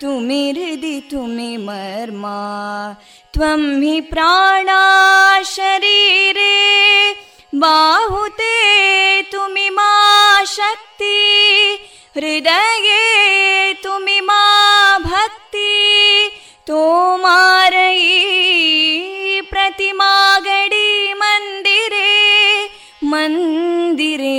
तुमि हृदि तुमि मर्मा त्वं हि प्राणा शरीरे बाहुते तुमि मा शक्ति हृदये तुमि मा भक्ति तोमारयी प्रतिमा गडी मन्दिरे मन्दिरे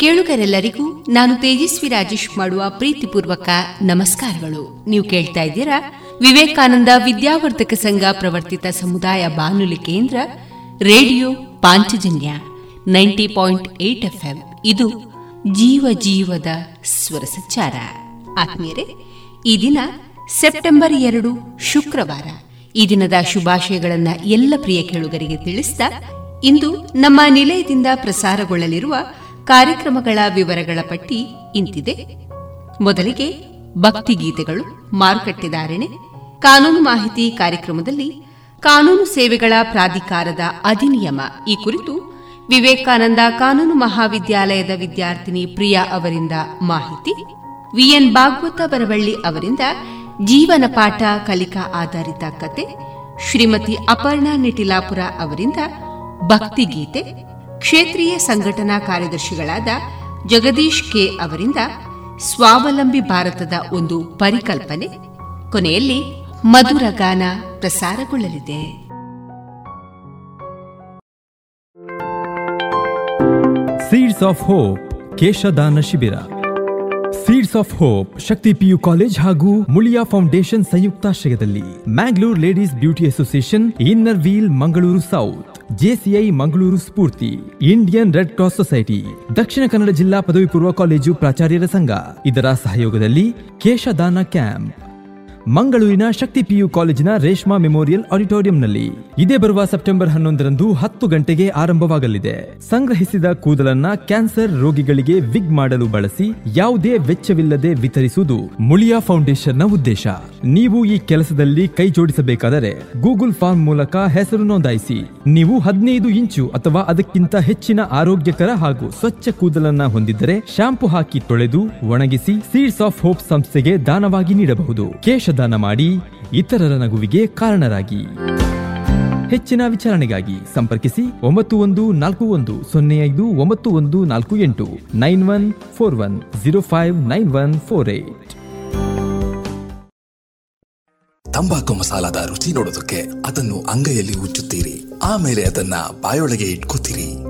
ಕೇಳುಗರೆಲ್ಲರಿಗೂ ನಾನು ತೇಜಸ್ವಿ ರಾಜೇಶ್ ಮಾಡುವ ಪ್ರೀತಿಪೂರ್ವಕ ನಮಸ್ಕಾರಗಳು. ನೀವು ಕೇಳ್ತಾ ಇದ್ದೀರಾ? ವಿವೇಕಾನಂದ ವಿದ್ಯಾವರ್ಧಕ ಸಂಘ ಪ್ರವರ್ತಿತ ಸಮುದಾಯ ಬಾನುಲಿ ಕೇಂದ್ರ, ರೇಡಿಯೋ ಪಾಂಚಜನ್ಯ, ನೈಂಟಿ ಇದು ಜೀವ ಜೀವದ ಸ್ವರ ಸಂಚಾರ. ಆತ್ಮೀಯರೇ, ಈ ದಿನ ಸೆಪ್ಟೆಂಬರ್ ಎರಡು, ಶುಕ್ರವಾರ. ಈ ದಿನದ ಶುಭಾಶಯಗಳನ್ನ ಎಲ್ಲ ಪ್ರಿಯ ಕೇಳುಗರಿಗೆ ತಿಳಿಸಿದ ಇಂದು ನಮ್ಮ ನಿಲಯದಿಂದ ಪ್ರಸಾರಗೊಳ್ಳಲಿರುವ ಕಾರ್ಯಕ್ರಮಗಳ ವಿವರಗಳ ಪಟ್ಟಿ ಇಂತಿದೆ. ಮೊದಲಿಗೆ ಭಕ್ತಿಗೀತೆಗಳು ಮಾರುಕಟ್ಟೆದಾರಣೆ, ಕಾನೂನು ಮಾಹಿತಿ ಕಾರ್ಯಕ್ರಮದಲ್ಲಿ ಕಾನೂನು ಸೇವೆಗಳ ಪ್ರಾಧಿಕಾರದ ಅಧಿನಿಯಮ. ಈ ಕುರಿತು ವಿವೇಕಾನಂದ ಕಾನೂನು ಮಹಾವಿದ್ಯಾಲಯದ ವಿದ್ಯಾರ್ಥಿನಿ ಪ್ರಿಯಾ ಅವರಿಂದ ಮಾಹಿತಿ ವಿಎನ್ ಭಾಗವತ ಬರವಳ್ಳಿ ಅವರಿಂದ ಜೀವನ ಪಾಠ ಕಲಿಕಾ ಆಧಾರಿತ ಕತೆ, ಶ್ರೀಮತಿ ಅಪರ್ಣಾ ನಿಟಿಲಾಪುರ ಅವರಿಂದ ಭಕ್ತಿಗೀತೆ ಕ್ಷೇತ್ರೀಯ ಸಂಘಟನಾ ಕಾರ್ಯದರ್ಶಿಗಳಾದ ಜಗದೀಶ್ ಕೆ ಅವರಿಂದ ಸ್ವಾವಲಂಬಿ ಭಾರತದ ಒಂದು ಪರಿಕಲ್ಪನೆ. ಕೊನೆಯಲ್ಲಿ ಮಧುರ ಗಾನ ಪ್ರಸಾರಗೊಳ್ಳಲಿದೆ. ಸೀಡ್ಸ್ ಆಫ್ ಹೋಪ್ ಕೇಶದಾನ ಶಿಬಿರ Seeds of Hope Shakti PU College ಹಾಗೂ ಮುಳಿಯಾ ಫೌಂಡೇಶನ್ ಸಂಯುಕ್ತಾಶ್ರಯದಲ್ಲಿ Mangalore Ladies Beauty Association Inner Wheel Mangaluru South JCI Mangaluru Spoorthi, Indian Red Cross Society, Dakshina Kannada ಜಿಲ್ಲಾ ಪದವಿ ಪೂರ್ವ ಕಾಲೇಜು ಪ್ರಾಚಾರ್ಯರ ಸಂಘ. ಇದರ ಸಹಯೋಗದಲ್ಲಿ ಕೇಶದಾನ ಕ್ಯಾಂಪ್. ಮಂಗಳೂರಿನ ಶಕ್ತಿ ಪಿಯು ಕಾಲೇಜಿನ ರೇಷ್ಮಾ ಮೆಮೋರಿಯಲ್ ಆಡಿಟೋರಿಯಂನಲ್ಲಿ ಇದೇ ಬರುವ ಸೆಪ್ಟೆಂಬರ್ ಹನ್ನೊಂದರಂದು ಹತ್ತು ಗಂಟೆಗೆ ಆರಂಭವಾಗಲಿದೆ. ಸಂಗ್ರಹಿಸಿದ ಕೂದಲನ್ನ ಕ್ಯಾನ್ಸರ್ ರೋಗಿಗಳಿಗೆ ವಿಗ್ ಮಾಡಲು ಬಳಸಿ ಯಾವುದೇ ವೆಚ್ಚವಿಲ್ಲದೆ ವಿತರಿಸುವುದು ಮುಳಿಯಾ ಫೌಂಡೇಶನ್ನ ಉದ್ದೇಶ. ನೀವು ಈ ಕೆಲಸದಲ್ಲಿ ಕೈ ಜೋಡಿಸಬೇಕಾದರೆ ಗೂಗಲ್ ಫಾರ್ಮ್ ಮೂಲಕ ಹೆಸರು ನೋಂದಾಯಿಸಿ. ನೀವು ಹದಿನೈದು ಇಂಚು ಅಥವಾ ಅದಕ್ಕಿಂತ ಹೆಚ್ಚಿನ ಆರೋಗ್ಯಕರ ಹಾಗೂ ಸ್ವಚ್ಛ ಕೂದಲನ್ನ ಹೊಂದಿದ್ದರೆ ಶಾಂಪು ಹಾಕಿ ತೊಳೆದು ಒಣಗಿಸಿ ಸೀಡ್ಸ್ ಆಫ್ ಹೋಪ್ ಸಂಸ್ಥೆಗೆ ದಾನವಾಗಿ ನೀಡಬಹುದು. ಕೇಶ ದಾನ ಮಾಡಿ ಇತರರ ನಗುವಿಗೆ ಕಾರಣರಾಗಿ. ಹೆಚ್ಚಿನ ವಿಚಾರಣೆಗಾಗಿ ಸಂಪರ್ಕಿಸಿ ಒಂಬತ್ತು ಒಂದು ನಾಲ್ಕು ಒಂದು ಸೊನ್ನೆ ಐದು ಒಂಬತ್ತು ಒಂದು ನಾಲ್ಕು ಎಂಟು nine one four one zero five nine one four eight. ತಂಬಾಕು ಮಸಾಲದ ರುಚಿ ನೋಡೋದಕ್ಕೆ ಅದನ್ನು ಅಂಗೈಯಲ್ಲಿ ಉಚ್ಚುತ್ತೀರಿ ಆಮೇಲೆ ಅದನ್ನ ಬಾಯೊಳಗೆ ಇಟ್ಕೋತೀರಿ.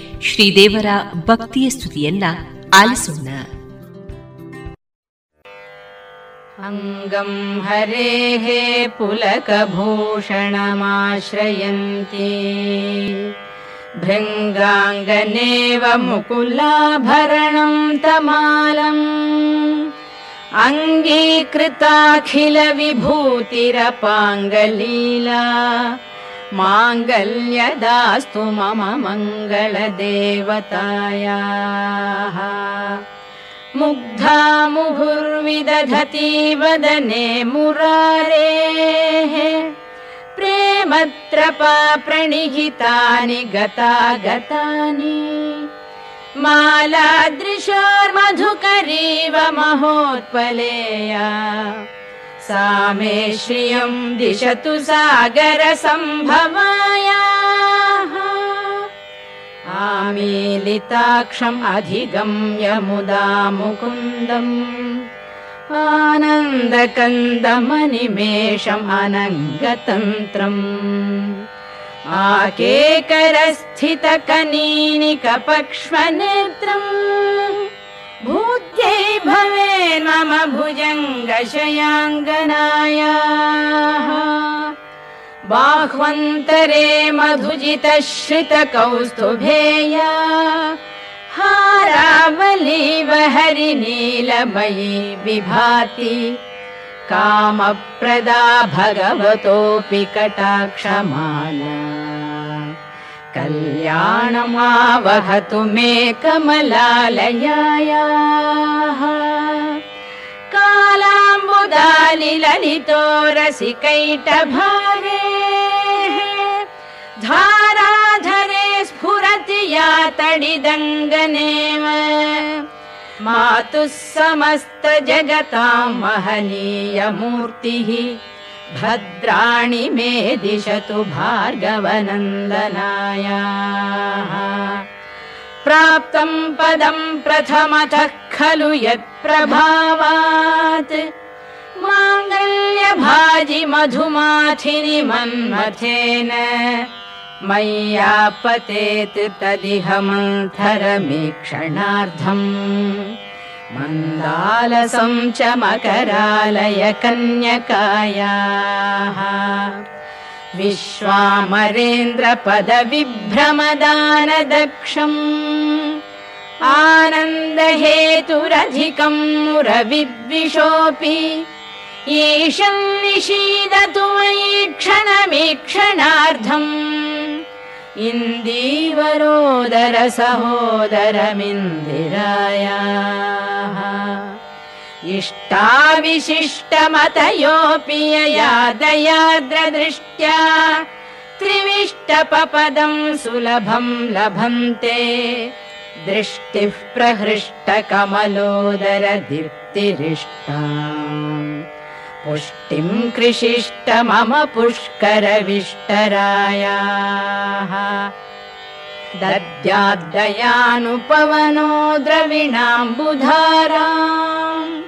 ಶ್ರೀದೇವರ ಭಕ್ತಿಯ ಸ್ತುತಿಯನ್ನ ಆಲಿಸೋಣ अङ्गं हरेः पुलकभूषणमाश्रयन्ति भृङ्गाङ्गनेव मुकुलाभरणं तमालम् अङ्गीकृताखिलविभूतिरपाङ्गलीला माङ्गल्यदास्तु मम मङ्गलदेवतायाः। मुग्धा मुहुर्विदधति वदने मुरारेः। प्रेमत्रपा प्रणिहितानि गता गतानि मालादृशोर्मधुकरीव महोत्पलेया सा मे श्रियं दिशतु सागरसम्भवायाः। आमीलिताक्षम् अधिगम्य मुदा मुकुन्दम्। आनन्दकन्दमनिमेषम् अनङ्गतन्त्रम्। आकेकरस्थितकनीनिकपक्ष्मनेत्रम् भूत्यै भवेन् मम भुजङ्गशयाङ्गनायाः। बाह्वन्तरे मधुजितश्रितकौस्तुभेया। हारावलीव हरिनीलमयी विभाति। कामप्रदा भगवतोऽपि कटाक्षमाला कल्याणमावहतु मे कमलालयायाः। कालाम्बुदालिललितो रसिकैटभारे धाराधरे स्फुरति या तडिदङ्गनेव। मातुः समस्तजगतां महनीयमूर्तिः भद्राणि मे दिशतु भार्गवनन्दनायाः। प्राप्तं पदं प्रथमतः खलु यत्प्रभावात् माङ्गल्यभाजि मधुमाथिनि मन्मथेन। मय्यापतेत् तदिह मन्थरमीक्षणार्धम् मन्दालसं च मकरालय कन्यकायाः। विश्वामरेन्द्रपदविभ्रमदानदक्षम् आनन्दहेतुरधिकम् मुरविद्विषोऽपि ईशम् निषीदतु मयि क्षणमीक्षणार्धम् इन्दीवरोदर सहोदरमिन्दिरायाः इष्टाविशिष्टमतयोऽपि ययादयाद्रदृष्ट्या त्रिविष्टपपदम् सुलभम् लभन्ते। दृष्टिः प्रहृष्टकमलोदरदीप्तिरिष्टा पुष्टिम् कृशिष्ट मम पुष्करविष्टरायाः। दद्याद्दयानुपवनो द्रविणाम्बुधाराम्।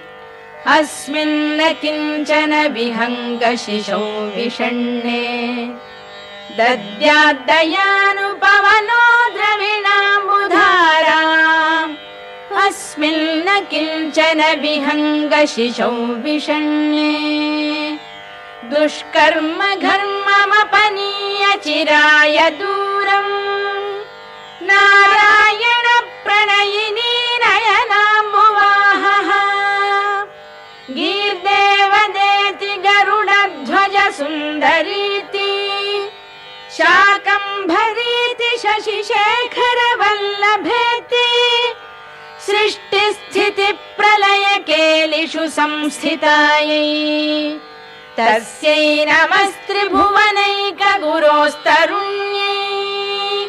अस्मिन्न किञ्चन विहङ्गशिशौ विषण्णे। दद्याद्दयानुपवनो द्रविणाम्बुधाराम् अस्मिन्न किञ्चन विहङ्गशिशौ विषण्णे। दुष्कर्म घर्ममपनीय चिराय दूरम्। नारायण प्रणयिनी नयनाम्बुवाहः। गीर्देवदेति गरुडध्वज सुन्दरीति शाकम्भरीति शशिशेखर सृष्टिस्थितिप्रलयकेलिषु संस्थितायै। तस्यै नमस्त्रिभुवनैकगुरोस्तरुण्यै।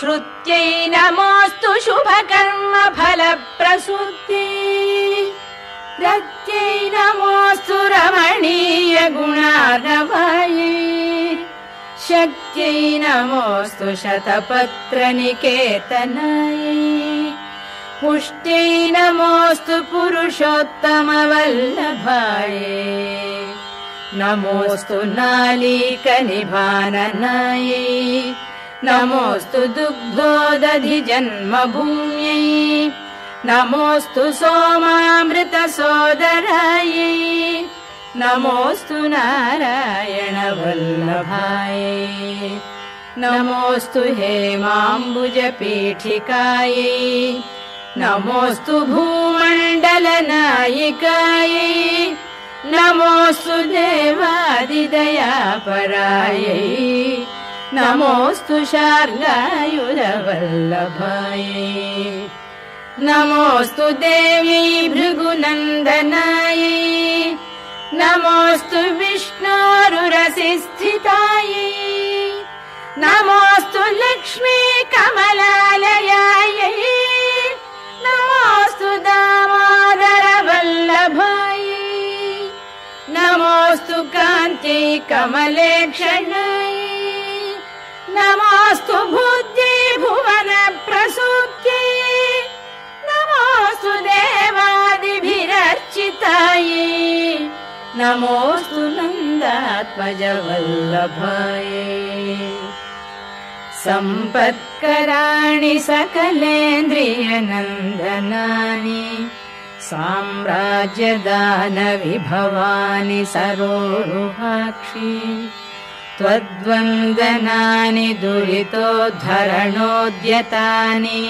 श्रुत्यै नमोऽस्तु शुभकर्मफलप्रसूत्यै। रत्यै नमोऽस्तु रमणीयगुणार्णवायै। शक्त्यै नमोऽस्तु शतपत्रनिकेतनाय। पुष्ट्यै नमोऽस्तु पुरुषोत्तमवल्लभाये। नमोऽस्तु नालीकनिभाननायै। नमोऽस्तु दुग्धोदधि जन्मभूम्यै नमोऽस्तु सोमामृतसोदरायै। नमोऽस्तु नारायणवल्लभायै। नमोऽस्तु हेमाम्बुजपीठिकायै नमोऽस्तु भूमण्डलनायिकायै नमोऽस्तु देवादिदयापरायै नमोऽस्तु शार्गायुधवल्लभायै नमोऽस्तु देवी भृगुनन्दनायै नमोऽस्तु विष्णोरुरसिस्थितायै नमोऽस्तु लक्ष्मी कमलालयायै कान्त्यै कमलेक्षणायै नमोऽस्तु भूत्यै भुवन प्रसूत्यै। नमोऽस्तु देवादिभिरर्चितायै। नमोऽस्तु नन्दात्मजवल्लभायै। सम्पत्कराणि सकलेन्द्रियनन्दनानि साम्राज्यदानविभवानि सरोरुहाक्षि त्वद्वन्दनानि दुरितोद्धरणोद्यतानि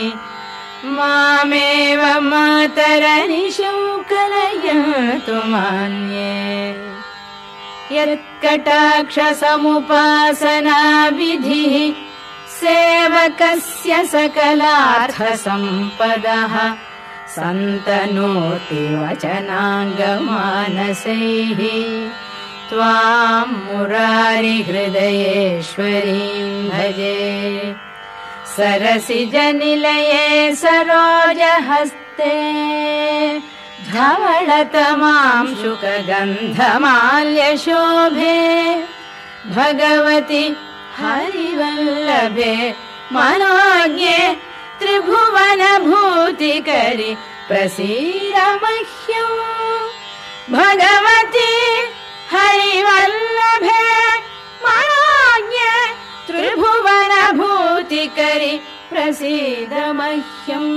मामेव मातरनिशङ्करयतु मान्ये यत्कटाक्षसमुपासनाविधिः सेवकस्य सकलार्थसम्पदः सन्तनोति वचनाङ्गमानसैः। त्वाम् मुरारिहृदयेश्वरीम् भजे। सरसिजनिलये सरोजहस्ते। धवळतमां शुकगन्धमाल्यशोभे। भगवति हरिवल्लभे मनोज्ञे त्रिभुवनभूतिकरि प्रसीद मह्यम् भगवति हरिवल्लभे माये त्रिभुवनभूतिकरि प्रसीद मह्यम्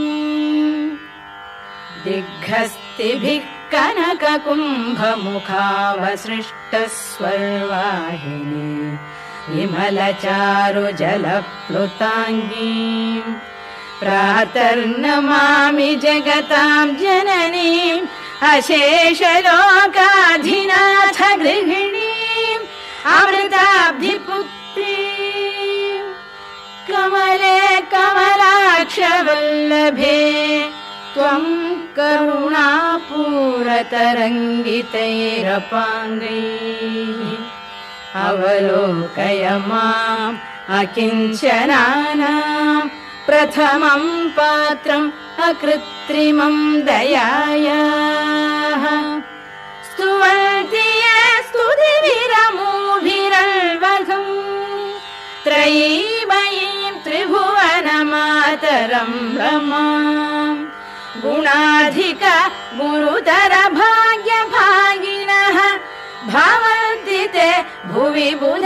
दिग्धस्थिभिक्कनकुम्भमुखावसृष्टर्वाहि विमलचारु विमलचारुजलप्लुताङ्गी प्रातर्नमामि जगताम् जननीम् अशेषलोकाधिनाथ गृहिणीम् अमृताब्धिपुत्री कमले कमलाक्षवल्लभे त्वम् करुणापूरतरङ्गितैरपाङ्गैः अवलोकय माम् अकिञ्चनानाम् प्रथमम् पात्रम् अकृत्रिमम् दयायाः। स्तुवन्ति ये स्तुतिभिरमूभिरल्वघम् त्रयीमयीम् त्रिभुवनमातरम् रमाम् गुणाधिक गुरुतर भाग्यभागिनः। भवन्ति ते भुवि बुध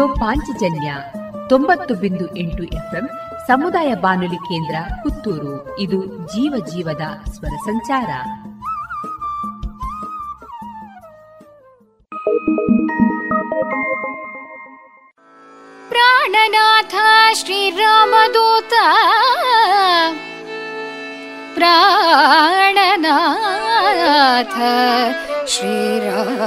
ರೇಡಿಯೋ ಪಾಂಚಜನ್ಯ ತೊಂಬತ್ತು ಬಿಂದು ಎಂಟು ಎಫ್ಎಂ ಸಮುದಾಯ ಬಾನುಲಿ ಕೇಂದ್ರ ಪುತ್ತೂರು. ಇದು ಜೀವ ಜೀವದ ಸ್ವರ ಸಂಚಾರ. ಪ್ರಾಣನಾಥ ಶ್ರೀರಾಮದೂತ ಪ್ರಾಣನಾಥ ಶ್ರೀರಾಮದೂತ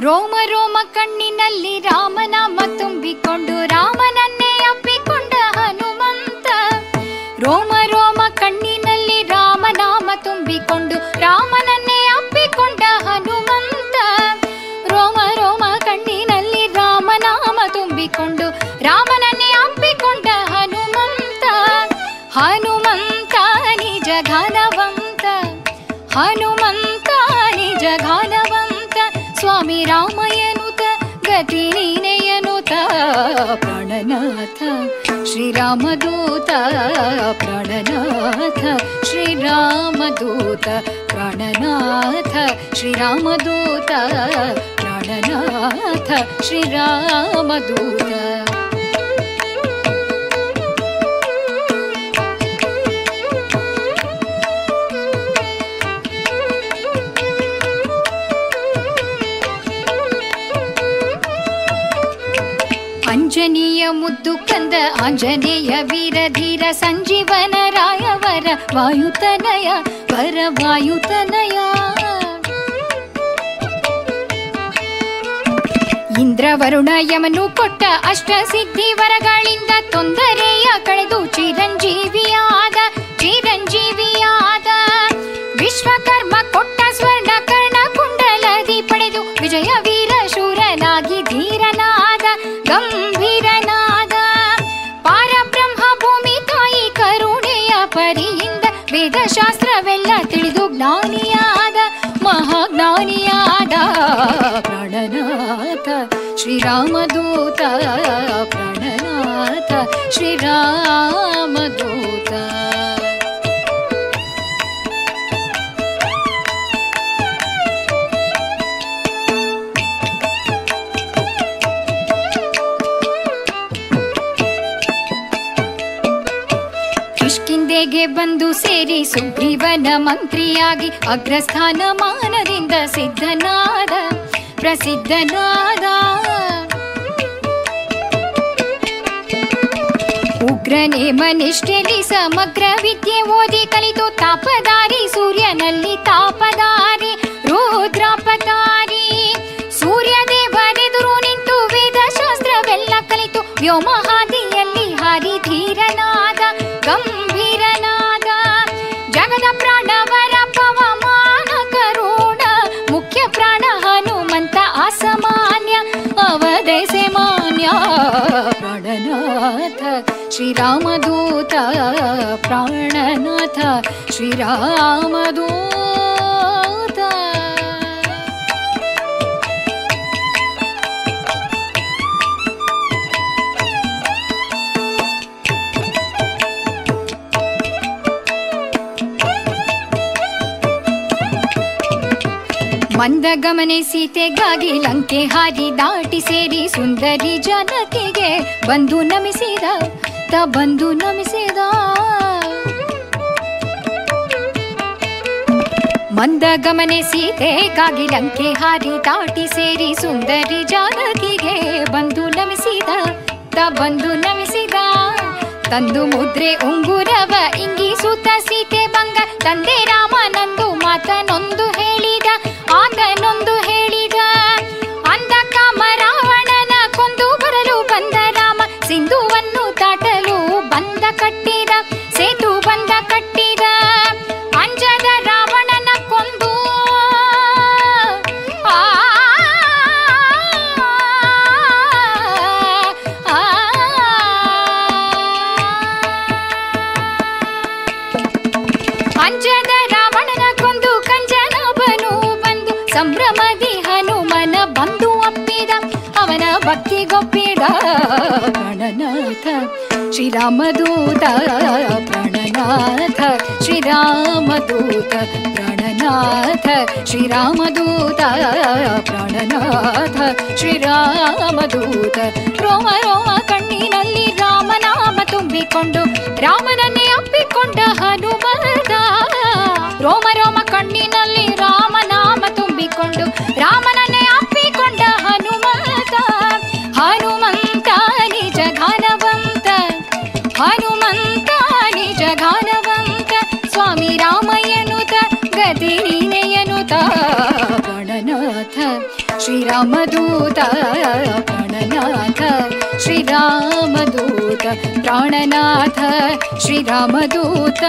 ರೋಮ ರೋಮ ಕಣ್ಣಿನಲ್ಲಿ ರಾಮನಾಮ ತುಂಬಿಕೊಂಡು ರಾಮನನ್ನೇ ಅಪ್ಪಿಕೊಂಡ ಹನುಮಂತ. ರೋಮ ರೋಮ ಕಣ್ಣಿನಲ್ಲಿ ರಾಮನಾಮ ತುಂಬಿಕೊಂಡು ರಾಮನನ್ನೇ ಅಪ್ಪಿಕೊಂಡ ಹನುಮಂತ. ರೋಮ ರೋಮ ಕಣ್ಣಿನಲ್ಲಿ ರಾಮನಾಮ ತುಂಬಿಕೊಂಡು ರಾಮನನ್ನೇ ಅಪ್ಪಿಕೊಂಡ ಹನುಮಂತ. ಹನುಮಂತ ನಿಜ ಘನವಂತ. ಹನುಮಂತ नुता प्रणनाथ। श्रीरामदूत प्रणनाथ। श्रीरामदूत प्रणनाथ। श्रीरामदूत प्रणनाथ। श्रीरामदूत। ಅಂಜನೀಯ ಮುದ್ದು ಕಂದ ಆಂಜನೇಯ ವೀರ ಧೀರ ಸಂಜೀವನ ರಾಯವರ ವಾಯುತನಯ ವರ ವಾಯುತನಯ ಇಂದ್ರ ವರುಣ ಯಮನು ಕೊಟ್ಟ ಅಷ್ಟ ಸಿದ್ಧಿ ವರಗಳಿಂದ ತೊಂದರೆಯ ಕಳೆದು ಚಿರಂಜೀವಿಯಾದ ಚಿರಂಜೀವಿಯಾದ. ವಿಶ್ವಕರ್ಮ ಕೊಟ್ಟ ಸ್ವರ್ಣ ಕರ್ಣ ಕುಂಡಲದಿ ಪಡೆದು ವಿಜಯ ಪ್ರಾಣನಾಥ ಶ್ರೀರಾಮದೂತ ಪ್ರಾಣನಾಥ ಶ್ರೀರಾಮದೂತ. ಕಿಷ್ಕಿಂದೆಗೆ ಬಂದು ಸೇರಿ ಸುಗ್ರೀವನ ಮಂತ್ರಿಯಾಗಿ ಅಗ್ರಸ್ಥಾನ ಮಾನದಿಂದ ಸಿದ್ಧನಾದ ಪ್ರಸಿದ್ಧನಾದ ಉಗ್ರನೇ ಮನಿಷ್ಠಲಿ ಸಮಗ್ರ ವಿದ್ಯೆ ಓದಿ ಕಲಿತು ತಾಪದಾರಿ ಸೂರ್ಯನಲ್ಲಿ ತಾಪದಾರಿ ರುದ್ರಾಪದಾರಿ ಸೂರ್ಯ ದೇವರೆದುರು ನಿಂತು ವೇದ ಶಾಸ್ತ್ರವೆಲ್ಲ ಕಲಿತು ವ್ಯೋಮಹಾದಿಯಲ್ಲಿ ಹಾರಿ प्रणनाथ श्रीरामदूत प्राणनाथ श्रीरामदूत। ಮಂದಗಮನೆ ಸೀತೆಗಾಗಿ ಲಂಕೆ ಹಾರಿ ದಾಟಿ ಸೇರಿ ಸುಂದರಿ ಜನತೆಗೆ ಬಂದು ನಮಿಸಿದ, ತ ಬಂದು ನಮಿಸಿದ. ಮಂದಗಮನೆ ಸೀತೆಗಾಗಿ ಲಂಕೆ ಹಾರಿ ದಾಟಿ ಸೇರಿ ಸುಂದರಿ ಜಾನಕಿಗೆ ಬಂದು ನಮಿಸಿದ, ತ ಬಂದು ನಮಿಸಿದ. ತಂದು ಮುದ್ರೆ ಉಂಗುರವ ಇಂಗಿಸುತ್ತ ಸೀತೆ ಭಂಗ, ತಂದೆ ರಾಮನಂದು ಮಾತನೊಂದು ಹೇಳಿದ ಆತನೊಂದು ಹೇಳಿದ ಅವನ ಭಕ್ತಿಗೊಪ್ಪಿದ ಪ್ರಾಣನಾಥ, ಶ್ರೀರಾಮದೂತ ಪ್ರಣನಾಥ ಶ್ರೀರಾಮದೂತ ಪ್ರಣನಾಥ, ಶ್ರೀರಾಮದೂತ ಪ್ರಾಣನಾಥ, ಶ್ರೀರಾಮದೂತ. ರೋಮ ರೋಮ ಕಣ್ಣಿನಲ್ಲಿ ರಾಮನಾಮ ತುಂಬಿಕೊಂಡು, ರಾಮನನ್ನೇ ಅಪ್ಪಿಕೊಂಡ ಹನುಮದ ರೋಮ ರೋಮ ಕಣ್ಣಿನಲ್ಲಿ ರಾಮನಾಮ ತುಂಬಿಕೊಂಡು ಹನುಮತ हनुमन्तानि जघानवन्त हनुमन्तानि जघानवन्त स्वामी रामयनुत गतिनयनुता गणनाथ श्रीरामदूत गणनाथ श्रीरामदूत प्राणनाथ श्रीरामदूत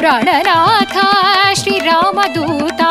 प्राणनाथ श्रीरामदूता।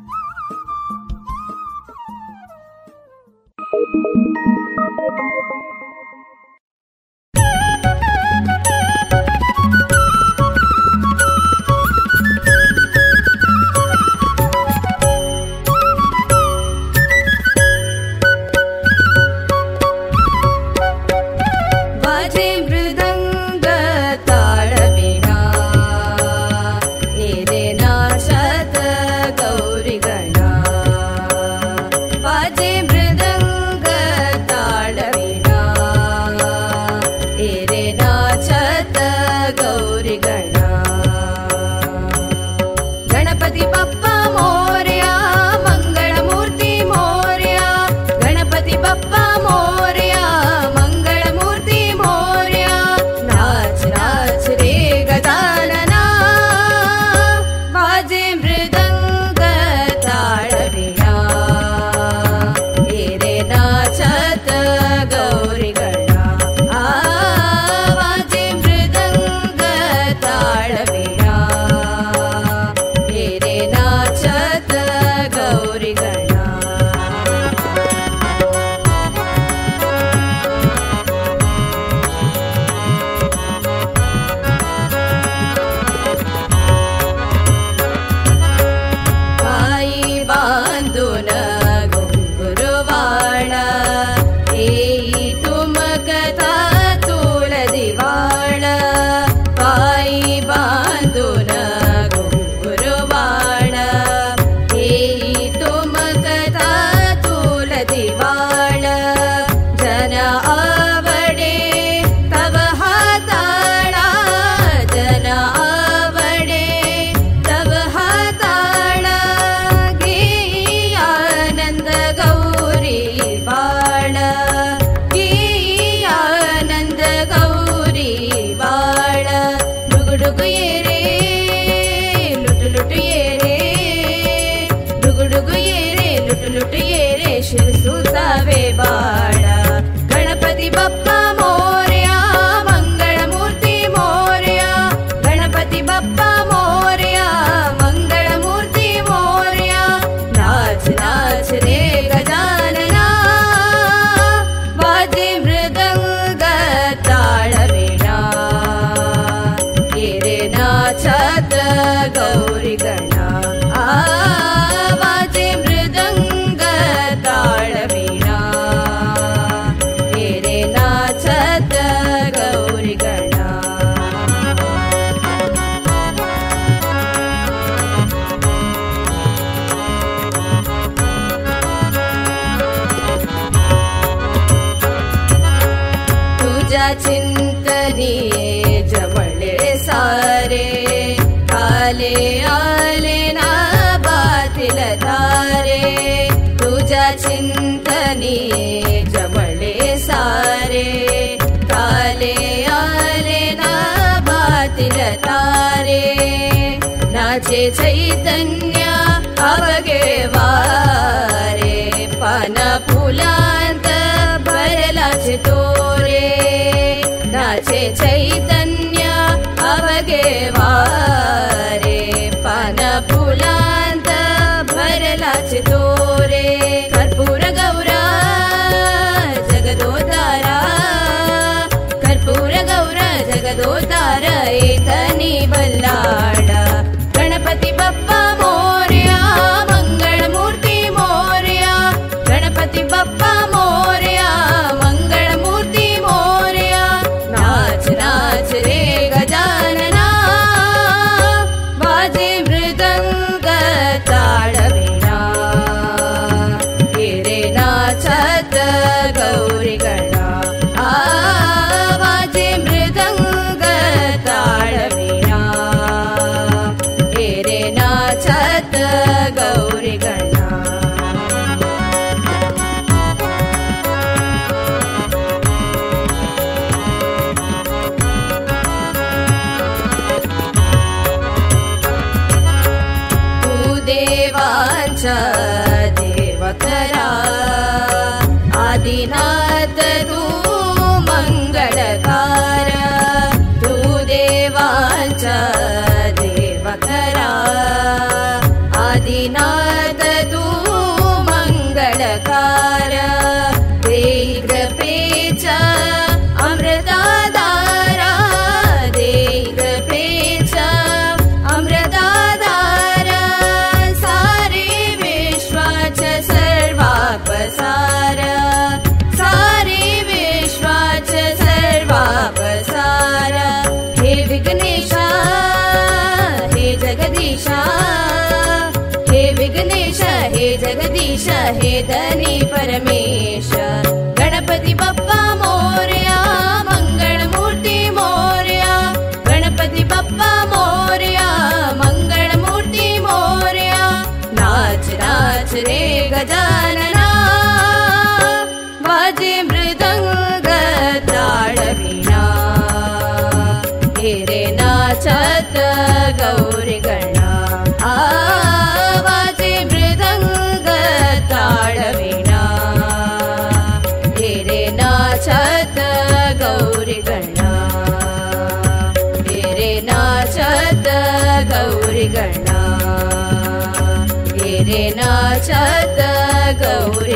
फलान्तोरे राजे चैतन्या अवगेवा जगदीश हे धनी परमेश गणपती बाप्पा मोर्या मंगळमूर्ती मोर्या। गणपती बाप्पा मोर्या मंगळमूर्ती मोर्या। नाच नाच रे गजानना। वाजे नाचत गौरी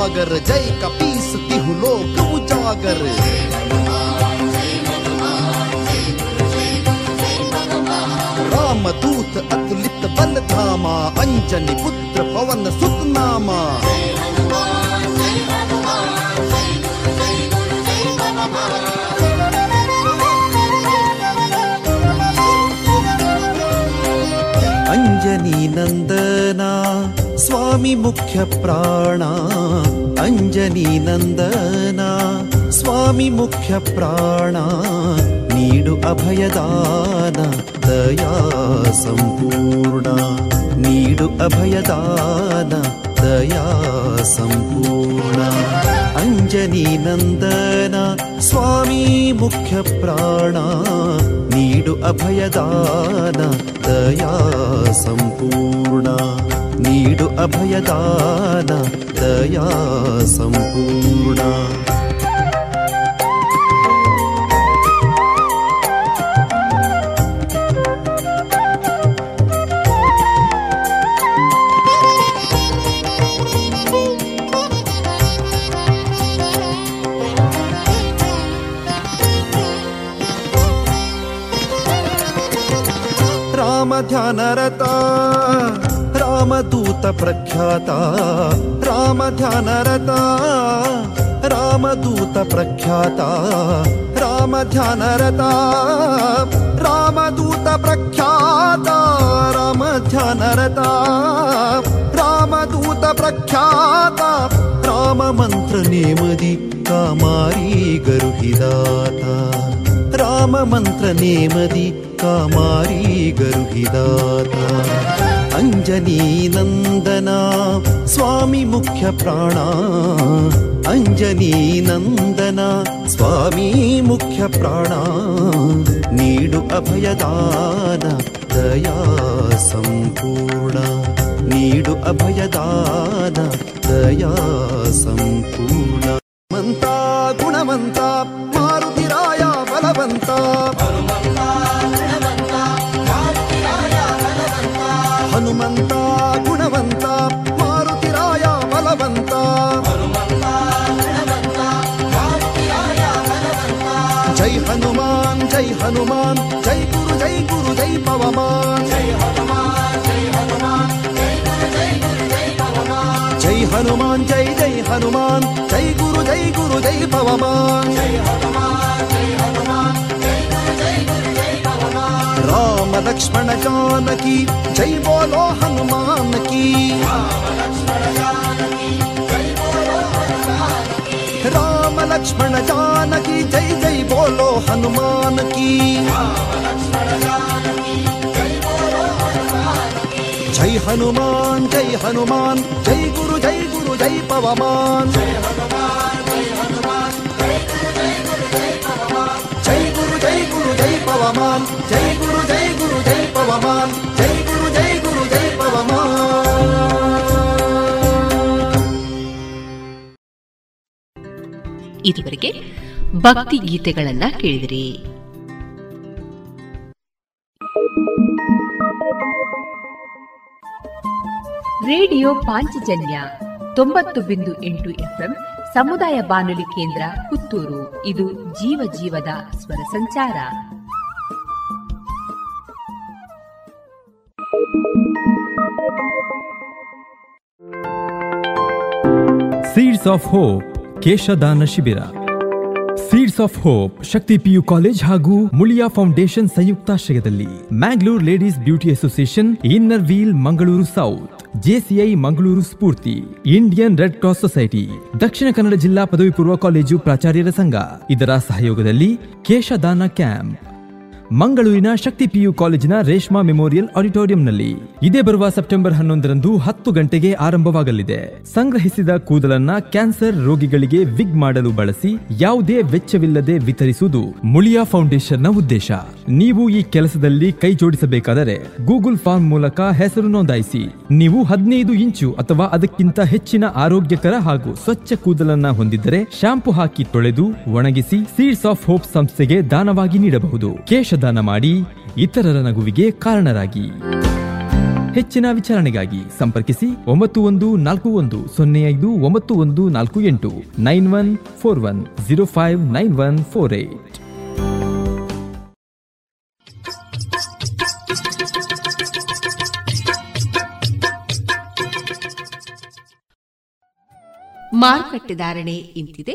गुण जय कपीस तिहु लोक उजागर। राम दूत अतुलित बल धामा, अंजनी पुत्र पवन सुत नामा अंजनी नंदना, स्वामी मुख्य प्राणा अञ्जनीनन्दना स्वामी मुख्यप्राणा नीडु अभयदान दया सम्पूर्णा नीडु अभयदान दया सम्पूर्णा अञ्जनीनन्दना स्वामी मुख्यप्राणा ನೀಡು ಅಭಯದಾನ ದಯಾ ಸಂಪೂರ್ಣ ನೀಡು ಅಭಯದಾನ ದಯಾ ಸಂಪೂರ್ಣ रामध्यानरता रामदूत प्रख्याता। रामध्यानरता। रामदूत प्रख्याता। राम रामदूत प्रख्याता। रामध्यानरता। रामदूत प्रख्याता। राममन्त्र नेमदि कामायी राममन्त्रनेमदि कामारी गरुहिदाता। अञ्जनीनन्दना स्वामी मुख्यप्राणा। अञ्जनीनन्दना स्वामी मुख्यप्राणा। नीडु अभयदान दया सम्पूर्णा नीडु अभयदान दया सम्पूर्णा मन्ता गुणमन्ता ಬಲವಂತ ಹನುಮಂತ ಗುಣವಂತ ಮಾರುತಿರಾಯ ಬಲವಂತ ಜೈ ಹನುಮಾನ್ ಜೈ ಹನುಮಾನ್ ಜೈ ಗುರು ಜೈ ಗುರು ಜೈ ಪವಮಾನ್ ಜೈ ಹನುಮಾನ್ ಜೈ ಹನುಮಾನ್ ಜೈ ಹನುಮಾನ್ ಜೈ ಜೈ ಹನುಮಾನ್ ಜೈ ಗುರು ಜೈ ಗುರು ಜೈ लक्ष्मण जानकी जय बोलो हनुमान की राम लक्ष्मण जानकी जय जय बोलो हनुमान की जय हनुमान जय हनुमान, जय गुरु जय गुरु, जय पवमान। ಪವಮಾನ್. ಜೈ ಗುರು ಜೈ ಗುರು, ಜೈ ಪವಮಾನ್. ಜೈ ಗುರು ಜೈ ಗುರು, ಜೈ ಪವಮಾನ್. ಇದುವರೆಗೆ ಭಕ್ತಿ ಗೀತೆಗಳನ್ನ ಕೇಳಿದಿರಿ. ರೇಡಿಯೋ ಪಾಂಚಜನ್ಯ ತೊಂಬತ್ತು ಬಿಂದು ಎಂಟು ಎಫ್ಎಂ ಸಮುದಾಯ ಬಾನುಲಿ ಕೇಂದ್ರ ಪುತ್ತೂರು. ಇದು ಜೀವ ಜೀವದ ಸ್ವರ ಸಂಚಾರ. ಸೀಡ್ಸ್ ಆಫ್ ಹೋಪ್ ಕೇಶದಾನ ಶಿಬಿರ Seeds of Hope Shakti PU College ಹಾಗೂ ಮುಳಿಯಾ ಫೌಂಡೇಶನ್ ಸಂಯುಕ್ತಾಶ್ರಯದಲ್ಲಿ Mangalore Ladies Beauty Association Inner Wheel Mangaluru South JCI Mangaluru Spoorthi Indian Red Cross Society Dakshina Kannada ಜಿಲ್ಲಾ ಪದವಿ ಪೂರ್ವ ಕಾಲೇಜು ಪ್ರಾಚಾರ್ಯರ ಸಂಘ ಇದರ ಸಹಯೋಗದಲ್ಲಿ ಕೇಶದಾನ ಕ್ಯಾಂಪ್ ಮಂಗಳೂರಿನ ಶಕ್ತಿ ಪಿಯು ಕಾಲೇಜಿನ ರೇಷ್ಮಾ ಮೆಮೋರಿಯಲ್ ಆಡಿಟೋರಿಯಂನಲ್ಲಿ ಇದೇ ಬರುವ ಸೆಪ್ಟೆಂಬರ್ ಹನ್ನೊಂದರಂದು ಹತ್ತು ಗಂಟೆಗೆ ಆರಂಭವಾಗಲಿದೆ. ಸಂಗ್ರಹಿಸಿದ ಕೂದಲನ್ನ ಕ್ಯಾನ್ಸರ್ ರೋಗಿಗಳಿಗೆ ವಿಗ್ ಮಾಡಲು ಬಳಸಿ ಯಾವುದೇ ವೆಚ್ಚವಿಲ್ಲದೆ ವಿತರಿಸುವುದು ಮುಳಿಯಾ ಫೌಂಡೇಶನ್ನ ಉದ್ದೇಶ. ನೀವು ಈ ಕೆಲಸದಲ್ಲಿ ಕೈ ಜೋಡಿಸಬೇಕಾದರೆ ಗೂಗಲ್ ಫಾರ್ಮ್ ಮೂಲಕ ಹೆಸರು ನೋಂದಾಯಿಸಿ. ನೀವು ಹದಿನೈದು ಇಂಚು ಅಥವಾ ಅದಕ್ಕಿಂತ ಹೆಚ್ಚಿನ ಆರೋಗ್ಯಕರ ಹಾಗೂ ಸ್ವಚ್ಛ ಕೂದಲನ್ನ ಹೊಂದಿದ್ದರೆ ಶಾಂಪು ಹಾಕಿ ತೊಳೆದು ಒಣಗಿಸಿ ಸೀಡ್ಸ್ ಆಫ್ ಹೋಪ್ ಸಂಸ್ಥೆಗೆ ದಾನವಾಗಿ ನೀಡಬಹುದು. ಕೇಶದಾನ ಮಾಡಿ ಇತರರ ನಗುವಿಗೆ ಕಾರಣರಾಗಿ. ಹೆಚ್ಚಿನ ವಿಚಾರಣೆಗಾಗಿ ಸಂಪರ್ಕಿಸಿ ಒಂಬತ್ತು ಒಂದು ನಾಲ್ಕು ಒಂದು ಸೊನ್ನೆ ಐದು ಒಂಬತ್ತು ಒಂದು ನಾಲ್ಕು ಎಂಟು nine one four one zero five nine one four eight. ಮಾರುಕಟ್ಟೆ ಧಾರಣೆ ಇಂತಿದೆ.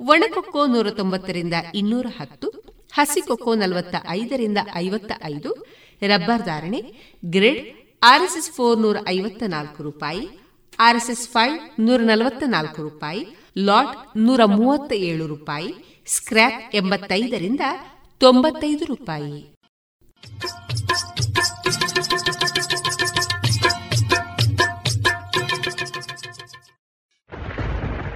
ಒಣಕೊಕ್ಕೋ ನೂರ ತೊಂಬತ್ತರಿಂದ ಇನ್ನೂರ ಹತ್ತು ಹಸಿಕೊಕ್ಕೋ ನಲವತ್ತ ಐದರಿಂದ ಐವತ್ತ ಐದು ರಬ್ಬರ್ ಧಾರಣೆ, ಗ್ರಿಡ್, ಆರ್ಎಸ್ಎಸ್ ಫೋರ್ ನೂರ ಐವತ್ತ ನಾಲ್ಕು ರೂಪಾಯಿ, ಆರ್ಎಸ್ಎಸ್ ಫೈವ್ ನೂರ ನಲವತ್ತ ನಾಲ್ಕು ರೂಪಾಯಿ, ಲಾಟ್ ನೂರ ಮೂವತ್ತ ಏಳು ರೂಪಾಯಿ, ಸ್ಕ್ರ್ಯಾಪ್ ಎಂಬತ್ತೈದರಿಂದ ತೊಂಬತ್ತೈದು ರೂಪಾಯಿ.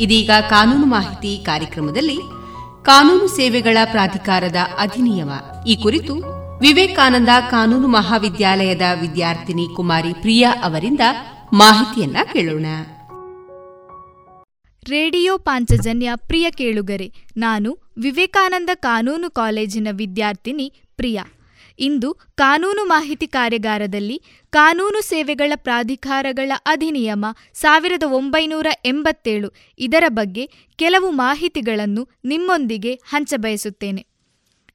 ಇದೀಗ ಕಾನೂನು ಮಾಹಿತಿ ಕಾರ್ಯಕ್ರಮದಲ್ಲಿ ಕಾನೂನು ಸೇವೆಗಳ ಪ್ರಾಧಿಕಾರದ ಅಧಿನಿಯಮ. ಈ ಕುರಿತು ವಿವೇಕಾನಂದ ಕಾನೂನು ಮಹಾವಿದ್ಯಾಲಯದ ವಿದ್ಯಾರ್ಥಿನಿ ಕುಮಾರಿ ಪ್ರಿಯಾ ಅವರಿಂದ ಮಾಹಿತಿಯನ್ನ ಕೇಳೋಣ. ರೇಡಿಯೋ ಪಾಂಚಜನ್ಯ ಪ್ರಿಯ ಕೇಳುಗರೆ, ನಾನು ವಿವೇಕಾನಂದ ಕಾನೂನು ಕಾಲೇಜಿನ ವಿದ್ಯಾರ್ಥಿನಿ ಪ್ರಿಯಾ. ಇಂದು ಕಾನೂನು ಮಾಹಿತಿ ಕಾರ್ಯಾಗಾರದಲ್ಲಿ ಕಾನೂನು ಸೇವೆಗಳ ಪ್ರಾಧಿಕಾರಗಳ ಅಧಿನಿಯಮ ಸಾವಿರದ ಒಂಬೈನೂರ ಎಂಬತ್ತೇಳು ಇದರ ಬಗ್ಗೆ ಕೆಲವು ಮಾಹಿತಿಗಳನ್ನು ನಿಮ್ಮೊಂದಿಗೆ ಹಂಚಬಯಸುತ್ತೇನೆ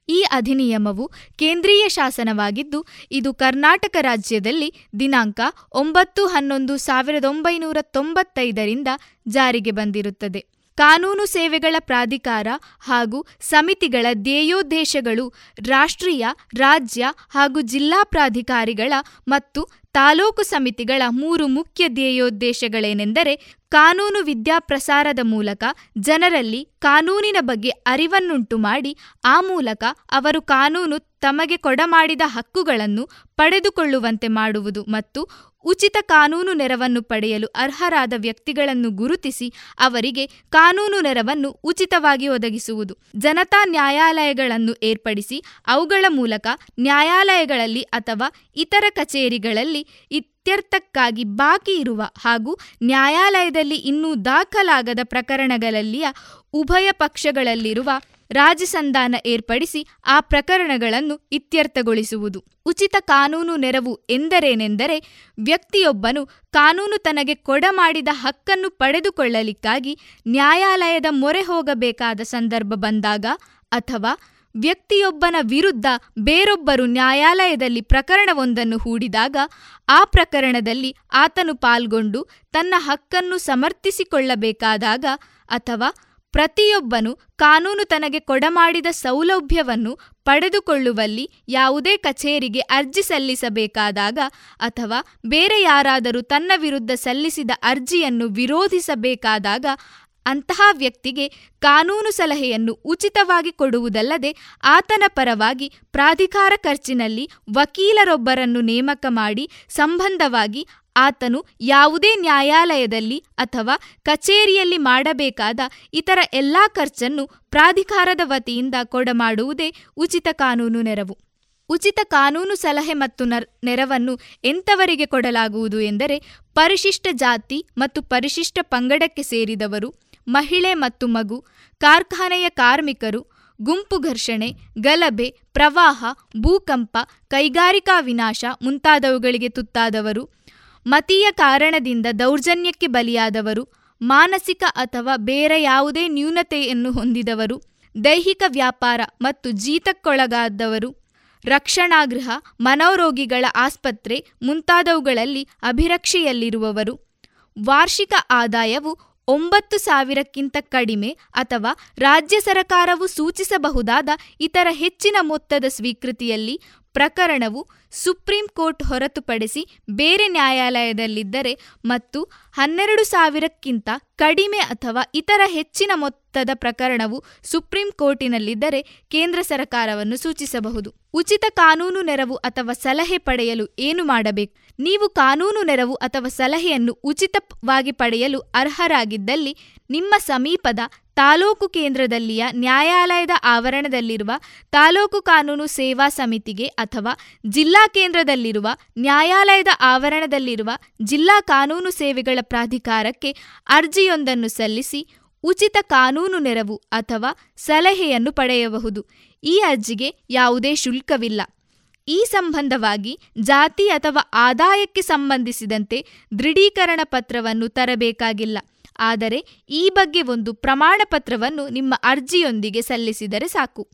ಈ ಅಧಿನಿಯಮವು ಕೇಂದ್ರೀಯ ಶಾಸನವಾಗಿದ್ದು, ಇದು ಕರ್ನಾಟಕ ರಾಜ್ಯದಲ್ಲಿ ದಿನಾಂಕ ಒಂಬತ್ತು ಹನ್ನೊಂದು ಸಾವಿರದ ಒಂಬೈನೂರ ತೊಂಬತ್ತೈದರಿಂದ ಜಾರಿಗೆ ಬಂದಿರುತ್ತದೆ. ಕಾನೂನು ಸೇವೆಗಳ ಪ್ರಾಧಿಕಾರ ಹಾಗೂ ಸಮಿತಿಗಳ ಧ್ಯೇಯೋದ್ದೇಶಗಳು ರಾಷ್ಟ್ರೀಯ, ರಾಜ್ಯ ಹಾಗೂ ಜಿಲ್ಲಾ ಪ್ರಾಧಿಕಾರಿಗಳ ಮತ್ತು ತಾಲೂಕು ಸಮಿತಿಗಳ ಮೂರು ಮುಖ್ಯ ಧ್ಯೇಯೋದ್ದೇಶಗಳೇನೆಂದರೆ ಕಾನೂನು ವಿದ್ಯಾಪ್ರಸಾರದ ಮೂಲಕ ಜನರಲ್ಲಿ ಕಾನೂನಿನ ಬಗ್ಗೆ ಅರಿವನ್ನುಂಟು ಮಾಡಿ, ಆ ಮೂಲಕ ಅವರು ಕಾನೂನು ತಮಗೆ ಕೊಡಮಾಡಿದ ಹಕ್ಕುಗಳನ್ನು ಪಡೆದುಕೊಳ್ಳುವಂತೆ ಮಾಡುವುದು ಮತ್ತು ಉಚಿತ ಕಾನೂನು ನೆರವನ್ನು ಪಡೆಯಲು ಅರ್ಹರಾದ ವ್ಯಕ್ತಿಗಳನ್ನು ಗುರುತಿಸಿ ಅವರಿಗೆ ಕಾನೂನು ನೆರವನ್ನು ಉಚಿತವಾಗಿ ಒದಗಿಸುವುದು. ಜನತಾ ನ್ಯಾಯಾಲಯಗಳನ್ನು ಏರ್ಪಡಿಸಿ ಅವುಗಳ ಮೂಲಕ ನ್ಯಾಯಾಲಯಗಳಲ್ಲಿ ಅಥವಾ ಇತರ ಕಚೇರಿಗಳಲ್ಲಿ ಇತ್ಯರ್ಥಕ್ಕಾಗಿ ಬಾಕಿ ಇರುವ ಹಾಗೂ ನ್ಯಾಯಾಲಯದಲ್ಲಿ ಇನ್ನೂ ದಾಖಲಾಗದ ಪ್ರಕರಣಗಳಲ್ಲಿಯ ಉಭಯ ಪಕ್ಷಗಳಲ್ಲಿರುವ ರಾಜಸಂಧಾನ ಏರ್ಪಡಿಸಿ ಆ ಪ್ರಕರಣಗಳನ್ನು ಇತ್ಯರ್ಥಗೊಳಿಸುವುದು. ಉಚಿತ ಕಾನೂನು ನೆರವು ಎಂದರೇನೆಂದರೆ ವ್ಯಕ್ತಿಯೊಬ್ಬನು ಕಾನೂನು ತನಗೆ ಕೊಡಮಾಡಿದ ಹಕ್ಕನ್ನು ಪಡೆದುಕೊಳ್ಳಲಿಕ್ಕಾಗಿ ನ್ಯಾಯಾಲಯದ ಮೊರೆ ಹೋಗಬೇಕಾದ ಸಂದರ್ಭ ಬಂದಾಗ ಅಥವಾ ವ್ಯಕ್ತಿಯೊಬ್ಬನ ವಿರುದ್ಧ ಬೇರೊಬ್ಬರು ನ್ಯಾಯಾಲಯದಲ್ಲಿ ಪ್ರಕರಣವೊಂದನ್ನು ಹೂಡಿದಾಗ ಆ ಪ್ರಕರಣದಲ್ಲಿ ಆತನು ಪಾಲ್ಗೊಂಡು ತನ್ನ ಹಕ್ಕನ್ನು ಸಮರ್ಥಿಸಿಕೊಳ್ಳಬೇಕಾದಾಗ ಅಥವಾ ಪ್ರತಿಯೊಬ್ಬನು ಕಾನೂನು ತನಗೆ ಕೊಡಮಾಡಿದ ಸೌಲಭ್ಯವನ್ನು ಪಡೆದುಕೊಳ್ಳುವಲ್ಲಿ ಯಾವುದೇ ಕಚೇರಿಗೆ ಅರ್ಜಿ ಸಲ್ಲಿಸಬೇಕಾದಾಗ ಅಥವಾ ಬೇರೆ ಯಾರಾದರೂ ತನ್ನ ವಿರುದ್ಧ ಸಲ್ಲಿಸಿದ ಅರ್ಜಿಯನ್ನು ವಿರೋಧಿಸಬೇಕಾದಾಗ ಅಂತಹ ವ್ಯಕ್ತಿಗೆ ಕಾನೂನು ಸಲಹೆಯನ್ನು ಉಚಿತವಾಗಿ ಕೊಡುವುದಲ್ಲದೆ ಆತನ ಪರವಾಗಿ ಪ್ರಾಧಿಕಾರ ಖರ್ಚಿನಲ್ಲಿ ವಕೀಲರೊಬ್ಬರನ್ನು ನೇಮಕ ಮಾಡಿ ಸಂಬಂಧವಾಗಿ ಆತನು ಯಾವುದೇ ನ್ಯಾಯಾಲಯದಲ್ಲಿ ಅಥವಾ ಕಚೇರಿಯಲ್ಲಿ ಮಾಡಬೇಕಾದ ಇತರ ಎಲ್ಲಾ ಖರ್ಚನ್ನು ಪ್ರಾಧಿಕಾರದ ವತಿಯಿಂದ ಕೊಡಮಾಡುವುದೇ ಉಚಿತ ಕಾನೂನು ನೆರವು. ಉಚಿತ ಕಾನೂನು ಸಲಹೆ ಮತ್ತು ನೆರವನ್ನು ಎಂಥವರಿಗೆ ಕೊಡಲಾಗುವುದು ಎಂದರೆ ಪರಿಶಿಷ್ಟ ಜಾತಿ ಮತ್ತು ಪರಿಶಿಷ್ಟ ಪಂಗಡಕ್ಕೆ ಸೇರಿದವರು, ಮಹಿಳೆ ಮತ್ತು ಮಗು, ಕಾರ್ಖಾನೆಯ ಕಾರ್ಮಿಕರು, ಗುಂಪು ಘರ್ಷಣೆ, ಗಲಭೆ, ಪ್ರವಾಹ, ಭೂಕಂಪ, ಕೈಗಾರಿಕಾ ವಿನಾಶ ಮುಂತಾದವುಗಳಿಗೆ ತುತ್ತಾದವರು ಮತೀಯ ಕಾರಣದಿಂದ ದೌರ್ಜನ್ಯಕ್ಕೆ ಬಲಿಯಾದವರು, ಮಾನಸಿಕ ಅಥವಾ ಬೇರೆ ಯಾವುದೇ ನ್ಯೂನತೆಯನ್ನು ಹೊಂದಿದವರು, ದೈಹಿಕ ವ್ಯಾಪಾರ ಮತ್ತು ಜೀತಕ್ಕೊಳಗಾದವರು, ರಕ್ಷಣಾಗೃಹ, ಮನೋರೋಗಿಗಳ ಆಸ್ಪತ್ರೆ ಮುಂತಾದವುಗಳಲ್ಲಿ ಅಭಿರಕ್ಷೆಯಲ್ಲಿರುವವರು. ವಾರ್ಷಿಕ ಆದಾಯವು ಒಂಬತ್ತು ಸಾವಿರಕ್ಕಿಂತ ಕಡಿಮೆ ಅಥವಾ ರಾಜ್ಯ ಸರಕಾರವು ಸೂಚಿಸಬಹುದಾದ ಇತರ ಹೆಚ್ಚಿನ ಮೊತ್ತದ ಸ್ವೀಕೃತಿಯಲ್ಲಿ ಪ್ರಕರಣವು ಸುಪ್ರೀಂ ಕೋರ್ಟ್ ಹೊರತುಪಡಿಸಿ ಬೇರೆ ನ್ಯಾಯಾಲಯದಲ್ಲಿದ್ದರೆ ಮತ್ತು ಹನ್ನೆರಡು ಸಾವಿರಕ್ಕಿಂತ ಕಡಿಮೆ ಅಥವಾ ಇತರ ಹೆಚ್ಚಿನ ಮೊತ್ತದ ಪ್ರಕರಣವು ಸುಪ್ರೀಂ ಕೋರ್ಟಿನಲ್ಲಿದ್ದರೆ ಕೇಂದ್ರ ಸರ್ಕಾರವನ್ನು ಸೂಚಿಸಬಹುದು. ಉಚಿತ ಕಾನೂನು ನೆರವು ಅಥವಾ ಸಲಹೆ ಪಡೆಯಲು ಏನು ಮಾಡಬೇಕು? ನೀವು ಕಾನೂನು ನೆರವು ಅಥವಾ ಸಲಹೆಯನ್ನು ಉಚಿತವಾಗಿ ಪಡೆಯಲು ಅರ್ಹರಾಗಿದ್ದಲ್ಲಿ ನಿಮ್ಮ ಸಮೀಪದ ತಾಲೂಕು ಕೇಂದ್ರದಲ್ಲಿಯ ನ್ಯಾಯಾಲಯದ ಆವರಣದಲ್ಲಿರುವ ತಾಲೂಕು ಕಾನೂನು ಸೇವಾ ಸಮಿತಿಗೆ ಅಥವಾ ಜಿಲ್ಲಾ ಕೇಂದ್ರದಲ್ಲಿರುವ ನ್ಯಾಯಾಲಯದ ಆವರಣದಲ್ಲಿರುವ ಜಿಲ್ಲಾ ಕಾನೂನು ಸೇವೆಗಳ ಪ್ರಾಧಿಕಾರಕ್ಕೆ ಅರ್ಜಿಯೊಂದನ್ನು ಸಲ್ಲಿಸಿ ಉಚಿತ ಕಾನೂನು ನೆರವು ಅಥವಾ ಸಲಹೆಯನ್ನು ಪಡೆಯಬಹುದು. ಈ ಅರ್ಜಿಗೆ ಯಾವುದೇ ಶುಲ್ಕವಿಲ್ಲ. ಈ ಸಂಬಂಧವಾಗಿ ಜಾತಿ ಅಥವಾ ಆದಾಯಕ್ಕೆ ಸಂಬಂಧಿಸಿದಂತೆ ದೃಢೀಕರಣ ಪತ್ರವನ್ನು ತರಬೇಕಾಗಿಲ್ಲ. ಆದರೆ ಈ ಬಗ್ಗೆ ಒಂದು ಪ್ರಮಾಣ ಪತ್ರವನ್ನು ನಿಮ್ಮ ಅರ್ಜಿಯೊಂದಿಗೆ ಸಲ್ಲಿಸಿದರೆ ಸಾಕು.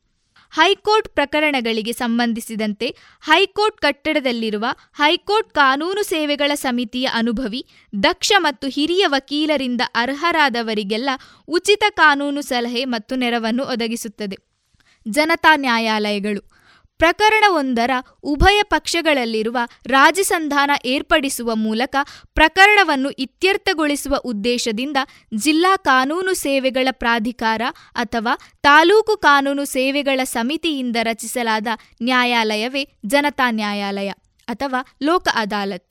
ಹೈಕೋರ್ಟ್ ಪ್ರಕರಣಗಳಿಗೆ ಸಂಬಂಧಿಸಿದಂತೆ ಹೈಕೋರ್ಟ್ ಕಟ್ಟಡದಲ್ಲಿರುವ ಹೈಕೋರ್ಟ್ ಕಾನೂನು ಸೇವೆಗಳ ಸಮಿತಿಯ ಅನುಭವಿ, ದಕ್ಷ ಮತ್ತು ಹಿರಿಯ ವಕೀಲರಿಂದ ಅರ್ಹರಾದವರಿಗೆಲ್ಲ ಉಚಿತ ಕಾನೂನು ಸಲಹೆ ಮತ್ತು ನೆರವನ್ನು ಒದಗಿಸುತ್ತದೆ. ಜನತಾ ನ್ಯಾಯಾಲಯಗಳು. ಪ್ರಕರಣವೊಂದರ ಉಭಯ ಪಕ್ಷಗಳಲ್ಲಿರುವ ರಾಜಸಂಧಾನ ಏರ್ಪಡಿಸುವ ಮೂಲಕ ಪ್ರಕರಣವನ್ನು ಇತ್ಯರ್ಥಗೊಳಿಸುವ ಉದ್ದೇಶದಿಂದ ಜಿಲ್ಲಾ ಕಾನೂನು ಸೇವೆಗಳ ಪ್ರಾಧಿಕಾರ ಅಥವಾ ತಾಲೂಕು ಕಾನೂನು ಸೇವೆಗಳ ಸಮಿತಿಯಿಂದ ರಚಿಸಲಾದ ನ್ಯಾಯಾಲಯವೇ ಜನತಾ ನ್ಯಾಯಾಲಯ ಅಥವಾ ಲೋಕ ಅದಾಲತ್.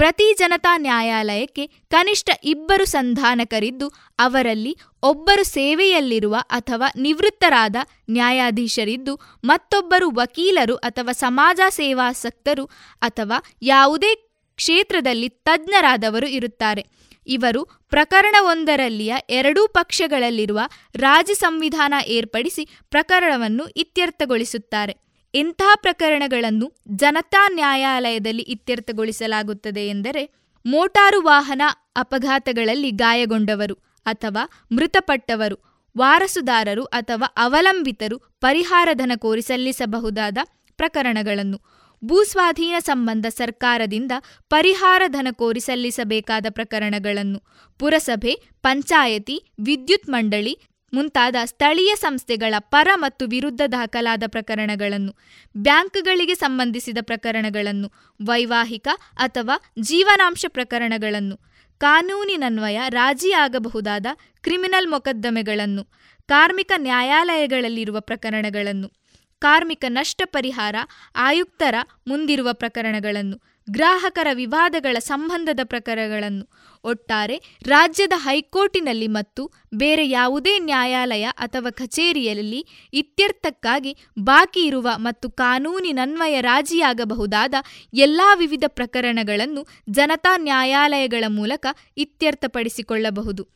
ಪ್ರತಿ ಜನತಾ ನ್ಯಾಯಾಲಯಕ್ಕೆ ಕನಿಷ್ಠ ಇಬ್ಬರು ಸಂಧಾನಕರಿದ್ದು, ಅವರಲ್ಲಿ ಒಬ್ಬರು ಸೇವೆಯಲ್ಲಿರುವ ಅಥವಾ ನಿವೃತ್ತರಾದ ನ್ಯಾಯಾಧೀಶರಿದ್ದು, ಮತ್ತೊಬ್ಬರು ವಕೀಲರು ಅಥವಾ ಸಮಾಜ ಸೇವಾಸಕ್ತರು ಅಥವಾ ಯಾವುದೇ ಕ್ಷೇತ್ರದಲ್ಲಿ ತಜ್ಞರಾದವರು ಇರುತ್ತಾರೆ. ಇವರು ಪ್ರಕರಣವೊಂದರಲ್ಲಿಯ ಎರಡೂ ಪಕ್ಷಗಳಲ್ಲಿರುವ ರಾಜಿ ಸಂವಿಧಾನ ಏರ್ಪಡಿಸಿ ಪ್ರಕರಣವನ್ನು ಇತ್ಯರ್ಥಗೊಳಿಸುತ್ತಾರೆ. ಎಂಥ ಪ್ರಕರಣಗಳನ್ನು ಜನತಾ ನ್ಯಾಯಾಲಯದಲ್ಲಿ ಇತ್ಯರ್ಥಗೊಳಿಸಲಾಗುತ್ತದೆ ಎಂದರೆ ಮೋಟಾರು ವಾಹನ ಅಪಘಾತಗಳಲ್ಲಿ ಗಾಯಗೊಂಡವರು ಅಥವಾ ಮೃತಪಟ್ಟವರು, ವಾರಸುದಾರರು ಅಥವಾ ಅವಲಂಬಿತರು ಪರಿಹಾರಧನ ಕೋರಿ ಸಲ್ಲಿಸಬಹುದಾದ ಪ್ರಕರಣಗಳನ್ನು ಭೂಸ್ವಾಧೀನ ಸಂಬಂಧ ಸರ್ಕಾರದಿಂದ ಪರಿಹಾರ ಧನ ಕೋರಿ ಸಲ್ಲಿಸಬೇಕಾದ ಪ್ರಕರಣಗಳನ್ನು ಪುರಸಭೆ, ಪಂಚಾಯತಿ, ವಿದ್ಯುತ್ ಮಂಡಳಿ ಮುಂತಾದ ಸ್ಥಳೀಯ ಸಂಸ್ಥೆಗಳ ಪರ ಮತ್ತು ವಿರುದ್ಧ ದಾಖಲಾದ ಪ್ರಕರಣಗಳನ್ನು, ಬ್ಯಾಂಕ್ಗಳಿಗೆ ಸಂಬಂಧಿಸಿದ ಪ್ರಕರಣಗಳನ್ನು, ವೈವಾಹಿಕ ಅಥವಾ ಜೀವನಾಂಶ ಪ್ರಕರಣಗಳನ್ನು, ಕಾನೂನಿನನ್ವಯ ರಾಜಿಯಾಗಬಹುದಾದ ಕ್ರಿಮಿನಲ್ ಮೊಕದ್ದಮೆಗಳನ್ನು, ಕಾರ್ಮಿಕ ನ್ಯಾಯಾಲಯಗಳಲ್ಲಿರುವ ಪ್ರಕರಣಗಳನ್ನು, ಕಾರ್ಮಿಕ ನಷ್ಟ ಪರಿಹಾರ ಆಯುಕ್ತರ ಮುಂದಿರುವ ಪ್ರಕರಣಗಳನ್ನು, ಗ್ರಾಹಕರ ವಿವಾದಗಳ ಸಂಬಂಧದ ಪ್ರಕರಣಗಳನ್ನು ಒಟ್ಟಾರೆ ರಾಜ್ಯದ ಹೈಕೋರ್ಟಿನಲ್ಲಿ ಮತ್ತು ಬೇರೆ ಯಾವುದೇ ನ್ಯಾಯಾಲಯ ಅಥವಾ ಕಚೇರಿಯಲ್ಲಿ ಇತ್ಯರ್ಥಕ್ಕಾಗಿ ಬಾಕಿ ಇರುವ ಮತ್ತು ಕಾನೂನಿನನ್ವಯ ರಾಜಿಯಾಗಬಹುದಾದ ಎಲ್ಲಾ ವಿವಿಧ ಪ್ರಕರಣಗಳನ್ನು ಜನತಾ ನ್ಯಾಯಾಲಯಗಳ ಮೂಲಕ ಇತ್ಯರ್ಥಪಡಿಸಿಕೊಳ್ಳಬಹುದು.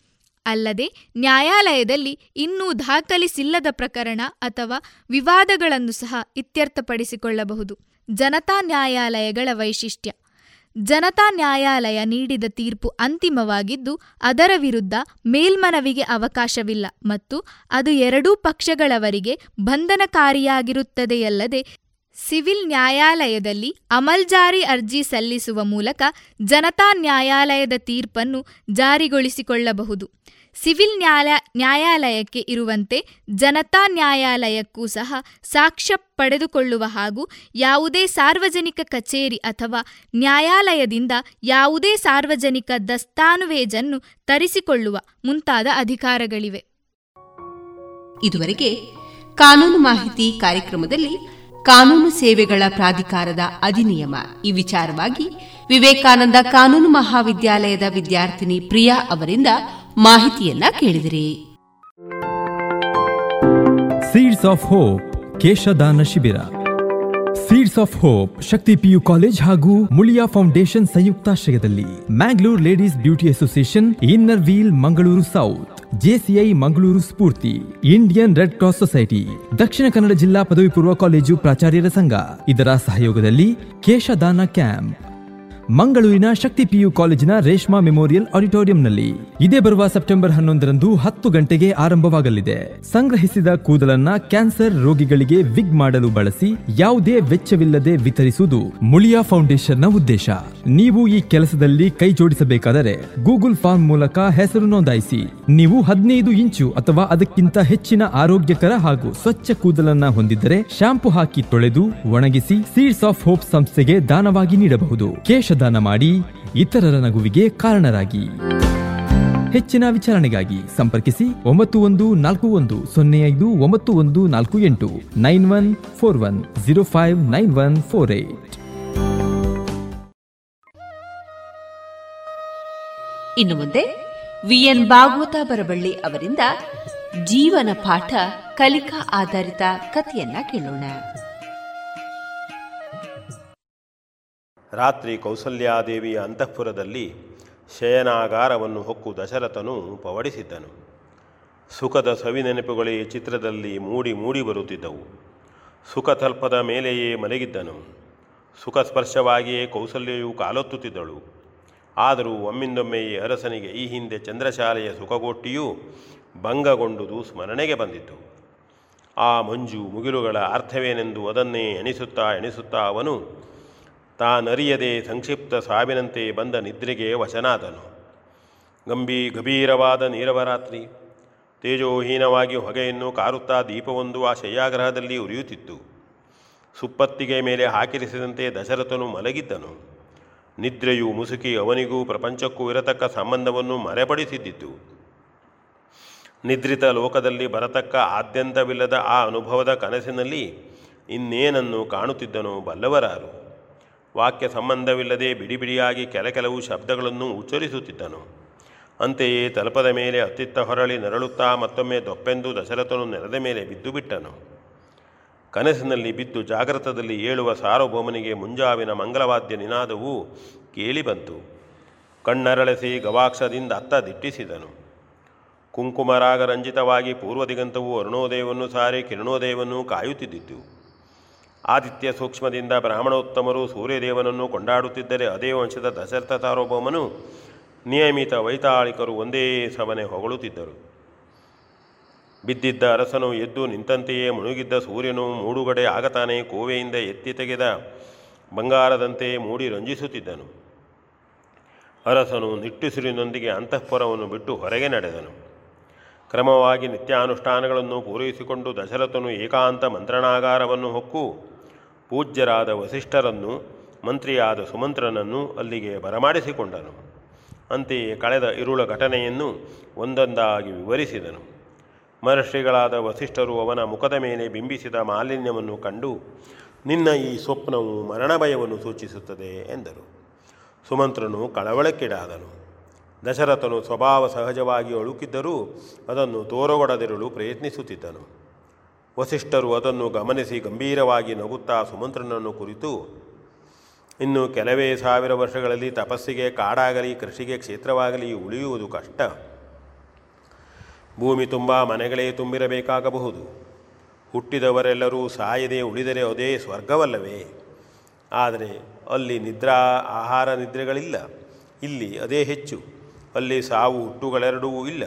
ಅಲ್ಲದೆ ನ್ಯಾಯಾಲಯದಲ್ಲಿ ಇನ್ನೂ ದಾಖಲಿಸಿಲ್ಲದ ಪ್ರಕರಣ ಅಥವಾ ವಿವಾದಗಳನ್ನು ಸಹ ಇತ್ಯರ್ಥಪಡಿಸಿಕೊಳ್ಳಬಹುದು. ಜನತಾ ನ್ಯಾಯಾಲಯಗಳ ವೈಶಿಷ್ಟ್ಯ. ಜನತಾ ನ್ಯಾಯಾಲಯ ನೀಡಿದ ತೀರ್ಪು ಅಂತಿಮವಾಗಿದ್ದು, ಅದರ ವಿರುದ್ಧ ಮೇಲ್ಮನವಿಗೆ ಅವಕಾಶವಿಲ್ಲ ಮತ್ತು ಅದು ಎರಡೂ ಪಕ್ಷಗಳವರಿಗೆ ಬಂಧನಕಾರಿಯಾಗಿರುತ್ತದೆಯಲ್ಲದೆ, ಸಿವಿಲ್ ನ್ಯಾಯಾಲಯದಲ್ಲಿ ಅಮಲ್ಜಾರಿ ಅರ್ಜಿ ಸಲ್ಲಿಸುವ ಮೂಲಕ ಜನತಾ ನ್ಯಾಯಾಲಯದ ತೀರ್ಪನ್ನು ಜಾರಿಗೊಳಿಸಿಕೊಳ್ಳಬಹುದು. ಸಿವಿಲ್ ನ್ಯಾಯ ನ್ಯಾಯಾಲಯಕ್ಕೆ ಇರುವಂತೆ ಜನತಾ ನ್ಯಾಯಾಲಯಕ್ಕೂ ಸಹ ಸಾಕ್ಷ್ಯ ಪಡೆದುಕೊಳ್ಳುವ ಹಾಗೂ ಯಾವುದೇ ಸಾರ್ವಜನಿಕ ಕಚೇರಿ ಅಥವಾ ನ್ಯಾಯಾಲಯದಿಂದ ಯಾವುದೇ ಸಾರ್ವಜನಿಕ ದಸ್ತಾನುವೇಜನ್ನು ತರಿಸಿಕೊಳ್ಳುವ ಮುಂತಾದ ಅಧಿಕಾರಗಳಿವೆ. ಇದುವರೆಗೆ ಕಾನೂನು ಮಾಹಿತಿ ಕಾರ್ಯಕ್ರಮದಲ್ಲಿ ಕಾನೂನು ಸೇವೆಗಳ ಪ್ರಾಧಿಕಾರದ ಅಧಿನಿಯಮ. ಈ ವಿಚಾರವಾಗಿ ವಿವೇಕಾನಂದ ಕಾನೂನು ಮಹಾವಿದ್ಯಾಲಯದ ವಿದ್ಯಾರ್ಥಿನಿ ಪ್ರಿಯಾ ಅವರಿಂದ ಮಾಹಿತಿಯನ್ನ ಕೇಳಿದಿರಿ. ಸೀಡ್ಸ್ ಆಫ್ ಹೋಪ್ ಕೇಶದಾನ ಶಿಬಿರ Seeds of Hope Shakti PU College ಹಾಗೂ ಮುಳಿಯಾ ಫೌಂಡೇಶನ್ ಸಂಯುಕ್ತಾಶ್ರಯದಲ್ಲಿ Mangalore Ladies Beauty Association Inner Wheel Mangaluru South JCI Mangaluru Spoorthi Indian Red Cross Society Dakshina Kannada ಜಿಲ್ಲಾ ಪದವಿ ಪೂರ್ವ ಕಾಲೇಜು ಪ್ರಾಚಾರ್ಯರ ಸಂಘ ಇದರ ಸಹಯೋಗದಲ್ಲಿ ಕೇಶದಾನ ಕ್ಯಾಂಪ್ ಮಂಗಳೂರಿನ ಶಕ್ತಿ ಪಿಯು ಕಾಲೇಜಿನ ರೇಷ್ಮಾ ಮೆಮೋರಿಯಲ್ ಆಡಿಟೋರಿಯಂನಲ್ಲಿ ಇದೇ ಬರುವ ಸೆಪ್ಟೆಂಬರ್ ಹನ್ನೊಂದರಂದು ಹತ್ತು ಗಂಟೆಗೆ ಆರಂಭವಾಗಲಿದೆ. ಸಂಗ್ರಹಿಸಿದ ಕೂದಲನ್ನ ಕ್ಯಾನ್ಸರ್ ರೋಗಿಗಳಿಗೆ ವಿಗ್ ಮಾಡಲು ಬಳಸಿ ಯಾವುದೇ ವೆಚ್ಚವಿಲ್ಲದೆ ವಿತರಿಸುವುದು ಮುಳಿಯಾ ಫೌಂಡೇಶನ್ನ ಉದ್ದೇಶ. ನೀವು ಈ ಕೆಲಸದಲ್ಲಿ ಕೈ ಜೋಡಿಸಬೇಕಾದರೆ ಗೂಗಲ್ ಫಾರ್ಮ್ ಮೂಲಕ ಹೆಸರು ನೋಂದಾಯಿಸಿ. ನೀವು ಹದಿನೈದು ಇಂಚು ಅಥವಾ ಅದಕ್ಕಿಂತ ಹೆಚ್ಚಿನ ಆರೋಗ್ಯಕರ ಹಾಗೂ ಸ್ವಚ್ಛ ಕೂದಲನ್ನ ಹೊಂದಿದ್ದರೆ ಶಾಂಪು ಹಾಕಿ ತೊಳೆದು ಒಣಗಿಸಿ ಸೀಡ್ಸ್ ಆಫ್ ಹೋಪ್ ಸಂಸ್ಥೆಗೆ ದಾನವಾಗಿ ನೀಡಬಹುದು. ಕೇಶ ದಾನ ಮಾಡಿ ಇತರರ ನಗುವಿಗೆ ಕಾರಣರಾಗಿ. ಹೆಚ್ಚಿನ ವಿಚಾರಣೆಗಾಗಿ ಸಂಪರ್ಕಿಸಿ ಒಂಬತ್ತು ಒಂದು ನಾಲ್ಕು ಒಂದು ಸೊನ್ನೆ ಐದು ಒಂಬತ್ತು ಒಂದು ನಾಲ್ಕು ಎಂಟು nine one four one zero five nine one four eight. ಇನ್ನು ಮುಂದೆ ವಿಎನ್ ಭಾಗವತ ಬರಬಳ್ಳಿ ಅವರಿಂದ ಜೀವನ ಪಾಠ ಕಲಿಕಾ ಆಧಾರಿತ ಕಥೆಯನ್ನ ಕೇಳೋಣ. ರಾತ್ರಿ ಕೌಸಲ್ಯಾದೇವಿಯ ಅಂತಃಪುರದಲ್ಲಿ ಶಯನಾಗಾರವನ್ನು ಹೊಕ್ಕು ದಶರಥನು ಪವಡಿಸಿದ್ದನು. ಸುಖದ ಸವಿನೆನಪುಗಳೇ ಚಿತ್ರದಲ್ಲಿ ಮೂಡಿ ಮೂಡಿ ಬರುತ್ತಿದ್ದವು. ಸುಖತಲ್ಪದ ಮೇಲೆಯೇ ಮಲಗಿದ್ದನು. ಸುಖ ಸ್ಪರ್ಶವಾಗಿಯೇ ಕೌಸಲ್ಯೆಯು ಕಾಲೊತ್ತುತ್ತಿದ್ದಳು. ಆದರೂ ಒಮ್ಮಿಂದೊಮ್ಮೆ ಈ ಅರಸನಿಗೆ ಈ ಹಿಂದೆ ಚಂದ್ರಶಾಲೆಯ ಸುಖಗೋಷ್ಠಿಯು ಭಂಗಗೊಂಡುದು ಸ್ಮರಣೆಗೆ ಬಂದಿತು ಆ ಮಂಜು ಮುಗಿಲುಗಳ ಅರ್ಥವೇನೆಂದು ಅದನ್ನೇ ಎಣಿಸುತ್ತಾ ಎಣಿಸುತ್ತಾ ಅವನು ತಾನರಿಯದೆ ಸಂಕ್ಷಿಪ್ತ ಸಾವಿನಂತೆ ಬಂದ ನಿದ್ರೆಗೆ ವಶನಾದನು. ಗಂಭೀ ಗಭೀರವಾದ ನೀರವರಾತ್ರಿ, ತೇಜೋಹೀನವಾಗಿ ಹೊಗೆಯನ್ನು ಕಾರುತ್ತಾ ದೀಪವೊಂದು ಆ ಶಯ್ಯಾಗ್ರಹದಲ್ಲಿ ಉರಿಯುತ್ತಿತ್ತು. ಸುಪ್ಪತ್ತಿಗೆ ಮೇಲೆ ಹಾಕಿರಿಸಿದಂತೆ ದಶರಥನು ಮಲಗಿದ್ದನು. ನಿದ್ರೆಯು ಮುಸುಕಿ ಅವನಿಗೂ ಪ್ರಪಂಚಕ್ಕೂ ಇರತಕ್ಕ ಸಂಬಂಧವನ್ನು ಮರೆಪಡಿಸಿದ್ದಿತು. ನಿದ್ರಿತ ಲೋಕದಲ್ಲಿ ಬರತಕ್ಕ ಆದ್ಯಂತವಿಲ್ಲದ ಆ ಅನುಭವದ ಕನಸಿನಲ್ಲಿ ಇನ್ನೇನನ್ನು ಕಾಣುತ್ತಿದ್ದನು ಬಲ್ಲವರಾರು. ವಾಕ್ಯ ಸಂಬಂಧವಿಲ್ಲದೆ ಬಿಡಿ ಬಿಡಿಯಾಗಿ ಕೆಲ ಕೆಲವು ಶಬ್ದಗಳನ್ನು ಉಚ್ಚರಿಸುತ್ತಿದ್ದನು. ಅಂತೆಯೇ ತಲಪದ ಮೇಲೆ ಅತ್ತಿತ್ತ ಹೊರಳಿ ನರಳುತ್ತಾ ಮತ್ತೊಮ್ಮೆ ದೊಪ್ಪೆಂದು ದಶರಥನು ನೆಲದ ಮೇಲೆ ಬಿದ್ದು ಬಿಟ್ಟನು. ಕನಸಿನಲ್ಲಿ ಬಿದ್ದು ಜಾಗೃತದಲ್ಲಿ ಏಳುವ ಸಾರ್ವಭೌಮನಿಗೆ ಮುಂಜಾವಿನ ಮಂಗಲವಾದ್ಯ ನಿನಾದವು ಕೇಳಿಬಂತು ಕಣ್ಣರಳಿಸಿ ಗವಾಕ್ಷದಿಂದ ಅತ್ತ ದಿಟ್ಟಿಸಿದನು. ಕುಂಕುಮರಾಗ ರಂಜಿತವಾಗಿ ಪೂರ್ವದಿಗಂತವು ಅರುಣೋದಯವನ್ನು ಸಾರಿ ಕಿರಣೋದಯವನ್ನು ಕಾಯುತ್ತಿದ್ದಿತು. ಆದಿತ್ಯ ಸೂಕ್ಷ್ಮದಿಂದ ಬ್ರಾಹ್ಮಣೋತ್ತಮರು ಸೂರ್ಯದೇವನನ್ನು ಕೊಂಡಾಡುತ್ತಿದ್ದರೆ ಅದೇ ವಂಶದ ದಶರಥ ಸಾರ್ವಭೌಮನು ನಿಯಮಿತ ವೈತಾಳಿಕರು ಒಂದೇ ಸವನೆ ಹೊಗಳುತ್ತಿದ್ದರು. ಬಿದ್ದಿದ್ದ ಅರಸನು ಎದ್ದು ನಿಂತಂತೆಯೇ ಮುಳುಗಿದ್ದ ಸೂರ್ಯನು ಮೂಡುಗಡೆ ಆಗತಾನೆ ಕೋವೆಯಿಂದ ಎತ್ತಿ ತೆಗೆದ ಬಂಗಾರದಂತೆ ಮೂಡಿ ರಂಜಿಸುತ್ತಿದ್ದನು. ಅರಸನು ನಿಟ್ಟುಸಿರಿನೊಂದಿಗೆ ಅಂತಃಪುರವನ್ನು ಬಿಟ್ಟು ಹೊರಗೆ ನಡೆದನು. ಕ್ರಮವಾಗಿ ನಿತ್ಯಾನುಷ್ಠಾನಗಳನ್ನು ಪೂರೈಸಿಕೊಂಡು ದಶರಥನು ಏಕಾಂತ ಮಂತ್ರಣಾಗಾರವನ್ನು ಹೊಕ್ಕು ಪೂಜ್ಯರಾದ ವಸಿಷ್ಠರನ್ನು, ಮಂತ್ರಿಯಾದ ಸುಮಂತ್ರನನ್ನು ಅಲ್ಲಿಗೆ ಬರಮಾಡಿಸಿಕೊಂಡನು. ಅಂತೆಯೇ ಕಳೆದ ಇರುಳ ಘಟನೆಯನ್ನು ಒಂದೊಂದಾಗಿ ವಿವರಿಸಿದನು. ಮಹರ್ಷಿಗಳಾದ ವಸಿಷ್ಠರು ಅವನ ಮುಖದ ಮೇಲೆ ಬಿಂಬಿಸಿದ ಮಾಲಿನ್ಯವನ್ನು ಕಂಡು, ನಿನ್ನ ಈ ಸ್ವಪ್ನವು ಮರಣಭಯವನ್ನು ಸೂಚಿಸುತ್ತದೆ ಎಂದರು. ಸುಮಂತ್ರನು ಕಳವಳಕ್ಕೀಡಾದನು. ದಶರಥನು ಸ್ವಭಾವ ಸಹಜವಾಗಿ ಅಳುಕಿದ್ದರೂ ಅದನ್ನು ತೋರಗೊಡದಿರಲು ಪ್ರಯತ್ನಿಸುತ್ತಿದ್ದನು. ವಸಿಷ್ಠರು ಅದನ್ನು ಗಮನಿಸಿ ಗಂಭೀರವಾಗಿ ನಗುತ್ತಾ ಸುಮಂತ್ರನನ್ನು ಕುರಿತು, ಇನ್ನು ಕೆಲವೇ ಸಾವಿರ ವರ್ಷಗಳಲ್ಲಿ ತಪಸ್ಸಿಗೆ ಕಾಡಾಗಲಿ, ಕೃಷಿಗೆ ಕ್ಷೇತ್ರವಾಗಲಿ ಉಳಿಯುವುದು ಕಷ್ಟ. ಭೂಮಿ ತುಂಬ ಮನೆಗಳೇ ತುಂಬಿರಬೇಕಾಗಬಹುದು. ಹುಟ್ಟಿದವರೆಲ್ಲರೂ ಸಾಯದೆ ಉಳಿದರೆ ಅದೇ ಸ್ವರ್ಗವಲ್ಲವೇ? ಆದರೆ ಅಲ್ಲಿ ನಿದ್ರಾ, ಆಹಾರ ನಿದ್ರೆಗಳಿಲ್ಲ. ಇಲ್ಲಿ ಅದೇ ಹೆಚ್ಚು. ಅಲ್ಲಿ ಸಾವು ಹುಟ್ಟುಗಳೆರಡೂ ಇಲ್ಲ.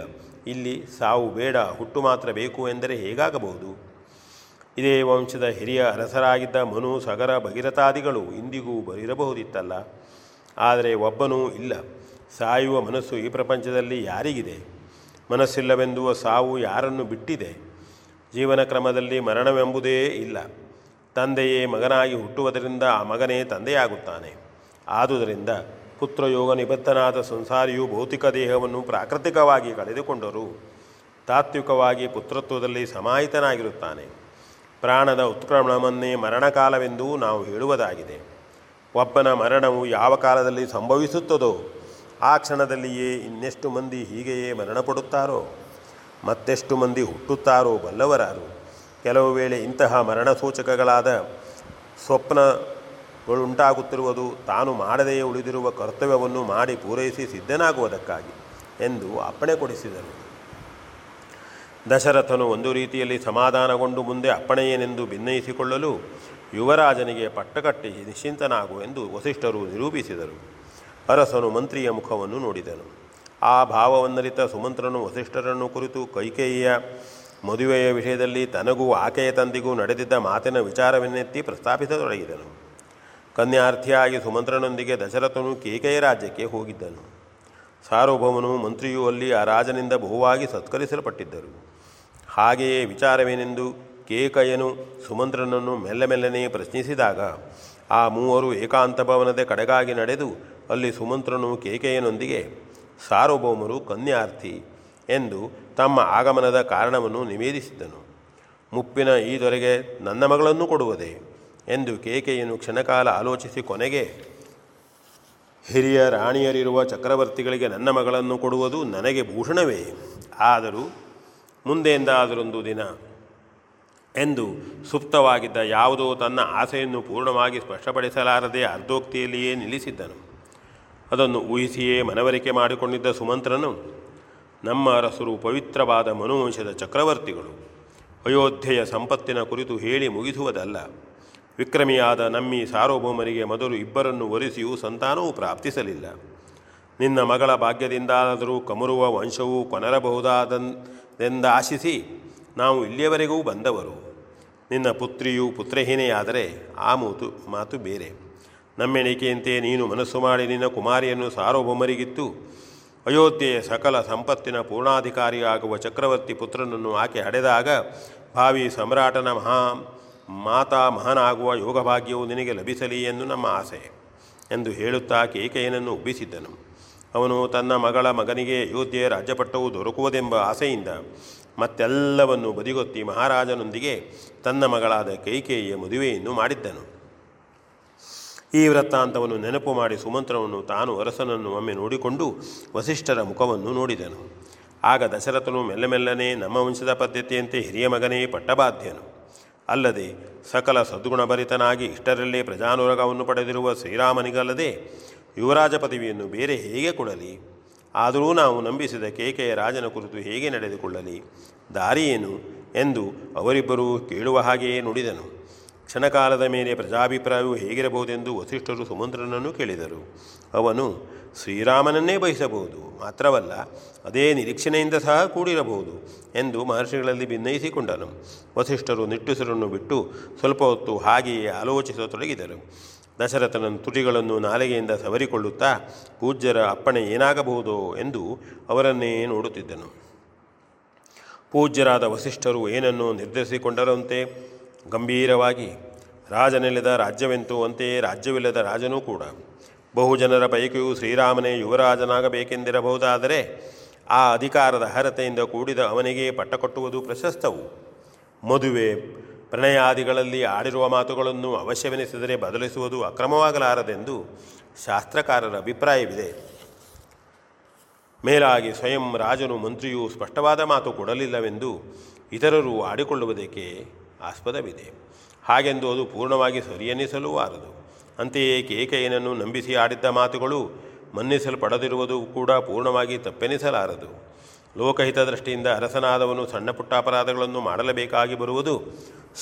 ಇಲ್ಲಿ ಸಾವು ಬೇಡ. ಹುಟ್ಟು ಮಾತ್ರ ಬೇಕು ಎಂದರೆ ಹೇಗಾಗಬಹುದು? ಇದೇ ವಂಶದ ಹಿರಿಯ ಅರಸರಾಗಿದ್ದ ಮನು ಸಗರ ಭಗೀರಥಾದಿಗಳು ಇಂದಿಗೂ ಬರಿರಬಹುದಿತ್ತಲ್ಲ ಆದರೆ ಒಬ್ಬನೂ ಇಲ್ಲ. ಸಾಯುವ ಮನಸ್ಸು ಈ ಪ್ರಪಂಚದಲ್ಲಿ ಯಾರಿಗಿದೆ? ಮನಸ್ಸಿಲ್ಲವೆಂದುವ ಸಾವು ಯಾರನ್ನು ಬಿಟ್ಟಿದೆ? ಜೀವನ ಕ್ರಮದಲ್ಲಿ ಮರಣವೆಂಬುದೇ ಇಲ್ಲ. ತಂದೆಯೇ ಮಗನಾಗಿ ಹುಟ್ಟುವುದರಿಂದ ಆ ಮಗನೇ ತಂದೆಯಾಗುತ್ತಾನೆ. ಆದುದರಿಂದ ಪುತ್ರಯೋಗ ನಿಬದ್ಧನಾದ ಸಂಸಾರಿಯು ಭೌತಿಕ ದೇಹವನ್ನು ಪ್ರಾಕೃತಿಕವಾಗಿ ಕಳೆದುಕೊಂಡರೂ ತಾತ್ವಿಕವಾಗಿ ಪುತ್ರತ್ವದಲ್ಲಿ ಸಮಾಹಿತನಾಗಿರುತ್ತಾನೆ. ಪ್ರಾಣದ ಉತ್ಕ್ರಮಣವನ್ನೇ ಮರಣಕಾಲವೆಂದೂ ನಾವು ಹೇಳುವುದಾಗಿದೆ. ಒಬ್ಬನ ಮರಣವು ಯಾವ ಕಾಲದಲ್ಲಿ ಸಂಭವಿಸುತ್ತದೋ, ಆ ಕ್ಷಣದಲ್ಲಿಯೇ ಇನ್ನೆಷ್ಟು ಮಂದಿ ಹೀಗೆಯೇ ಮರಣ ಪಡುತ್ತಾರೋ ಮತ್ತೆಷ್ಟು ಮಂದಿ ಹುಟ್ಟುತ್ತಾರೋ ಬಲ್ಲವರಾರು. ಕೆಲವು ವೇಳೆ ಇಂತಹ ಮರಣ ಸೂಚಕಗಳಾದ ಸ್ವಪ್ನಗಳುಂಟಾಗುತ್ತಿರುವುದು ತಾನು ಮಾಡದೆಯೇ ಉಳಿದಿರುವ ಕರ್ತವ್ಯವನ್ನು ಮಾಡಿ ಪೂರೈಸಿ ಸಿದ್ಧನಾಗುವುದಕ್ಕಾಗಿ ಎಂದು ಅಪ್ಪಣೆ ಕೊಡಿಸಿದರು. ದಶರಥನು ಒಂದು ರೀತಿಯಲ್ಲಿ ಸಮಾಧಾನಗೊಂಡು ಮುಂದೆ ಅಪ್ಪಣೆಯೇನೆಂದು ಭಿನ್ನಯಿಸಿಕೊಳ್ಳಲು ಯುವರಾಜನಿಗೆ ಪಟ್ಟಕಟ್ಟಿ ನಿಶ್ಚಿಂತನಾಗು ಎಂದು ವಸಿಷ್ಠರು ನಿರೂಪಿಸಿದರು. ಅರಸನು ಮಂತ್ರಿಯ ಮುಖವನ್ನು ನೋಡಿದನು. ಆ ಭಾವವನ್ನರಿತ ಸುಮಂತ್ರನು ವಸಿಷ್ಠರನ್ನು ಕುರಿತು ಕೈಕೇಯಿಯ ಮದುವೆಯ ವಿಷಯದಲ್ಲಿ ತನಗೂ ಆಕೆಯ ತಂದಿಗೂ ನಡೆದಿದ್ದ ಮಾತಿನ ವಿಚಾರವನ್ನೆತ್ತಿ ಪ್ರಸ್ತಾಪಿಸತೊಡಗಿದನು. ಕನ್ಯಾರ್ಥಿಯಾಗಿ ಸುಮಂತ್ರನೊಂದಿಗೆ ದಶರಥನು ಕೇಕೆಯ ರಾಜ್ಯಕ್ಕೆ ಹೋಗಿದ್ದನು. ಸಾರ್ವಭೌಮನು ಮಂತ್ರಿಯೂ ಅಲ್ಲಿ ಆ ರಾಜನಿಂದ ಬಹುವಾಗಿ ಸತ್ಕರಿಸಲ್ಪಟ್ಟಿದ್ದರು. ಹಾಗೆಯೇ ವಿಚಾರವೇನೆಂದು ಕೇಕಯನು ಸುಮಂತ್ರನನ್ನು ಮೆಲ್ಲಮೆಲ್ಲನೆ ಪ್ರಶ್ನಿಸಿದಾಗ, ಆ ಮೂವರು ಏಕಾಂತ ಭವನದ ಕಡೆಗಾಗಿ ನಡೆದು ಅಲ್ಲಿ ಸುಮಂತ್ರನು ಕೇಕೆಯನೊಂದಿಗೆ ಸಾರ್ವಭೌಮರು ಕನ್ಯಾರ್ಥಿ ಎಂದು ತಮ್ಮ ಆಗಮನದ ಕಾರಣವನ್ನು ನಿವೇದಿಸಿದ್ದನು ಮುಪ್ಪಿನ ಈ ದೊರೆಗೆ ನನ್ನ ಮಗಳನ್ನು ಕೊಡುವುದೇ ಎಂದು ಕೇಕೆಯನ್ನು ಕ್ಷಣಕಾಲ ಆಲೋಚಿಸಿ ಕೊನೆಗೆ, ಹಿರಿಯ ರಾಣಿಯರಿರುವ ಚಕ್ರವರ್ತಿಗಳಿಗೆ ನನ್ನ ಮಗಳನ್ನು ಕೊಡುವುದು ನನಗೆ ಭೂಷಣವೇ? ಆದರೂ ಮುಂದೆ ಅದರೊಂದು ದಿನ ಎಂದು ಸುಪ್ತವಾಗಿದ್ದ ಯಾವುದೋ ತನ್ನ ಆಸೆಯನ್ನು ಪೂರ್ಣವಾಗಿ ಸ್ಪಷ್ಟಪಡಿಸಲಾರದೆ ಅರ್ಧೋಕ್ತಿಯಲ್ಲಿಯೇ ನಿಲ್ಲಿಸಿದ್ದನು. ಅದನ್ನು ಊಹಿಸಿಯೇ ಮನವರಿಕೆ ಮಾಡಿಕೊಂಡಿದ್ದ ಸುಮಂತ್ರನು, ನಮ್ಮ ಅರಸರು ಪವಿತ್ರವಾದ ಮನುವಂಶದ ಚಕ್ರವರ್ತಿಗಳು, ಅಯೋಧ್ಯೆಯ ಸಂಪತ್ತಿನ ಕುರಿತು ಹೇಳಿ ಮುಗಿಸುವುದಲ್ಲ. ವಿಕ್ರಮಿಯಾದ ನಮ್ಮಿ ಸಾರ್ವಭೌಮರಿಗೆ ಮೊದಲು ಇಬ್ಬರನ್ನು ಒರೆಸಿಯೂ ಸಂತಾನವೂ ಪ್ರಾಪ್ತಿಸಲಿಲ್ಲ. ನಿನ್ನ ಮಗಳ ಭಾಗ್ಯದಿಂದಾದರೂ ಕಮರುವ ವಂಶವು ಕೊನರಬಹುದಾದೆಂದಾಶಿಸಿ ನಾವು ಇಲ್ಲಿಯವರೆಗೂ ಬಂದವರು. ನಿನ್ನ ಪುತ್ರಿಯು ಪುತ್ರಹೀನೆಯಾದರೆ ಆ ಮಾತು ಮಾತು ಬೇರೆ. ನಮ್ಮೆಣಿಕೆಯಂತೆ ನೀನು ಮನಸ್ಸು ಮಾಡಿ ನಿನ್ನ ಕುಮಾರಿಯನ್ನು ಸಾರ್ವಭೌಮರಿಗಿತ್ತು. ಅಯೋಧ್ಯೆಯ ಸಕಲ ಸಂಪತ್ತಿನ ಪೂರ್ಣಾಧಿಕಾರಿಯಾಗುವ ಚಕ್ರವರ್ತಿ ಪುತ್ರನನ್ನು ಆಕೆ ಹಡೆದಾಗ ಭಾವಿ ಸಮ್ರಾಟನ ಮಹಾ, ಮಾತಾ ಮಹಾನಾಗುವ ಯೋಗಭಾಗ್ಯವು ನಿನಗೆ ಲಭಿಸಲಿ ಎಂದು ನಮ್ಮ ಆಸೆ. ಎಂದು ಹೇಳುತ್ತಾ ಕೇಕೆಯನನ್ನು ಉಬ್ಬಿಸಿದ್ದನು. ಅವನು ತನ್ನ ಮಗಳ ಮಗನಿಗೆ ಅಯೋಧ್ಯೆಯ ರಾಜ್ಯಪಟ್ಟವು ದೊರಕುವುದೆಂಬ ಆಸೆಯಿಂದ ಮತ್ತೆಲ್ಲವನ್ನು ಬದಿಗೊತ್ತಿ ಮಹಾರಾಜನೊಂದಿಗೆ ತನ್ನ ಮಗಳಾದ ಕೈಕೇಯಿಯ ಮದುವೆಯನ್ನು ಮಾಡಿದ್ದನು. ಈ ವೃತ್ತಾಂತವನ್ನು ನೆನಪು ಮಾಡಿ ಸುಮಂತ್ರವನ್ನು ತಾನು ಅರಸನನ್ನು ಒಮ್ಮೆ ನೋಡಿಕೊಂಡು ವಸಿಷ್ಠರ ಮುಖವನ್ನು ನೋಡಿದನು. ಆಗ ದಶರಥನು ಮೆಲ್ಲಮೆಲ್ಲನೆ ನಮ್ಮ ವಂಶದ ಪದ್ಧತಿಯಂತೆ ಹಿರಿಯ ಮಗನೇ, ಪಟ್ಟಬಾಧ್ಯನು. ಅಲ್ಲದೆ ಸಕಲ ಸದ್ಗುಣಭರಿತನಾಗಿ ಇಷ್ಟರಲ್ಲೇ ಪ್ರಜಾನುರಗವನ್ನು ಪಡೆದಿರುವ ಶ್ರೀರಾಮನಿಗಲ್ಲದೆ ಯುವರಾಜ ಪದವಿಯನ್ನು ಬೇರೆ ಹೇಗೆ ಕೊಡಲಿ? ಆದರೂ ನಾವು ನಂಬಿಸಿದ ಕೇಕೆಯ ರಾಜನ ಕುರಿತು ಹೇಗೆ ನಡೆದುಕೊಳ್ಳಲಿ? ದಾರಿಯೇನು ಎಂದು ಅವರಿಬ್ಬರೂ ಕೇಳುವ ಹಾಗೆಯೇ ನುಡಿದನು. ಕ್ಷಣಕಾಲದ ಮೇಲೆ ಪ್ರಜಾಭಿಪ್ರಾಯವು ಹೇಗಿರಬಹುದೆಂದು ವಸಿಷ್ಠರು ಸುಮಂತ್ರನನ್ನು ಕೇಳಿದರು. ಅವನು, ಶ್ರೀರಾಮನನ್ನೇ ಬಯಸಬಹುದು, ಮಾತ್ರವಲ್ಲ, ಅದೇ ನಿರೀಕ್ಷಣೆಯಿಂದ ಸಹ ಕೂಡಿರಬಹುದು, ಎಂದು ಮಹರ್ಷಿಗಳಲ್ಲಿ ಭಿನ್ನಯಿಸಿಕೊಂಡನು ವಸಿಷ್ಠರು ನಿಟ್ಟುಸಿರನ್ನು ಬಿಟ್ಟು ಸ್ವಲ್ಪ ಹೊತ್ತು ಹಾಗೆಯೇ ಆಲೋಚಿಸತೊಡಗಿದರು. ದಶರಥನ ತುಟಿಗಳನ್ನು ನಾಲಿಗೆಯಿಂದ ಸವರಿಕೊಳ್ಳುತ್ತಾ ಪೂಜ್ಯರ ಅಪ್ಪಣೆ ಏನಾಗಬಹುದು ಎಂದು ಅವರನ್ನೇ ನೋಡುತ್ತಿದ್ದನು. ಪೂಜ್ಯರಾದ ವಸಿಷ್ಠರು ಏನನ್ನು ನಿರ್ಧರಿಸಿಕೊಂಡರಂತೆ? ಗಂಭೀರವಾಗಿ ರಾಜನೆಲೆದ ರಾಜ್ಯವೆಂತೂ ಅಂತೆಯೇ ರಾಜ್ಯವಿಲ್ಲದ ರಾಜನೂ ಕೂಡ. ಬಹುಜನರ ಪೈಕಿಯೂ ಶ್ರೀರಾಮನೇ ಯುವರಾಜನಾಗಬೇಕೆಂದಿರಬಹುದಾದರೆ, ಆ ಅಧಿಕಾರದ ಅರ್ಹತೆಯಿಂದ ಕೂಡಿದ ಅವನಿಗೆ ಪಟ್ಟಕೊಟ್ಟುವುದು ಪ್ರಶಸ್ತವು. ಮದುವೆ ಪ್ರಣಯಾದಿಗಳಲ್ಲಿ ಆಡಿರುವ ಮಾತುಗಳನ್ನು ಅವಶ್ಯವೆನಿಸಿದರೆ ಬದಲಿಸುವುದು ಅಕ್ರಮವಾಗಲಾರದೆಂದು ಶಾಸ್ತ್ರಕಾರರ ಅಭಿಪ್ರಾಯವಿದೆ. ಮೇಲಾಗಿ ಸ್ವಯಂ ರಾಜನು ಮಂತ್ರಿಯು ಸ್ಪಷ್ಟವಾದ ಮಾತು ಕೊಡಲಿಲ್ಲವೆಂದು ಇತರರು ಆಡಿಕೊಳ್ಳುವುದಕ್ಕೆ ಆಸ್ಪದವಿದೆ. ಹಾಗೆಂದು ಅದು ಪೂರ್ಣವಾಗಿ ಸರಿಯೆನ್ನಿಸಲೂ ಆರದು. ಅಂತೆಯೇ ಕೇಕೆಯನನ್ನು ನಂಬಿಸಿ ಆಡಿದ್ದ ಮಾತುಗಳು ಮನ್ನಿಸಲ್ಪಡದಿರುವುದು ಕೂಡ ಪೂರ್ಣವಾಗಿ ತಪ್ಪೆನಿಸಲಾರದು. ಲೋಕಹಿತ ದೃಷ್ಟಿಯಿಂದ ಅರಸನಾದವನು ಸಣ್ಣ ಪುಟ್ಟ ಅಪರಾಧಗಳನ್ನು ಮಾಡಲೇಬೇಕಾಗಿ ಬರುವುದು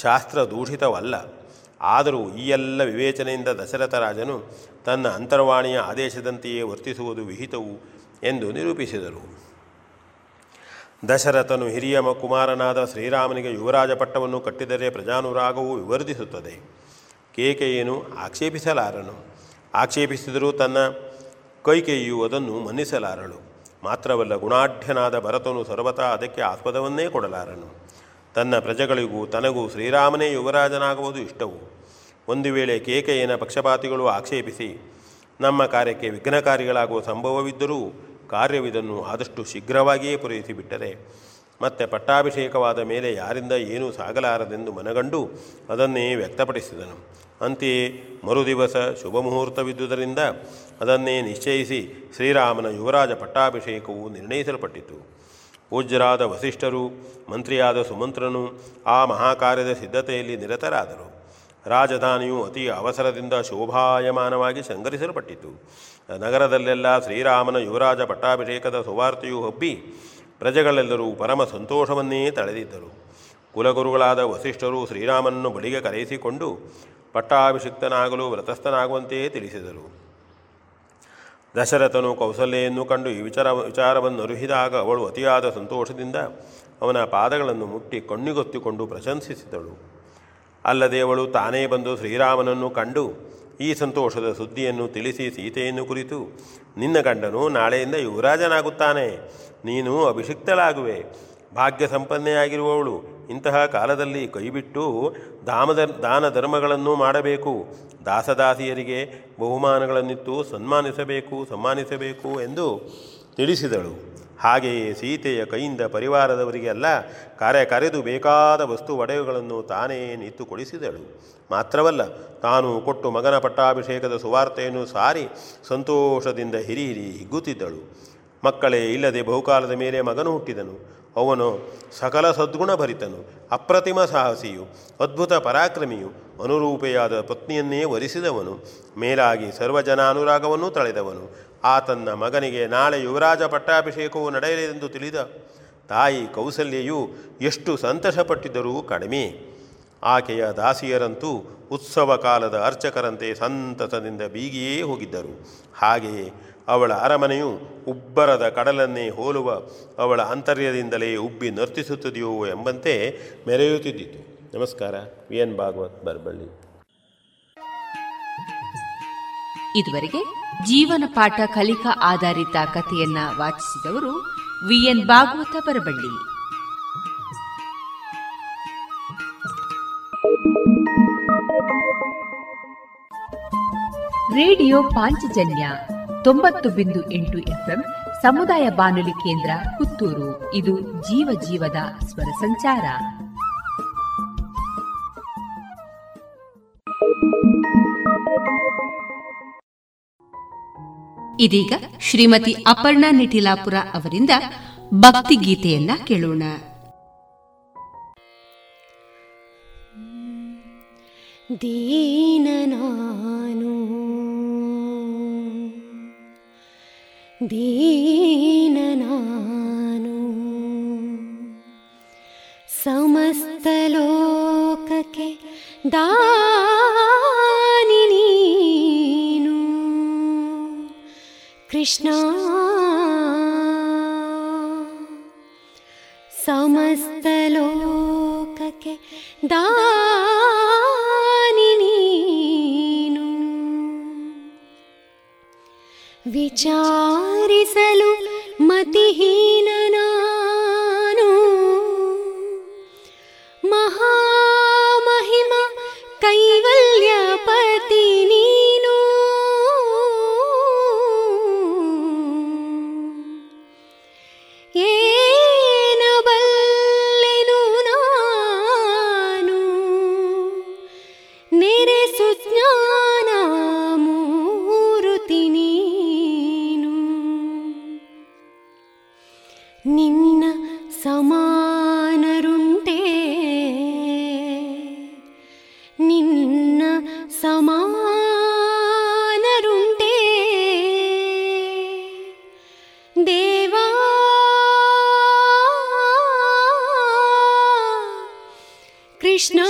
ಶಾಸ್ತ್ರ ದೂಷಿತವಲ್ಲ ಆದರೂ ಈ ಎಲ್ಲ ವಿವೇಚನೆಯಿಂದ ದಶರಥರಾಜನು ತನ್ನ ಅಂತರ್ವಾಣಿಯ ಆದೇಶದಂತೆಯೇ ವರ್ತಿಸುವುದು ವಿಹಿತವು ಎಂದು ನಿರೂಪಿಸಿದರು. ದಶರಥನು ಹಿರಿಯ ಕುಮಾರನಾದ ಶ್ರೀರಾಮನಿಗೆ ಯುವರಾಜ ಪಟ್ಟವನ್ನು ಕಟ್ಟಿದರೆ ಪ್ರಜಾನುರಾಗವು ವಿವರ್ಧಿಸುತ್ತದೆ. ಕೇಕೆಯೇನು ಆಕ್ಷೇಪಿಸಲಾರನು. ಆಕ್ಷೇಪಿಸಿದರೂ ತನ್ನ ಕೈಕೇಯಿಯು ಅದನ್ನು ಮನ್ನಿಸಲಾರಳು. ಮಾತ್ರವಲ್ಲ ಗುಣಾಢ್ಯನಾದ ಭರತನು ಸರ್ವತಾ ಅದಕ್ಕೆ ಆಸ್ಪದವನ್ನೇ ಕೊಡಲಾರನು. ತನ್ನ ಪ್ರಜೆಗಳಿಗೂ ತನಗೂ ಶ್ರೀರಾಮನೇ ಯುವರಾಜನಾಗುವುದು ಇಷ್ಟವು. ಒಂದು ವೇಳೆ ಕೇಕೆಯನ ಪಕ್ಷಪಾತಿಗಳು ಆಕ್ಷೇಪಿಸಿ, ನಮ್ಮ ಕಾರ್ಯಕ್ಕೆ ವಿಘ್ನಕಾರಿಗಳಾಗುವ ಸಂಭವವಿದ್ದರೂ ಕಾರ್ಯವಿದನ್ನು ಆದಷ್ಟು ಶೀಘ್ರವಾಗಿಯೇ ಪೂರೈಸಿಬಿಟ್ಟರೆ, ಮತ್ತೆ ಪಟ್ಟಾಭಿಷೇಕವಾದ ಮೇಲೆ ಯಾರಿಂದ ಏನೂ ಸಾಗಲಾರದೆಂದು ಮನಗಂಡು ಅದನ್ನೇ ವ್ಯಕ್ತಪಡಿಸಿದನು. ಅಂತೆಯೇ ಮರುದಿವಸ ಶುಭ ಮುಹೂರ್ತವಿದ್ದುದರಿಂದ ಅದನ್ನೇ ನಿಶ್ಚಯಿಸಿ ಶ್ರೀರಾಮನ ಯುವರಾಜ ಪಟ್ಟಾಭಿಷೇಕವು ನಿರ್ಣಯಿಸಲ್ಪಟ್ಟಿತು. ಪೂಜ್ಯರಾದ ವಸಿಷ್ಠರು, ಮಂತ್ರಿಯಾದ ಸುಮಂತ್ರನು ಆ ಮಹಾಕಾರ್ಯದ ಸಿದ್ಧತೆಯಲ್ಲಿ ನಿರತರಾದರು. ರಾಜಧಾನಿಯು ಅತಿ ಅವಸರದಿಂದ ಶೋಭಾಯಮಾನವಾಗಿ ಸಂಗರಿಸಲ್ಪಟ್ಟಿತು ನಗರದಲ್ಲೆಲ್ಲ ಶ್ರೀರಾಮನ ಯುವರಾಜ ಪಟ್ಟಾಭಿಷೇಕದ ಸುವಾರ್ತೆಯು ಹಬ್ಬಿ ಪ್ರಜೆಗಳೆಲ್ಲರೂ ಪರಮ ಸಂತೋಷವನ್ನೇ ತಳೆದಿದ್ದರು. ಕುಲಗುರುಗಳಾದ ವಸಿಷ್ಠರು ಶ್ರೀರಾಮನನ್ನು ಬಳಿಗೆ ಕರೆಯಿಸಿಕೊಂಡು ಪಟ್ಟಾಭಿಷಿಕ್ತನಾಗಲು ವ್ರತಸ್ಥನಾಗುವಂತೆಯೇ ತಿಳಿಸಿದರು ದಶರಥನು ಕೌಸಲ್ಯೆಯನ್ನು ಕಂಡು ಈ ವಿಚಾರ ವಿಚಾರವನ್ನು ಅರುಹಿದಾಗ ಅವಳು ಅತಿಯಾದ ಸಂತೋಷದಿಂದ ಅವನ ಪಾದಗಳನ್ನು ಮುಟ್ಟಿ ಕಣ್ಣಿಗೊತ್ತಿಕೊಂಡು ಪ್ರಶಂಸಿಸಿದಳು. ಅಲ್ಲದೆ ಅವಳು ತಾನೇ ಬಂದು ಶ್ರೀರಾಮನನ್ನು ಕಂಡು ಈ ಸಂತೋಷದ ಸುದ್ದಿಯನ್ನು ತಿಳಿಸಿ ಸೀತೆಯನ್ನು ಕುರಿತು, ನಿನ್ನ ಗಂಡನು ನಾಳೆಯಿಂದ ಯುವರಾಜನಾಗುತ್ತಾನೆ, ನೀನು ಅಭಿಷಿಕ್ತಳಾಗುವೆ ಭಾಗ್ಯ ಸಂಪನ್ನೆಯಾಗಿರುವವಳು ಇಂತಹ ಕಾಲದಲ್ಲಿ ಕೈಬಿಟ್ಟು ದಾಮದ, ದಾನ ಧರ್ಮಗಳನ್ನು ಮಾಡಬೇಕು. ದಾಸದಾಸಿಯರಿಗೆ ಬಹುಮಾನಗಳನ್ನಿತ್ತು ಸನ್ಮಾನಿಸಬೇಕು ಸನ್ಮಾನಿಸಬೇಕು ಎಂದು ತಿಳಿಸಿದಳು. ಹಾಗೆಯೇ ಸೀತೆಯ ಕೈಯಿಂದ ಪರಿವಾರದವರಿಗೆಲ್ಲ ಕಾರ್ಯ ಕರೆದು ಬೇಕಾದ ವಸ್ತು ಒಡೆಯುಗಳನ್ನು ತಾನೇ ನಿತ್ತು ಕೊಡಿಸಿದಳು ಮಾತ್ರವಲ್ಲ, ತಾನು ಕೊಟ್ಟು ಮಗನ ಪಟ್ಟಾಭಿಷೇಕದ ಸುವಾರ್ತೆಯನ್ನು ಸಾರಿ ಸಂತೋಷದಿಂದ ಹಿರಿ ಹಿರಿ ಹಿಗ್ಗುತ್ತಿದ್ದಳು. ಮಕ್ಕಳೇ, ಇಲ್ಲದೆ ಬಹುಕಾಲದ ಮೇಲೆ ಮಗನು ಹುಟ್ಟಿದನು. ಅವನು ಸಕಲ ಸದ್ಗುಣ ಭರಿತನು, ಅಪ್ರತಿಮ ಸಾಹಸಿಯು, ಅದ್ಭುತ ಪರಾಕ್ರಮಿಯು, ಅನುರೂಪೆಯಾದ ಪತ್ನಿಯನ್ನೇ ವರಿಸಿದವನು, ಮೇಲಾಗಿ ಸರ್ವಜನಾನುರಾಗವನ್ನೂ ತಳೆದವನು. ಆ ತನ್ನ ಮಗನಿಗೆ ನಾಳೆ ಯುವರಾಜ ಪಟ್ಟಾಭಿಷೇಕವು ನಡೆಯಲೆಂದು ತಿಳಿದ ತಾಯಿ ಕೌಸಲ್ಯೆಯು ಎಷ್ಟು ಸಂತಸಪಟ್ಟಿದ್ದರೂ ಕಡಿಮೆ. ಆಕೆಯ ದಾಸಿಯರಂತೂ ಉತ್ಸವ ಕಾಲದ ಅರ್ಚಕರಂತೆ ಸಂತಸದಿಂದ ಬೀಗಿಯೇ ಹೋಗಿದ್ದರು. ಹಾಗೆಯೇ ಅವಳ ಅರಮನೆಯು ಉಬ್ಬರದ ಕಡಲನ್ನೇ ಹೋಲುವ ಅವಳ ಅಂತರ್ಯದಿಂದಲೇ ಉಬ್ಬಿ ನರ್ತಿಸುತ್ತದೆಯೋ ಎಂಬಂತೆ ಮೆರೆಯುತ್ತಿದ್ದಿತು. ನಮಸ್ಕಾರ, ವಿ. ಎನ್. ಭಾಗವತ್ ಬರಬಳ್ಳಿ. ಇದುವರೆಗೆ ಜೀವನ ಪಾಠ ಕಲಿಕಾ ಆಧಾರಿತ ಕಥೆಯನ್ನ ವಾಚಿಸಿದವರು V. N. Bhagavata Baraballi. Radio Panchajanya ತೊಂಬತ್ತು ಬಿಂದು ಎಂಟು ಎಫ್ಎಂ ಸಮುದಾಯ ಬಾನುಲಿ ಕೇಂದ್ರ ಪುತ್ತೂರು. ಇದು ಜೀವ ಜೀವದ ಸ್ವರ ಸಂಚಾರ. ಇದೀಗ ಶ್ರೀಮತಿ ಅಪರ್ಣಾ ನಿಟಿಲಾಪುರ ಅವರಿಂದ ಭಕ್ತಿ ಗೀತೆಯನ್ನ ಕೇಳೋಣ. ದೀನನಾನು दीननानु। समस्तलोकके दानिनीनु कृष्ण। समस्त दा ವಿಚಾರಿಸಲು ಮತಿಹೀನ Krishna.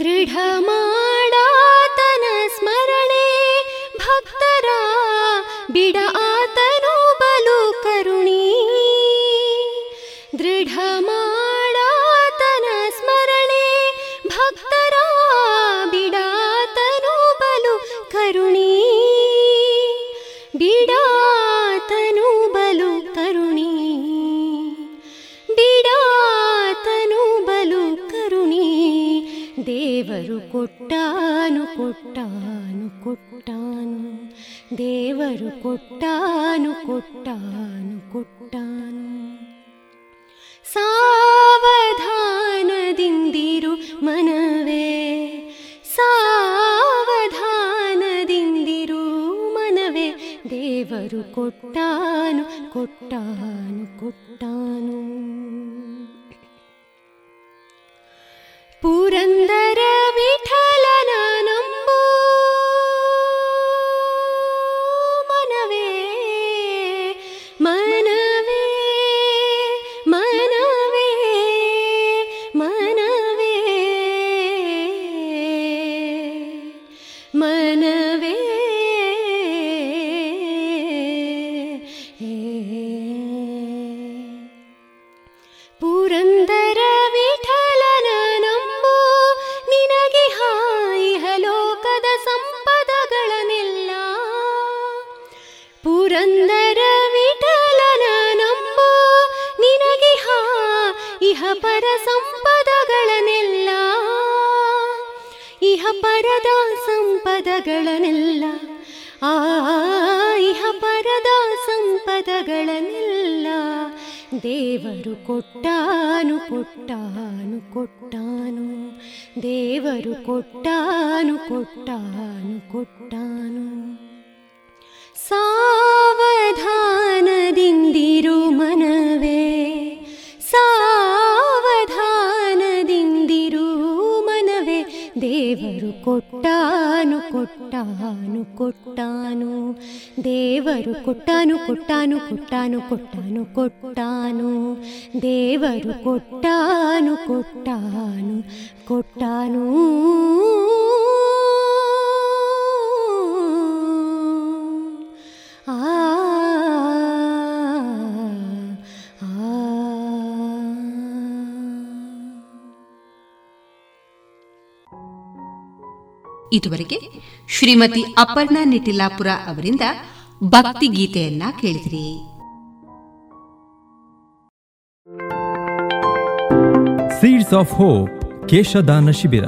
दृढमाणातनस्मरणे भक्तरा बिड ದೇವರು ಕೊಟ್ಟಾನು ಕೊಟ್ಟಾನು ಕೊಟ್ಟಾನು. ದೇವರು ಕೊಟ್ಟಾನು ಕೊಟ್ಟಾನು ಕೊಟ್ಟಾನು. ಸಾವಧಾನದಿಂದಿರು ಮನವೇ ಸಾವಧಾನದಿಂದಿರು ಮನವೇ. ದೇವರು ಕೊಟ್ಟಾನು ಕೊಟ್ಟಾನು ಕೊಟ್ಟಾನು. ಪುರಂದರ ಕೊಟ್ಟಾನು ಕೊಟ್ಟಾನು, ದೇವರು ಕೊಟ್ಟಾನು ಕೊಟ್ಟಾನು ಕೊಟ್ಟಾನು. ಆ ಇದುವರೆಗೆ ಶ್ರೀಮತಿ ಅಪರ್ಣಾ ನಿಟಿಲಾಪುರ ಅವರಿಂದ ಭಕ್ತಿ ಗೀತೆಯನ್ನ ಕೇಳಿದಿರಿ. ಸೀಡ್ಸ್ ಆಫ್ ಹೋಪ್ ಕೇಶದಾನ ಶಿಬಿರ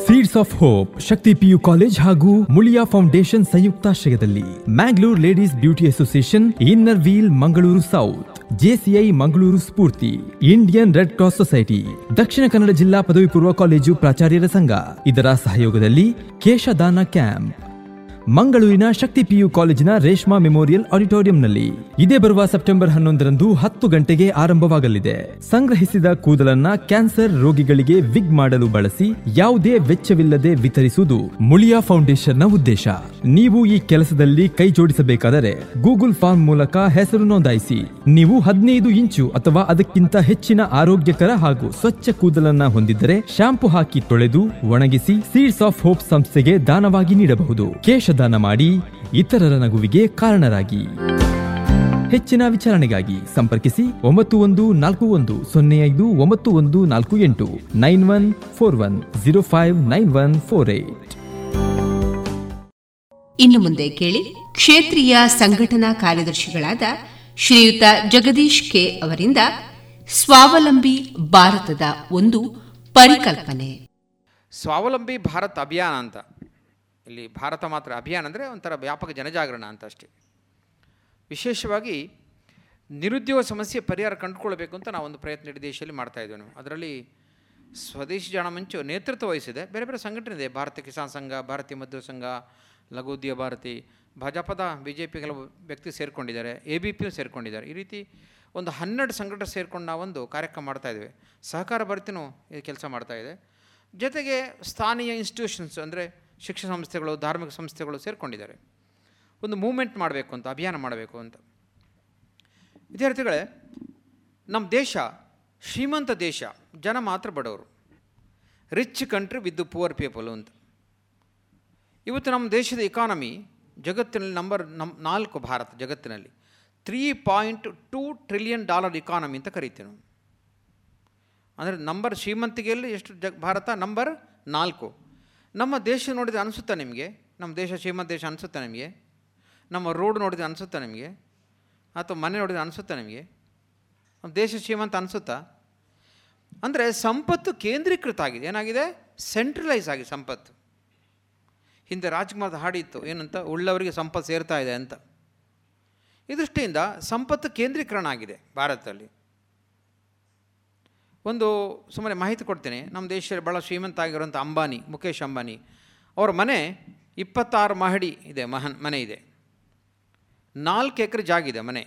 Seeds of Hope Shakti PU College ಹಾಗೂ ಮುಳಿಯಾ ಫೌಂಡೇಶನ್ ಸಂಯುಕ್ತಾಶ್ರಯದಲ್ಲಿ Mangalore Ladies Beauty Association Inner Wheel Mangaluru South JCI Mangaluru Spoorthi Indian Red Cross Society Dakshina Kannada ಜಿಲ್ಲಾ ಪದವಿ ಪೂರ್ವ ಕಾಲೇಜು ಪ್ರಾಚಾರ್ಯರ ಸಂಘ ಇದರ ಸಹಯೋಗದಲ್ಲಿ ಕೇಶದಾನ ಕ್ಯಾಂಪ್ ಮಂಗಳೂರಿನ ಶಕ್ತಿ ಪಿಯು ಕಾಲೇಜಿನ ರೇಷ್ಮಾ ಮೆಮೋರಿಯಲ್ ಆಡಿಟೋರಿಯಂನಲ್ಲಿ ಇದೇ ಬರುವ ಸೆಪ್ಟೆಂಬರ್ ಹನ್ನೊಂದರಂದು ಹತ್ತು ಗಂಟೆಗೆ ಆರಂಭವಾಗಲಿದೆ. ಸಂಗ್ರಹಿಸಿದ ಕೂದಲನ್ನ ಕ್ಯಾನ್ಸರ್ ರೋಗಿಗಳಿಗೆ ವಿಗ್ ಮಾಡಲು ಬಳಸಿ ಯಾವುದೇ ವೆಚ್ಚವಿಲ್ಲದೆ ವಿತರಿಸುವುದು ಮುಳಿಯಾ ಫೌಂಡೇಶನ್ನ ಉದ್ದೇಶ. ನೀವು ಈ ಕೆಲಸದಲ್ಲಿ ಕೈ ಜೋಡಿಸಬೇಕಾದರೆ ಗೂಗಲ್ ಫಾರ್ಮ್ ಮೂಲಕ ಹೆಸರು ನೋಂದಾಯಿಸಿ. ನೀವು ಹದಿನೈದು ಇಂಚು ಅಥವಾ ಅದಕ್ಕಿಂತ ಹೆಚ್ಚಿನ ಆರೋಗ್ಯಕರ ಹಾಗೂ ಸ್ವಚ್ಛ ಕೂದಲನ್ನ ಹೊಂದಿದ್ದರೆ ಶಾಂಪು ಹಾಕಿ ತೊಳೆದು ಒಣಗಿಸಿ ಸೀಡ್ಸ್ ಆಫ್ ಹೋಪ್ ಸಂಸ್ಥೆಗೆ ದಾನವಾಗಿ ನೀಡಬಹುದು. ಕೇಶದಾನ ಮಾಡಿ ಇತರರ ನಗುವಿಗೆ ಕಾರಣರಾಗಿ. ಹೆಚ್ಚಿನ ವಿಚಾರಣೆಗಾಗಿ ಸಂಪರ್ಕಿಸಿ ಒಂಬತ್ತು ಒಂದು ನಾಲ್ಕು ಒಂದು ಸೊನ್ನೆ ಐದು ಒಂಬತ್ತು ಒಂದು ನಾಲ್ಕು ಎಂಟು nine one four one zero five nine one four eight ಇನ್ನು ಮುಂದೆ ಕೇಳಿ ಕ್ಷೇತ್ರೀಯ ಸಂಘಟನಾ ಕಾರ್ಯದರ್ಶಿಗಳಾದ ಶ್ರೀಯುತ ಜಗದೀಶ್ ಕೆ ಅವರಿಂದ ಸ್ವಾವಲಂಬಿ ಭಾರತದ ಒಂದು ಪರಿಕಲ್ಪನೆ. ಸ್ವಾವಲಂಬಿ ಭಾರತ್ ಅಭಿಯಾನ ಅಂತ. ಇಲ್ಲಿ ಭಾರತ ಮಾತ್ರ ಅಭಿಯಾನ ಅಂದರೆ ಒಂಥರ ವ್ಯಾಪಕ ಜನಜಾಗರಣ ಅಂತ ಅಷ್ಟೇ. ವಿಶೇಷವಾಗಿ ನಿರುದ್ಯೋಗ ಸಮಸ್ಯೆ ಪರಿಹಾರ ಕಂಡುಕೊಳ್ಬೇಕು ಅಂತ ನಾವು ಒಂದು ಪ್ರಯತ್ನ ಇಡೀ ದೇಶದಲ್ಲಿ ಮಾಡ್ತಾ ಇದ್ದೇವೆ ನಾವು. ಅದರಲ್ಲಿ ಸ್ವದೇಶಿ ಜಾಣ ಮಂಚು ನೇತೃತ್ವ ವಹಿಸಿದೆ. ಬೇರೆ ಬೇರೆ ಸಂಘಟನೆ ಇದೆ. ಭಾರತ ಕಿಸಾನ್ ಸಂಘ, ಭಾರತೀಯ ಮಧ್ಯ ಸಂಘ ಲಘುದ್ಯ ಭಾರತಿ, ಭಾಜಪದ ಬಿ ಜೆ ಪಿ ಕೆಲವು ವ್ಯಕ್ತಿ ಸೇರಿಕೊಂಡಿದ್ದಾರೆ, ಎ ಬಿ ಪಿಯು ಸೇರಿಕೊಂಡಿದ್ದಾರೆ. ಈ ರೀತಿ ಒಂದು ಹನ್ನೆರಡು ಸಂಘಟನೆ ಸೇರಿಕೊಂಡು ನಾವೊಂದು ಕಾರ್ಯಕ್ರಮ ಮಾಡ್ತಾ ಇದ್ದೇವೆ. ಸಹಕಾರ ಭಾರತಿನೂ ಈ ಕೆಲಸ ಮಾಡ್ತಾ ಇದೆ. ಜೊತೆಗೆ ಸ್ಥಾನೀಯ ಇನ್ಸ್ಟಿಟ್ಯೂಷನ್ಸ್ ಅಂದರೆ ಶಿಕ್ಷಣ ಸಂಸ್ಥೆಗಳು, ಧಾರ್ಮಿಕ ಸಂಸ್ಥೆಗಳು ಸೇರಿಕೊಂಡಿದ್ದಾರೆ. ಒಂದು ಮೂಮೆಂಟ್ ಮಾಡಬೇಕು ಅಂತ, ಅಭಿಯಾನ ಮಾಡಬೇಕು ಅಂತ. ವಿದ್ಯಾರ್ಥಿಗಳೇ ನಮ್ಮ ದೇಶ ಶ್ರೀಮಂತ ದೇಶ, ಜನ ಮಾತ್ರ ಬಡವರು. Rich country with poor people ಅಂತ. ಇವತ್ತು ನಮ್ಮ ದೇಶದ ಇಕಾನಮಿ ಜಗತ್ತಿನಲ್ಲಿ ನಂಬರ್ ನಮ್, ನಾಲ್ಕು ಭಾರತ ಜಗತ್ತಿನಲ್ಲಿ. Three point two trillion dollar economy ಅಂತ ಕರಿತೀವಿ ನಾವು. ಅಂದರೆ ನಂಬರ್ ಶ್ರೀಮಂತಿಗೆಯಲ್ಲಿ ಎಷ್ಟು ಜ ಭಾರತ? ನಂಬರ್ ನಾಲ್ಕು. ನಮ್ಮ ದೇಶ ನೋಡಿದ್ರೆ ಅನಿಸುತ್ತಾ ನಿಮಗೆ? ನಮ್ಮ ದೇಶ ಶ್ರೀಮಂತ ದೇಶ ಅನಿಸುತ್ತಾ ನಿಮಗೆ? ನಮ್ಮ ರೋಡ್ ನೋಡಿದ್ರೆ ಅನಿಸುತ್ತಾ ನಿಮಗೆ? ಅಥವಾ ಮನೆ ನೋಡಿದ್ರೆ ಅನಿಸುತ್ತಾ ನಿಮಗೆ? ನಮ್ಮ ದೇಶ ಶ್ರೀಮಂತ ಅನಿಸುತ್ತಾ? ಅಂದರೆ ಸಂಪತ್ತು ಕೇಂದ್ರೀಕೃತ ಆಗಿದೆ ಏನಾಗಿದೆ? ಸೆಂಟ್ರಲೈಸ್ ಆಗಿದೆ ಸಂಪತ್ತು. ಹಿಂದೆ ರಾಜ್ಕುಮಾರ್ದ ಹಾಡಿತ್ತು ಏನಂತ? ಉಳ್ಳವರಿಗೆ ಸಂಪತ್ತು ಸೇರ್ತಾ ಇದೆ ಅಂತ. ಈ ದೃಷ್ಟಿಯಿಂದ ಸಂಪತ್ತು ಕೇಂದ್ರೀಕರಣ ಆಗಿದೆ ಭಾರತದಲ್ಲಿ. ಒಂದು ಸುಮ್ಮನೆ ಮಾಹಿತಿ ಕೊಡ್ತೇನೆ. ನಮ್ಮ ದೇಶದಲ್ಲಿ ಭಾಳ ಶ್ರೀಮಂತ ಆಗಿರುವಂಥ ಅಂಬಾನಿ ಮುಖೇಶ್ ಅಂಬಾನಿ. ಅವರ ಮನೆ ಇಪ್ಪತ್ತಾರು ಮಹಡಿ ಇದೆ, ಮಹನ್, ಮನೆ ಇದೆ. ನಾಲ್ಕು ಎಕರೆ ಜಾಗಿದೆ ಮನೆ.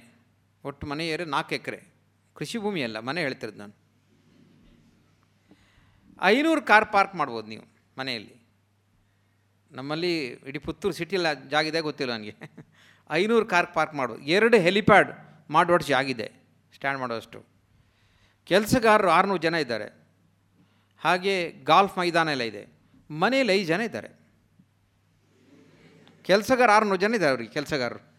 ಒಟ್ಟು ಮನೆ ಏರಿ ನಾಲ್ಕು ಎಕರೆ. ಕೃಷಿ ಭೂಮಿ ಅಲ್ಲ, ಮನೆ ಹೇಳ್ತಿರೋದು ನಾನು. ಐನೂರು ಕಾರ್ ಪಾರ್ಕ್ ಮಾಡ್ಬೋದು ನೀವು ಮನೆಯಲ್ಲಿ. ನಮ್ಮಲ್ಲಿ ಇಡೀ ಪುತ್ತೂರು ಸಿಟಿಯಲ್ಲಿ ಜಾಗಿದೆ ಗೊತ್ತಿಲ್ಲ ನನಗೆ. ಐನೂರು ಕಾರ್ ಪಾರ್ಕ್ ಮಾಡ್ಬೋದು. ಎರಡು ಹೆಲಿಪ್ಯಾಡ್ ಮಾಡುವಷ್ಟು ಜಾಗಿದೆ ಸ್ಟ್ಯಾಂಡ್ ಮಾಡೋಷ್ಟು ಕೆಲಸಗಾರರು ಆರುನೂರು ಜನ ಇದ್ದಾರೆ. ಹಾಗೆ ಗಾಲ್ಫ್ ಮೈದಾನ ಎಲ್ಲ ಇದೆ. ಮನೆಯಲ್ಲಿ ಐದು ಜನ ಇದ್ದಾರೆ. ಕೆಲಸಗಾರ ಆರುನೂರು ಜನ ಇದ್ದಾರೆ ಅವ್ರಿಗೆ, ಕೆಲಸಗಾರರು.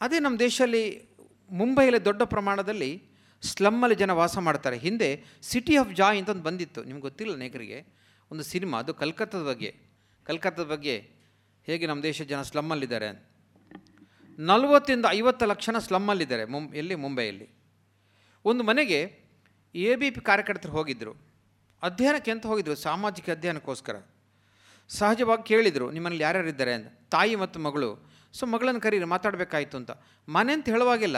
ಅದೇ ನಮ್ಮ ದೇಶದಲ್ಲಿ ಮುಂಬೈಯಲ್ಲಿ ದೊಡ್ಡ ಪ್ರಮಾಣದಲ್ಲಿ ಸ್ಲಮ್ಮಲ್ಲಿ ಜನ ವಾಸ ಮಾಡ್ತಾರೆ. ಹಿಂದೆ ಸಿಟಿ ಆಫ್ ಜಾಯ್ ಅಂತ ಒಂದು ಬಂದಿತ್ತು. ನಿಮ್ಗೆ ಗೊತ್ತಿಲ್ಲ ನೆಗರಿಗೆ? ಒಂದು ಸಿನಿಮಾ, ಅದು ಕಲ್ಕತ್ತಾದ ಬಗ್ಗೆ. ಕಲ್ಕತ್ತಾದ ಬಗ್ಗೆ ಹೇಗೆ ನಮ್ಮ ದೇಶದ ಜನ ಸ್ಲಮ್ಮಲ್ಲಿದ್ದಾರೆ ನಲವತ್ತಿಂದ ಐವತ್ತು ಲಕ್ಷನ ಸ್ಲಮ್ಮಲ್ಲಿದ್ದಾರೆ. ಮುಂ ಎಲ್ಲಿ? ಮುಂಬೈಯಲ್ಲಿ. ಒಂದು ಮನೆಗೆ ಎ ಬಿ ಪಿ ಕಾರ್ಯಕರ್ತರು ಹೋಗಿದ್ದರು ಅಧ್ಯಯನಕ್ಕೆ ಅಂತ ಹೋಗಿದ್ದರು ಸಾಮಾಜಿಕ ಅಧ್ಯಯನಕ್ಕೋಸ್ಕರ. ಸಹಜವಾಗಿ ಕೇಳಿದರು, ನಿಮ್ಮಲ್ಲಿ ಯಾರ್ಯಾರಿದ್ದಾರೆ ಅಂತ. ತಾಯಿ ಮತ್ತು ಮಗಳು. ಸೊ, ಮಗಳನ್ನು ಕರೀರಿ, ಮಾತಾಡಬೇಕಾಯಿತು ಅಂತ. ಮನೆ ಅಂತ ಹೇಳುವಾಗಿಲ್ಲ.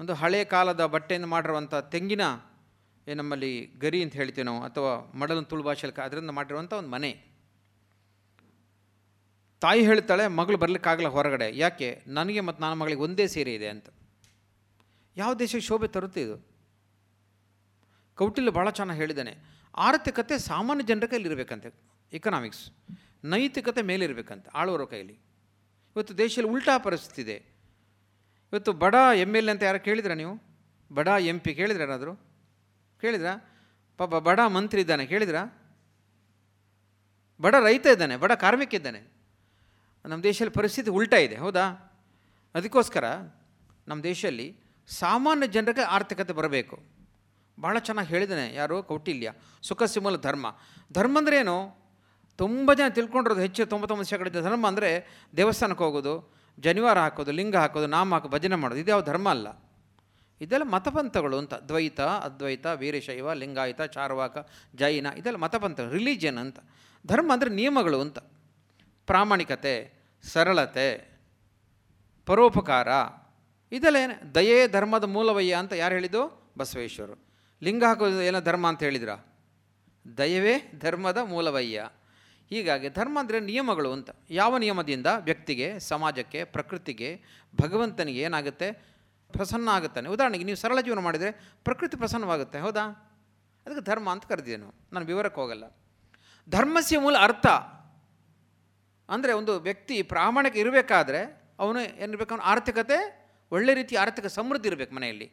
ಒಂದು ಹಳೆಯ ಕಾಲದ ಬಟ್ಟೆಯಿಂದ ಮಾಡಿರುವಂಥ ತೆಂಗಿನ, ಏ, ನಮ್ಮಲ್ಲಿ ಗರಿ ಅಂತ ಹೇಳ್ತೀವಿ ನಾವು, ಅಥವಾ ಮಡಲನ ತುಳು ಭಾಷೆಯಲ್ಲಿ ಅದರಿಂದ ಮಾಡಿರುವಂಥ ಒಂದು ಮನೆ. ತಾಯಿ ಹೇಳ್ತಾಳೆ, ಮಗಳು ಬರಲಿಕ್ಕಾಗಲ್ಲ ಹೊರಗಡೆ. ಯಾಕೆ? ನನಗೆ ಮತ್ತು ನನ್ನ ಮಗಳಿಗೆ ಒಂದೇ ಸೀರೆ ಇದೆ ಅಂತ. ಯಾವ ದೇಶಕ್ಕೆ ಶೋಭೆ ತರುತ್ತೆ ಇದು? ಕೌಟಿಲ್ಯ ಭಾಳ ಚೆನ್ನಾಗಿ ಹೇಳಿದ್ದಾನೆ. ಆರ್ಥಿಕತೆ ಸಾಮಾನ್ಯ ಜನರ ಕೈಲಿ ಇರಬೇಕಂತೆ ಎಕನಾಮಿಕ್ಸ್ ನೈತಿಕತೆ ಮೇಲಿರಬೇಕಂತೆ ಆಳುವರ ಕೈಲಿ. ಇವತ್ತು ದೇಶದಲ್ಲಿ ಉಲ್ಟಾ ಪರಿಸ್ಥಿತಿ ಇದೆ. ಇವತ್ತು ಬಡ ಎಂ ಎಲ್ ಎ ಅಂತ ಯಾರು ಕೇಳಿದ್ರಾ ನೀವು? ಬಡ ಎಂ ಪಿ ಕೇಳಿದ್ರೆ ಯಾರಾದರೂ ಕೇಳಿದ್ರಾ? ಪಾಪ ಬಡ ಮಂತ್ರಿ ಇದ್ದಾನೆ, ಕೇಳಿದ್ರಾ? ಬಡ ರೈತ ಇದ್ದಾನೆ, ಬಡ ಕಾರ್ಮಿಕ ಇದ್ದಾನೆ. ನಮ್ಮ ದೇಶದಲ್ಲಿ ಪರಿಸ್ಥಿತಿ ಉಲ್ಟಾ ಇದೆ, ಹೌದಾ? ಅದಕ್ಕೋಸ್ಕರ ನಮ್ಮ ದೇಶದಲ್ಲಿ ಸಾಮಾನ್ಯ ಜನರಿಗೆ ಆರ್ಥಿಕತೆ ಬರಬೇಕು. ಭಾಳ ಚೆನ್ನಾಗಿ ಹೇಳಿದ್ದಾನೆ, ಯಾರು? ಕೌಟಿಲ್ಯ. ಸುಖ ಸಿಮಲ ಧರ್ಮ. ಧರ್ಮ ಏನು? ತುಂಬ ಜನ ತಿಳ್ಕೊಂಡಿರೋದು ಹೆಚ್ಚು, ತೊಂಬತ್ತೊಂಬತ್ತು ಶೇಕಡ ಧರ್ಮ ಅಂದರೆ ದೇವಸ್ಥಾನಕ್ಕೆ ಹೋಗೋದು, ಜನಿವಾರ ಹಾಕೋದು, ಲಿಂಗ ಹಾಕೋದು, ನಾಮ ಹಾಕೋ ಭಜನೆ ಮಾಡೋದು. ಇದು ಯಾವ ಧರ್ಮ ಅಲ್ಲ. ಇದೆಲ್ಲ ಮತಪಂಥಗಳು ಅಂತ. ದ್ವೈತ, ಅದ್ವೈತ, ವೀರಶೈವ, ಲಿಂಗಾಯತ, ಚಾರ್ವಾಕ, ಜೈನ, ಇದೆಲ್ಲ ಮತಪಂಥ ರಿಲಿಜನ್ ಅಂತ. ಧರ್ಮ ಅಂದರೆ ನಿಯಮಗಳು ಅಂತ. ಪ್ರಾಮಾಣಿಕತೆ, ಸರಳತೆ, ಪರೋಪಕಾರ. ಇದೆಲ್ಲ ಏನು ದಯೇ ಧರ್ಮದ ಮೂಲವಯ್ಯ ಅಂತ ಯಾರು ಹೇಳಿದ್ದು? ಬಸವೇಶ್ವರು. ಲಿಂಗ ಹಾಕೋದು ಏನೋ ಧರ್ಮ ಅಂತ ಹೇಳಿದ್ರ? ದಯವೇ ಧರ್ಮದ ಮೂಲವಯ್ಯ. ಹೀಗಾಗಿ ಧರ್ಮ ಅಂದರೆ ನಿಯಮಗಳು ಅಂತ. ಯಾವ ನಿಯಮದಿಂದ? ವ್ಯಕ್ತಿಗೆ, ಸಮಾಜಕ್ಕೆ, ಪ್ರಕೃತಿಗೆ, ಭಗವಂತನಿಗೆ ಏನಾಗುತ್ತೆ? ಪ್ರಸನ್ನ ಆಗುತ್ತಾನೆ. ಉದಾಹರಣೆಗೆ ನೀವು ಸರಳ ಜೀವನ ಮಾಡಿದರೆ ಪ್ರಕೃತಿ ಪ್ರಸನ್ನವಾಗುತ್ತೆ, ಹೌದಾ? ಅದಕ್ಕೆ ಧರ್ಮ ಅಂತ ಕರೆದಿದೆ ನಾವು ನಾನು ವಿವರಕ್ಕೆ ಹೋಗಲ್ಲ. ಧರ್ಮಸ್ಯ ಮೂಲ ಅರ್ಥ. ಅಂದರೆ ಒಂದು ವ್ಯಕ್ತಿ ಪ್ರಾಮಾಣಿಕ ಇರಬೇಕಾದ್ರೆ ಅವನು ಏನಿರಬೇಕು ಅವನ ಆರ್ಥಿಕತೆ ಒಳ್ಳೆ ರೀತಿ ಆರ್ಥಿಕ ಸಮೃದ್ಧಿ ಇರಬೇಕು ಮನೆಯಲ್ಲಿ.